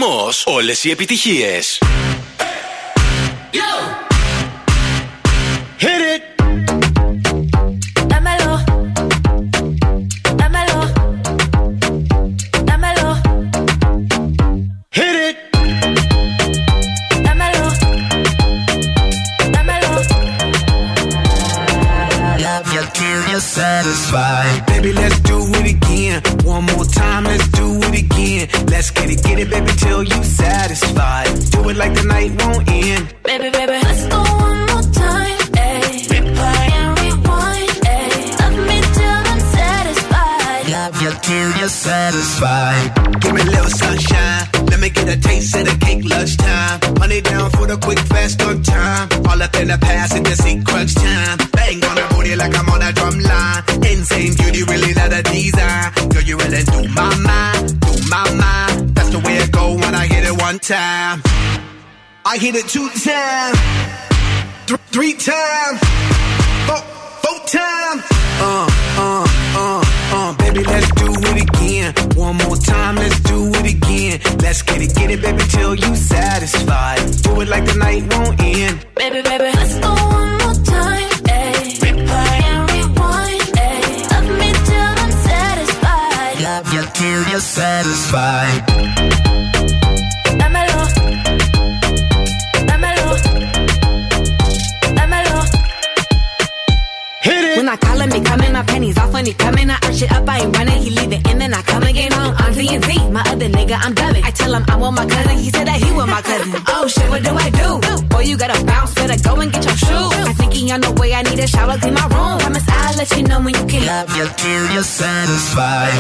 Ένα σταθμό. Όλες οι επιτυχίες. Hit it two times, nigga, I'm dubbing. I tell him I want my cousin, he said that he want my cousin. Oh shit, what do I do? Boy, you gotta bounce, better go and get your shoes. I think he on the way, I need a shower, clean my room. Promise I'll let you know when you can. Love you till you're satisfied.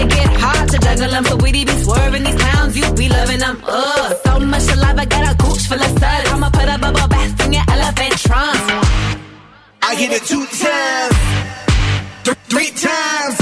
It get hard to juggle them, so we be swerving these clowns, you be loving them. Ugh, so much saliva, I got a gooch full of suds. I'ma put a bubble bath in your elephant trunk. I hit it two times, th- three times,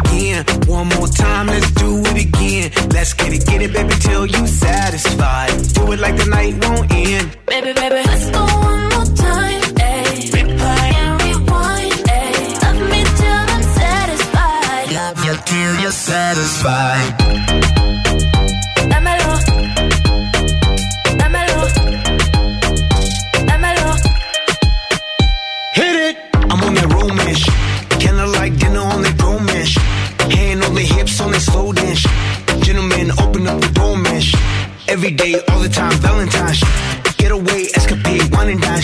again. One more time, let's do it again. Let's get it, get it, baby, till you satisfied. Do it like the night won't end. Baby, baby, let's go one more time. Ay. Replay and rewind. Ay. Love me till I'm satisfied. Love you till you're satisfied. Every day, all the time, Valentine's. Get away, escapade, wine and dine.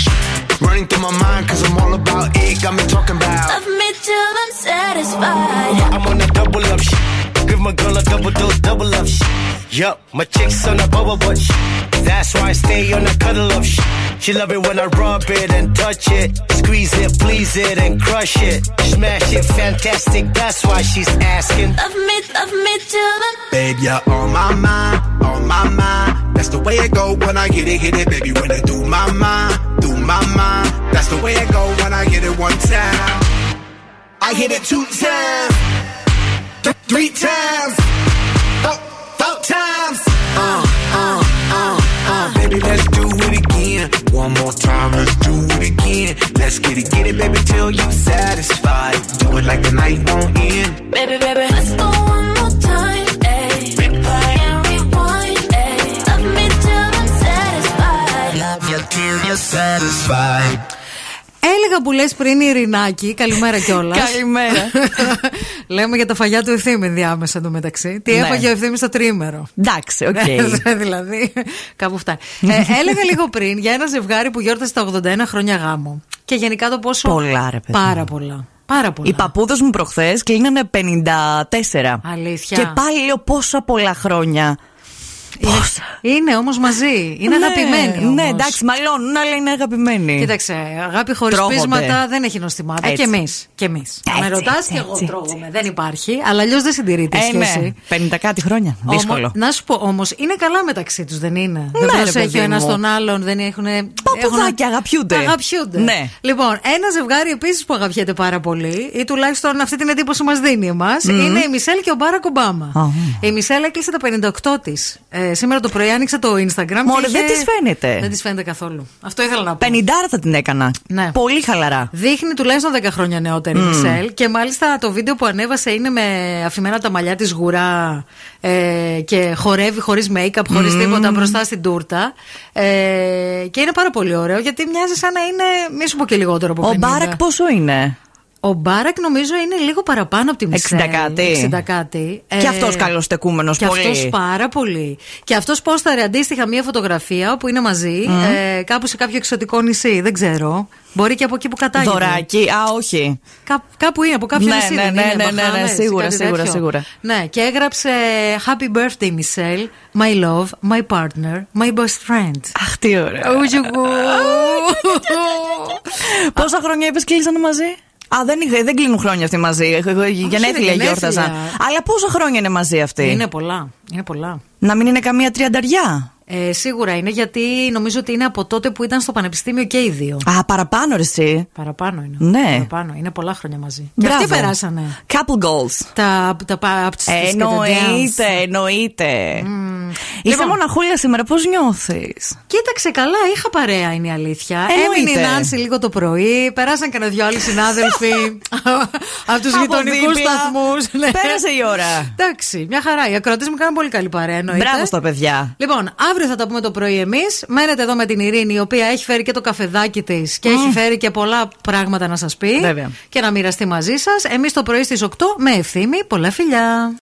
Running through my mind, cause I'm all about it. Got me talking about. Love me till I'm satisfied. I'm on that double up shit. Give my girl a double dose, double up shit. Yup, my chick's on a bubble butt shit. That's why I stay on a cuddle up shit. She love it when I rub it and touch it. Squeeze it, please it, and crush it. Smash it, fantastic. That's why she's asking. Love me, love me till I'm Babe, you're on my mind, on my mind. That's the way it go when I get it, hit it, baby. When it do my mind, do my mind. That's the way it go when I get it one time. I hit it two times, th- three times, four, four times. Uh, uh, uh, uh. Baby, let's do it again. One more time, let's do it again. Let's get it, get it, baby, till you satisfied. Do it like the night won't end. Baby, baby, let's go one more time. Ay. Replay and rewind. Ay. Love me till I'm satisfied. Love you till you're satisfied. Έλεγα που λες πριν η Ειρηνάκη. Καλημέρα κιόλας. Καλημέρα. Λέμε για τα φαγιά του Ευθύμη διάμεσα το μεταξύ. Τι Ναι. έφαγε ο Ευθύμης στο τρίμερο. Εντάξει, οκ. δηλαδή, κάπου φτάνει. ε, έλεγα λίγο πριν για ένα ζευγάρι που γιόρτασε τα 81 χρόνια γάμο. Και γενικά το πόσο. Πολλά, ρε παιδί. Πάρα πολλά. Πάρα πολλά. Οι παππούδες μου προχθές κλείνανε 54. Αλήθεια. Και πάλι λέω πόσα πολλά χρόνια. Πόσα. Είναι όμως μαζί. Είναι Ναι, αγαπημένοι. Ναι, όμως. εντάξει, μαλώνουν, αλλά είναι αγαπημένοι. Κοίταξε, αγάπη χωρίς Τρώγονται. πείσματα δεν έχει νοστιμάτα. Έτσι. Και εμείς. Και εμείς. Με Έτσι, ρωτά έτσι, και εγώ έτσι, τρώγομαι. Δεν υπάρχει. Αλλά αλλιώς δεν συντηρείται η Ε, ναι, σχέση. 50 κάτι χρόνια. Όμως, Δύσκολο. να σου πω όμως, είναι καλά μεταξύ τους, δεν είναι; Ναι, δεν ρε, προσέχει παιδί ο ένας μου. τον άλλον, δεν έχουν. Παπουδάκια, αγαπιούνται. Αγαπιούνται. Ναι. Λοιπόν, ένα ζευγάρι επίσης που αγαπιέται πάρα πολύ, ή τουλάχιστον αυτή την εντύπωση μας δίνει εμάς, Μμμ. είναι η Μισελ και ο Μπάρακ Ομπάμα. Α. Η Μισελ έκλεισε τα 58 της. Ε, σήμερα το πρωί άνοιξε το Instagram. Μωρέ, και δεν της φαίνεται. Δεν της φαίνεται καθόλου. Αυτό ήθελα να πω. 50 θα την έκανα. Ναι. Πολύ χαλαρά. Δείχνει τουλάχιστον 10 χρόνια νεότερη η Μμ. Μισελ και μάλιστα το βίντεο που ανέβασε είναι με αφημένα τα μαλλιά της γουρά ε, και χορεύει χωρίς make-up, χωρίς Μμ. τίποτα μπροστά στην τούρτα ε, και είναι πάρα πολύ ωραίο γιατί μοιάζει σαν να είναι, μη σου πω και λιγότερο από 50. Ο Μπάρακ πόσο είναι; Ο Μπάρακ νομίζω είναι λίγο παραπάνω από τη Μισελ. 60 κάτι. 60 κάτι. Και αυτός καλοστεκούμενος και πολύ. αυτός πάρα πολύ. Και αυτός πόσταρε αντίστοιχα μία φωτογραφία που είναι μαζί Μμ. ε, κάπου σε κάποιο εξωτικό νησί. Δεν ξέρω. Μπορεί και από εκεί που κατάγεται. Δωράκι. Α, όχι. Κά, κάπου είναι, από κάποιο Ναι, νησί. ναι, δεν ναι, είναι, ναι, ναι, ναι, Μπαχάμες ή σίγουρα, κάτι σίγουρα, τέτοιο. σίγουρα. Ναι, και έγραψε Happy birthday, Michelle. My love, my partner, my best friend. Αχ, τι ωραία. Ουτζουγκού. Πόσα χρόνια είπες κλείσανε μαζί; Α, δεν, είχα- δεν κλείνουν χρόνια αυτοί μαζί. Γενέθλια γενέθλια. γιόρταζαν. Αλλά πόσα χρόνια είναι μαζί αυτοί; Είναι πολλά. Είναι πολλά. Να μην είναι καμία τριανταριά; Ε, σίγουρα είναι γιατί νομίζω ότι είναι από τότε που ήταν στο πανεπιστήμιο και οι δύο. Α, παραπάνω ρε εσύ. Παραπάνω είναι. Ναι. Παραπάνω. Είναι πολλά χρόνια μαζί. Και Μπράβο. αυτοί περάσανε. Couple goals. Τα, τα, τα ups Ε, και τα downs. Εννοείται, εννοείται. Είσαι Λοιπόν. μοναχούλια σήμερα, πώς νιώθεις; Κοίταξε καλά, είχα παρέα είναι η αλήθεια. Εννοείται. Έμεινε η Νάνση λίγο το πρωί, περάσαν και δυο άλλοι συνάδελφοι από τους Από γειτονικούς δίπλα. σταθμούς. Πέρασε η ώρα. Εντάξει, μια χαρά. Οι ακροατές μου κάνουν πολύ καλή παρέα, εννοείται. Μπράβο στα παιδιά. Λοιπόν, αύριο θα τα πούμε το πρωί εμείς. Μένετε εδώ με την Ειρήνη, η οποία έχει φέρει και το καφεδάκι της και έχει φέρει και πολλά πράγματα να σας πει. Βέβαια. Και να μοιραστεί μαζί σας. Εμείς το πρωί στις 8 με ευθύμη. Πολλά φιλιά.